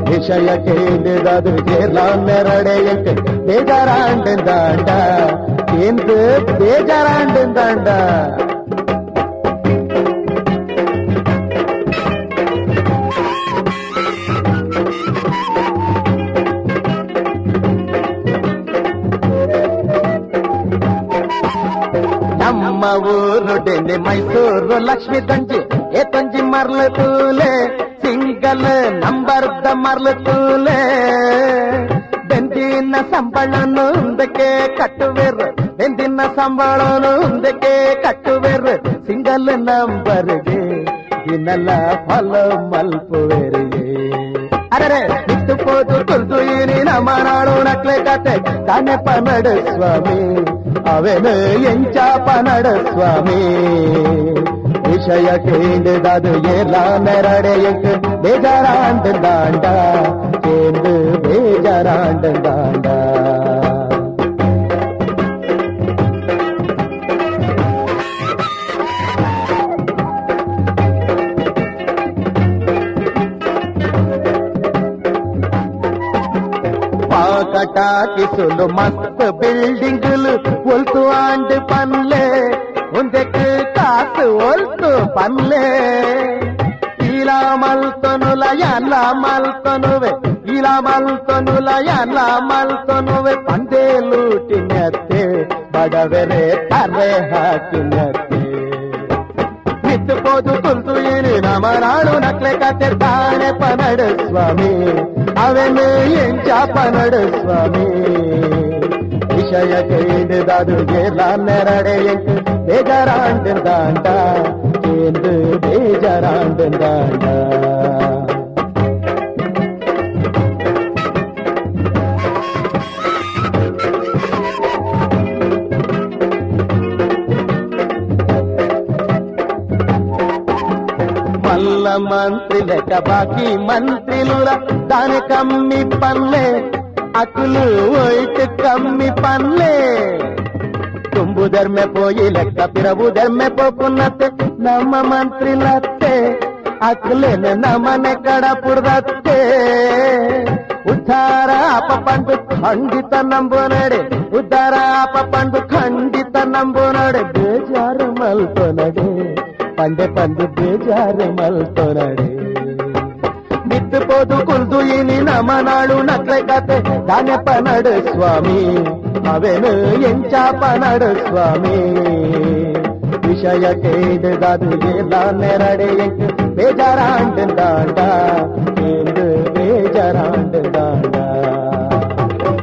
ವಿಷಯ ಕೇಂದ್ರದು ಎಲ್ಲ ನೆರಡೆ ಎಂಕ ಬೇಜಾರಾಂಡ ದಾಂಡ ಎಂದು ಬೇಜಾರಾಂಡ ದಾಂಡ. ನಮ್ಮ ಊರು ಡೆಲ್ಲಿ ಮೈಸೂರು ಲಕ್ಷ್ಮಿ ತಂಜಿ ಏ ತಂಜಿ ಮರ್ಲು ತೂಲೆ ಸಿಂಗಲ್ ನಂಬರ್ ದ ಮರ್ಲು ತೂಲೆ ಬೆಂದಿನ ಸಂಬಳನು ಮುಂದಕ್ಕೆ ಕಟ್ಟುವೆರು ಬೆಂದಿನ ಸಂಬಳನು ಮುಂದಕ್ಕೆ ಕಟ್ಟುವೆರು ಸಿಂಗಲ್ ನಂಬರ್ಗೆ ದಿನಲ್ಲ ಫಾಲೋ ಮಲ್ಪುವೆರಿಗೆ ಅರೆ ಬಿಟ್ಟು ಪೋದು ಕುಲ್ದು ಇನಿ ನಮ್ಮ ನಾಡು ನಕ್ಲೆ ಕತೆ ತಾನೆ ಪನಡ ಸ್ವಾಮಿ ಅವನು ಎಂಚ ಪನಡ ಸ್ವಾಮಿ ವಿಷಯ ಕೇಂದ್ರದು ಎಲ್ಲ ನೆರಡೆಯಕ್ಕೆ ಬೇಜಾರಾಂಡ ದಾಂಡ ಕೇಂದ್ರ ಬೇಜಾರಾಂಡ ದಾಂಡ పాకటాకిసులు మస్తు బిల్డింగులు ఒల్తు ఆండు పన్లే ముందెకు కాసు ఒల్తు పన్లే ఇలా మల్తొనుల ಎಲ್ಲ ಮಲ್ತೊನುವೆ ಇಲ್ಲ ಮಲ್ತೊನುಲ ಎಲ್ಲ ಮಲ್ತೊನುವೆ ಪಂದೇಲೂಟಿನತ್ತೆ ಬಡವೆರೆ రోజು ಕುಂತುಯಿರಿ ನಮನಾಡು ನಕ್ಲೆ ಕತೆ ತಾನೆ ಪನಡ ಸ್ವಾಮಿ ಅವನು ಎಂಚ ಪನಡ ಸ್ವಾಮಿ ವಿಷಯಕ್ಕೆ ಇದಾದು ಎಲ್ಲ ನೆರಡೆ ಎಂಟು ಬೇಜಾರಾಂಡ್ ದಾಂಡ ಎಂದು ಬೇಜಾರಾಂಡ್ ದಾಂಡ मंत्रि बाकी मंत्रि दान कमी पल्ले अकल कमी पल्ले तुम्बू धर्म पिबू नम मंत्री लते अकले नमने कड़पुड़े उधार आप पंडु खंडित नंबो नड़े उद्धार आप पंड खंडित नंबो नड़े बेजार मल्प नड़े ಪಂಡೆ ಪಂದು ಬೇಜಾರೆ ಮಲ್ತೊನಡೆ ಬಿತ್ತು ಪೋದು ಕುಲ್ದು ಇನಿ ನಮ್ಮ ನಾಳು ನಕ್ಲೆ ಕತೆ ತಾನೆ ಪನಡ ಸ್ವಾಮಿ ಅವೇನು ಎಂಚ ಪನಡ ಸ್ವಾಮಿ ವಿಷಯ ಕೇಳಿದಾದು ಎಲ್ಲ ನೆರಡೆ ಎಂಟು ಬೇಜಾರಾಂಡ ದಾಂಡ ಎಂದು ಬೇಜಾರಾಂಡ ದಾಂಡ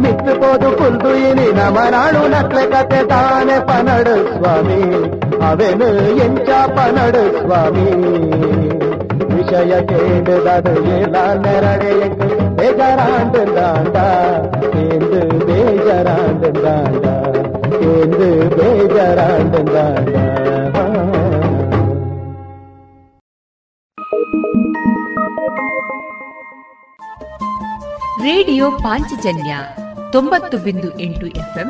ಮಿತ್ತು ಪೋದು ಕುಲ್ದು ಇನಿ ನಮ್ಮ ನಾಳು ನಕ್ಲೆ ಕತೆ ತಾನೆ ಪನಡ ಸ್ವಾಮಿ ಅವೆನು ಎಂಚ ಪನಡು ಸ್ವಾಮಿ ವಿಷಯ ಕೇಳಿದದು ಎಲ್ಲ ನೆರಡೆ ಎಂಟು ಬೇಜಾರಾಂಡು ದಾಂಡ ಎಂದು ಬೇಜಾರಾಂಡು ದಾಂಡ ಎಂದು ಬೇಜಾರಾಂಡು ದಾಂಡ ರೇಡಿಯೋ ಪಾಂಚಜನ್ಯ ತೊಂಬತ್ತು ಬಿಂದು ಎಂಟು ಎಫ್ಎಂ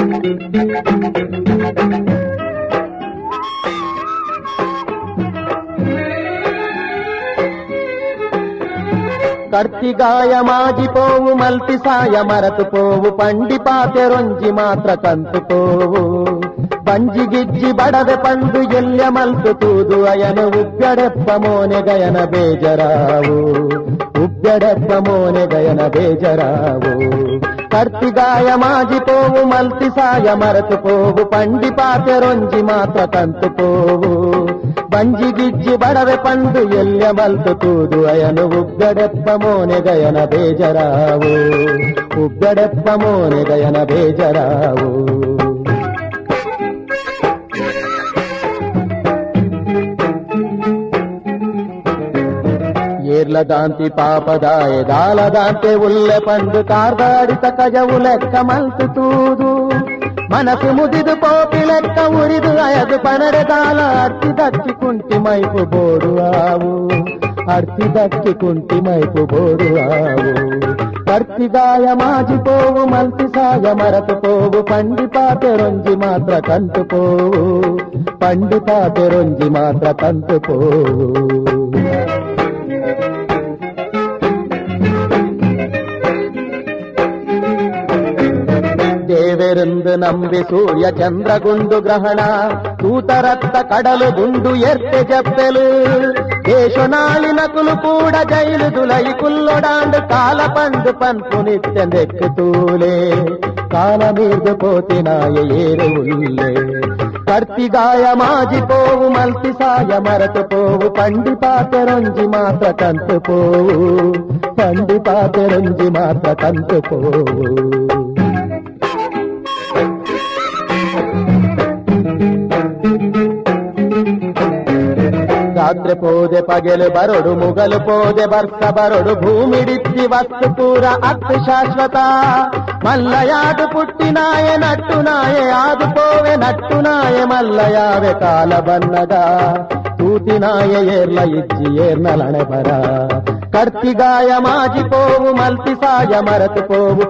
కర్తిగాయ మాజిపోవు మల్తి సాయ మరతు పోవు పండి పాతె రొంజి మాత్ర కంతు పోవు ಬಂಜಿ ಗಿಜ್ಜಿ ಬಡವೆ ಪಂಡು ಎಲ್ಯ ಮಲ್ತು ತೂದು ಅಯನ ಉಬ್ಬೆಡೆಪ್ಪ ಮೋನೆ ಗಯನ ಬೇಜರಾವು ಉಬ್ಬೆಡೆಪ್ಪ ಮೋನೆ ಗಯನ ಬೇಜರಾವು ಕರ್ತಿಗಾಯ ಮಾಜಿ ಪೋವು ಮಲ್ತಿ ಸಾಯ ಮರೆತು ಪೋವು ಪಂಡಿ ಪಾತೆ ರೊಂಜಿ ಮಾತ್ರ ಕಂತು ಪೋವು ಬಂಜಿ ಗಿಜ್ಜಿ ಬಡವೆ ಪಂಡು ಎಲ್ಯ ಮಲ್ತು ತೂದು ಅಯನು ಉಬ್ಬೆಡೆಪ್ಪ ಮೋನೆ ಗಯನ ಬೇಜರಾವು ಉಬ್ಬೆಡೆಪ್ಪ ಮೋನೆ ಗಯನ ಬೇಜರಾವು ಏರ್ಲದಾಂತಿ ಪಾಪದಾಯ ದಾಲದಾಂತೆ ಉಲ್ಲೆ ಪಂಡು ಕಾರ್ದಾಡಿತ ಕಜವು ಲೆಕ್ಕ ಮಲ್ತು ತೂದು ಮನಸ್ಸು ಮುದಿದು ಪೋಪಿ ಲೆಕ್ಕ ಉರಿದು ಅಯದು ಪನಡೆ ದಾಲ ಅರ್ತಿ ದಕ್ಕಿ ಕುಂಟಿ ಮೈಪು ಬೋಡುವಾವು ಅರ್ತಿ ದಕ್ಕಿ ಕುಂಟಿ ಮೈಪು ಬೋಡುವಾವು ಕರ್ತಿಗಾಯ ಮಾಜಿ ಪೋವು ಮಲ್ತಿ ಸಾಯ ಮರತು ಪೋವು ಪಂಡಿತಾತೆ ರೊಂಜಿ ಮಾತ್ರ ಕಂತು ಪೋವು ಪಂಡಿತಾತೆ ರೊಂಜಿ ಮಾತ್ರ ಕಂತು ಪೋವು ದೇವರೆಂದು ನಂಬಿ ಸೂರ್ಯ ಚಂದ್ರಗುಂಡು ಗ್ರಹಣ ತೂತರತ್ತ ಕಡಲು ಗುಂಡು ಎರ್ತೆ ಜಪ್ಪೆಲು ದೇಶನಾಳಿ ನಕುಲು ಕೂಡ ಜೈಲು ದುಲೈ ಕುಲ್ಲೊಡಾಂಡು ಕಾಲ ಪಂಡು ಪನ್ಪು ನಿತ್ಯ ನೆಕ್ಕು ತೂಲೆ ಕಾಲ ಮೀರ್ದು ಪೋತಿನಾಯ ಏರು ಉಲ್ಲೆ ಕರ್ತಿಗಾಯ ಮಾಜಿ ಪೋವು ಮಲ್ತಿ ಸಾಯ ಮರತು ಪೋವು ಪಂಡಿತಾತೆ ರಂಜಿ ಮಾತ್ರ ರಾತ್ರಿ ಪೋದೆ ಪಗೆಲು ಬರಡು ಮುಗಲು ಪೋದೆ ಬರ್ಸ ಬರಡು ಭೂಮಿಡಿತ್ತಿ ವಸ್ತು ಪೂರ ಅತ್ತು ಶಾಶ್ವತ ಮಲ್ಲಯಾದು ಪುಟ್ಟಿನಾಯ ನಟ್ಟು ನಾಯೆ ಆದು ಪೋವೆ ನಟ್ಟು ನಾಯೆ ಮಲ್ಲಯಾವೆ ಕಾಲ ಬನ್ನದ ತೂತಿನಾಯ ಏರ್ಲ ಇಜ್ಜಿ ಏರ್ನಲಣೆ ಬರ ಕರ್ತಿಗಾಯ ಮಾಜಿ ಪೋವು ಮಲ್ತಿ ಸಾಯ ಮರತು ಪೋವು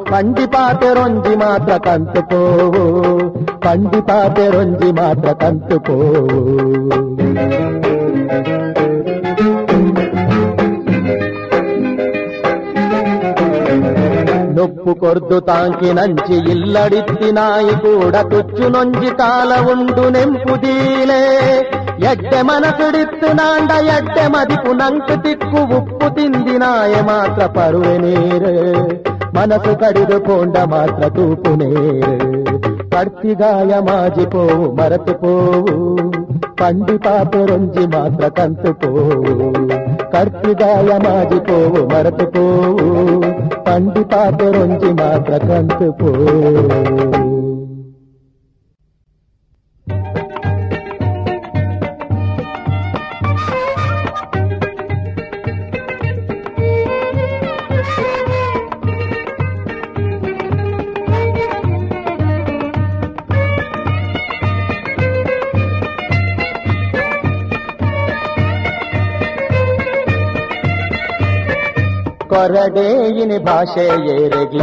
ಪಂಡಿಪಾತೆ ರೊಂಜಿ ಮಾತ್ರ ಕಂತು ಪೋವು ಪಂಡಿಪಾತೆ ರೊಂಜಿ ಮಾತ್ರ ಕಂತು ಪೋವು ನೊಪ್ಪು ಕೊರ್ದು ತಾಂಕಿ ನಂಚಿ ಇಲ್ಲಡಿತ್ತಿ ನಾಯಿ ಕೂಡ ತುಚ್ಚು ನೊಂಜಿ ಕಾಲ ಉಂಡು ನೆಂಪುದೀಲೆ ಎಡ್ಡೆ ಮನಸುಡಿತ್ತು ನಾಂಡ ಎಡ್ಡೆ ಮದಿಪು ನಂಕು ತಿಕ್ಕು ಉಪ್ಪು ತಿಂದಿ ನಾಯ ಮಾತ್ರ ಪರುವೆ ನೀರು ಮನಸ್ಸು ಕಡಿದು ಕೊಂಡ ಮಾತ್ರ ತೂಪು ನೇರು ಪಡ್ತಿಗಾಯ ಮಾಜಿ ಪೋವು ಮರತು ಪೋವು ಪಂಡಿಪಾತ ರೊಂಜಿ ಮಾತ್ರ ಕಂತು ಪೋವು ಕರ್ತಿಗಾಯ ಮಾಜಿ ಪೋವು ಮರತು ಪೋವು ಪಂಡಿಪಾತ ರೊಂಜಿ ಮಾತ್ರ ಕಂತು ಪೋವು ಕೊರಡೇಯಿನಿ ಭಾಷೆ ಏರೆಗ್ಲ.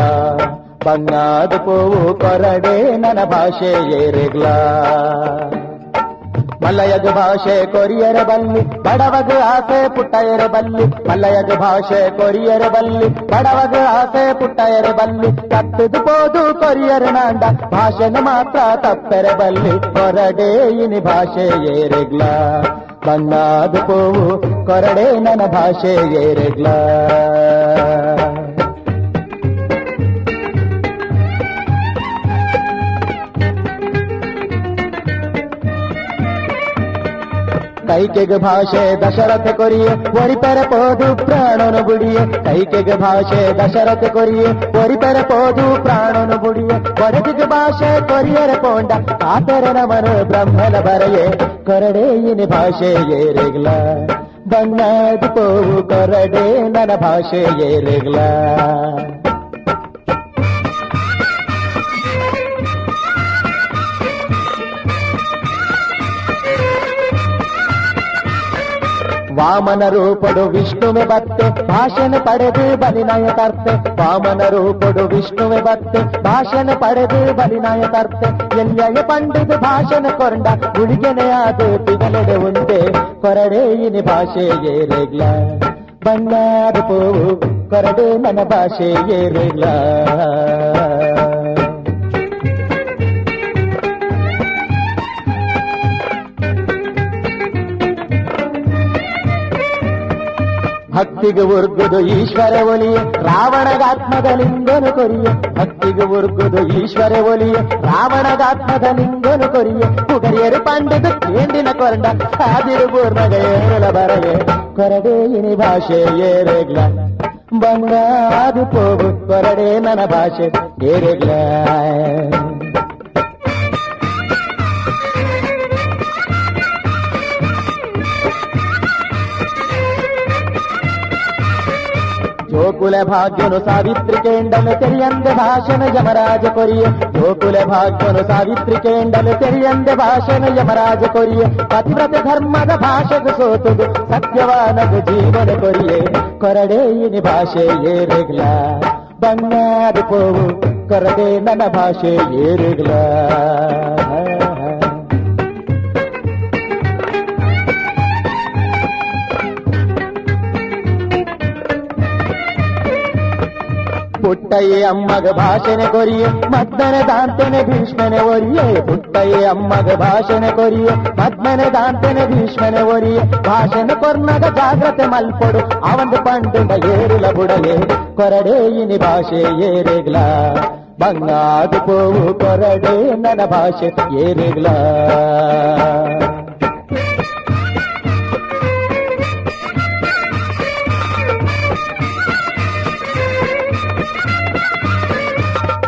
ಬಂಗಾದ ಪೂವು ಕೊರಡೆ ನನ್ನ ಭಾಷೆ ಏರೆಗ್ಲ. ಮಲಯದ ಭಾಷೆ ಕೊರಿಯರ ಬಲ್ಲಿ ಬಡವಗ ಆಸೆ ಪುಟ್ಟಯರ ಬಲ್ಲಿ. ಮಲಯದ ಭಾಷೆ ಕೊರಿಯರ ಬಲ್ಲಿ ಬಡವಗ ಆಸೆ ಪುಟ್ಟಯರ ಬಲ್ಲಿ. ತಪ್ಪದು ಪೋದು ಕೊರಿಯರ ನಾಂಡ, ಭಾಷೆನ ಮಾತ್ರ ತಪ್ಪೆರ ಬಲ್ಲಿ. ಇನಿ ಭಾಷೆ ಏರೆಗ್ಲ. ಬಂಗಾದ ಪೋವು ಕೊರಡೆ ನನ್ನ ಭಾಷೆಗೆ ಏರೆಗ್ಲ ಕೈಕೆಗ ಭಾಷೆ ದಶರಥ ಕೊರಿಯೆ ಒರಿಪರ ಪೋದು ಪ್ರಾಣನು ಬುಡಿಯೆ ಕೈಕೆಗ ಭಾಷೆ ದಶರಥ ಕೊರಿಯೆ ಒರಿಪರ ಪೋದು ಪ್ರಾಣನು ಬುಡಿಯೆ ಕೊರಗಿಗ ಭಾಷೆ ಕೊರಿಯರ ಪೋಂಡ ಆತರ ನಮನು ಬ್ರಹ್ಮನ ಬರೆಯೆ ಕೊರಡೇಯಿನಿ ಭಾಷೆ ಏರೆಗ್ಲ ಬಣ್ಣದ ಪೋವು ಕೊರಡೆ ನನ್ನ ಭಾಷೆ ಏರೆಗ್ಲ ವಾಮನ ರೂಪಡು ವಿಷ್ಣುವೆ ಬತ್ತೆ, ಭಾಷಣ ಪಡೆದು ಬಲಿನಾಯ ತರ್ತೆ ವಾಮನ ರೂಪಡು ವಿಷ್ಣುವೆ ಬತ್ತೆ, ಭಾಷಣ ಪಡೆದು ಬಲಿನಾಯ ತರ್ತೆ ಎಲ್ಲಯ ಪಂಡಿತ ಭಾಷಣ ಕೊರಂಡ ಗುಳಿಗೆನೆಯಾದ ತಿಗಲೆಡೆ ಉಂಡೆ ಇನಿ ಭಾಷೆ ಏರೆಗ್ಲ, ಬಣ್ಣಾದ ಪೋವು, ಕೊರಡೆ ನನ್ನ ಭಾಷೆ ಏರೆಗ್ಲ. ಭಕ್ತಿಗೆ ಉರ್ಗುದು ಈಶ್ವರ ಒಲಿಯ. ರಾವಣಗಾತ್ಮದ ಲಿಂಗನು ಕೊರಿಯೆ. ಭಕ್ತಿಗೆ ಉರ್ಗುದು ಈಶ್ವರ ಒಲಿಯ. ರಾವಣಗಾತ್ಮದ ಲಿಂಗನು ಕೊರಿಯ. ಕುಗರಿಯರು ಪಂಡಿತು ಕೇಂದಿನ ಕೊರಂಡ. ಸಾದಿರು ಪೂರ್ಣಗ ಏರಲ ಬರಗೆ ಇನಿ ಭಾಷೆ ಏರೆಗ್ಲ. ಬಂಗಾದು ಪೋಗು ಕೊರಡೆ ನನ್ನ ಭಾಷೆ ಏರೆಗ್ಲ. ಜೋಕುಲ ಭಾಗ್ಯನು ಸಾವಿತ್ರಿ ಕೇಂಡಲು ತೆರೆಯಂದೆ ಭಾಷಣ ಯಮರಾಜ ಕೊರಿಯ. ಗೋಕುಲ ಭಾಗ್ಯನು ಸಾವಿತ್ರಿ ಕೇಂಡಲು ತೆರೆಯಂದೆ ಭಾಷಣ ಯಮರಾಜ ಕೊರಿಯ. ಪತಿವ್ರತ ಧರ್ಮದ ಭಾಷೆಗೆ ಸೋತುದು ಸತ್ಯವಾನದ ಜೀವನ ಕೊರಿಯೆ. ಕೊರಡೇಯಿನಿ ಭಾಷೆ ಏರಿಗ್ಲ ಬಣ್ಣಾದ ಪೋವು ಕೊರಡೆ ನನ್ನ ಭಾಷೆ ಏರೆಗ್ಲ ಪುಟ್ಟಯ್ಯ ಅಮ್ಮಗ ಭಾಷಣ ಕೊರಿಯೆ ಮದ್ದನ ದಾಂತನೆ ಭೀಷ್ಮನೆ ಒರಿಯೆ. അമ്മക ಅಮ್ಮಗ ಭಾಷಣ ಕೊರಿಯೆ, ಮದ್ಮನೆ ದಾಂತನೆ ಭೀಷ್ಮನೆ ಒರಿಯೆ. ಭಾಷಣ ಕೊರ್ನಗ ಜಾಗ್ರತೆ ಮಲ್ಪೊಡು, ಅವಂದು ಪಂಡುಂಡ ಏರುಲ ಬುಡಲೆ. ಕೊರಡೇಯಿನಿ ಭಾಷೆ ಏರೆಗ್ಲ, ಬಂಗಾದು ಪೋವು ಕೊರಡೆ ನನ್ನ ಭಾಷೆ ಏರೆಗ್ಲ.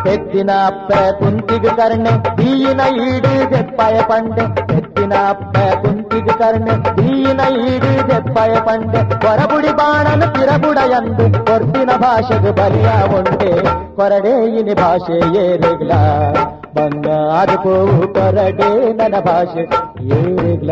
ಎತ್ತಿನ ಅಪ್ಪ ಕುಂತಿಗೆ ಕರ್ಣೆ ದೀನ ಈಡು ದೆಪ್ಪಾಯ ಪಂಡೆ ಎತ್ತಿನ ಅಪ್ಪ ಕುಂತಿಗೆ ಕರ್ಣೆ ದೀ ಈನ ಈಡು ದೆಪ್ಪಯ ಪಂಡೆ ಕೊರಬುಡಿ ಬಾಣನು ಕಿರಬುಡ ಎಂದು ಕೊರ್ತಿನ ಭಾಷೆಗೆ ಬಲಿಯ ಉಂಟೆ ಕೊರಡೆ ಇನಿ ಭಾಷೆ ಏರೆಗ್ಲ ಬಂಗಾದ ಪೋವು ಕೊರಡೆ ನನ್ನ ಭಾಷೆ ಏರೆಗ್ಲ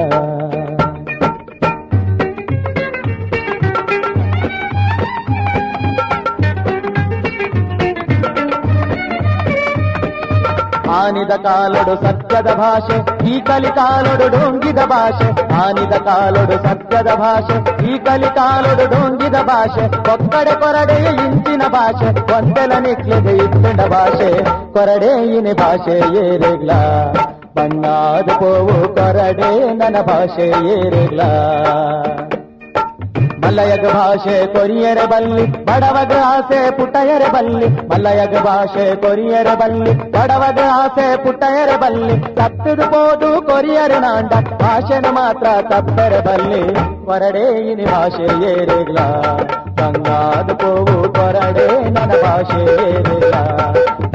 ಆನಿದ ಕಾಲೊಡು ಸತ್ಯದ ಭಾಷೆ ಈ ಕಲಿ ಕಾಲೊಡು ಡೊಂಗಿದ ಭಾಷೆ ಆನಿದ ಕಾಲೊಡು ಸತ್ಯದ ಭಾಷೆ ಈ ಕಲಿ ಕಾಲೊಡು ಡೊಂಗಿದ ಭಾಷೆ ಒಕ್ಕಡೆ ಕೊರಡೆಯ ಇಂಚಿನ ಭಾಷೆ ಒಂದೆಲ ನಿಕ್ಲಿಗೆ ಇತ್ತಂಡ ಭಾಷೆ ಕೊರಡೆ ಇನಿ ಭಾಷೆ ಏರೆಗ್ಲ ಬಣ್ಣಾದ ಪೋವು ಕೊರಡೆ ನನ್ನ ಭಾಷೆ ಏರೆಗ್ಲ ಮಲ್ಲಯಗ ಭಾಷೆ ಕೊರಿಯರ ಬಲ್ಲಿ ಬಡವಗ ಆಸೆ ಪುಟ್ಟಯರ ಬಲ್ಲಿ, ಮಲಯಗ ಭಾಷೆ ಕೊರಿಯರ ಬಲ್ಲಿ ಬಡವಗ ಆಸೆ ಪುಟ್ಟಯರ ಬಲ್ಲಿ, ತಪ್ಪಿದು ಪೋದು ಕೊರಿಯರ ನಾಂಡ, ಭಾಷೆನ ಮಾತ್ರ ತಪ್ಪರ ಬಲ್ಲಿ. ಕೊರಡೆ ಇನಿ ಭಾಷೆ ಏರೆಗ್ಲ ಗಂಗಾದ ಪೋವು ಕೊರಡೆ ನನ್ನ ಭಾಷೆ ಏರೆಗ್ಲ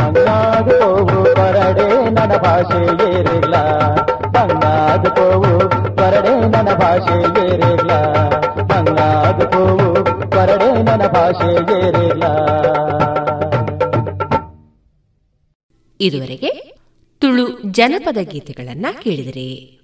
ಗಂಗಾದ ಪೋವು ಕೊರಡೆ ನನ್ನ ಭಾಷೆ ಏರೆಗ್ಲ ಗಂಗಾದ ಪೋವು ಕೊರಡೆ ನನ್ನ ಭಾಷೆ ಇದುವರೆಗೆ ತುಳು ಜನಪದ ಗೀತೆಗಳನ್ನ ಕೇಳಿದರೆ.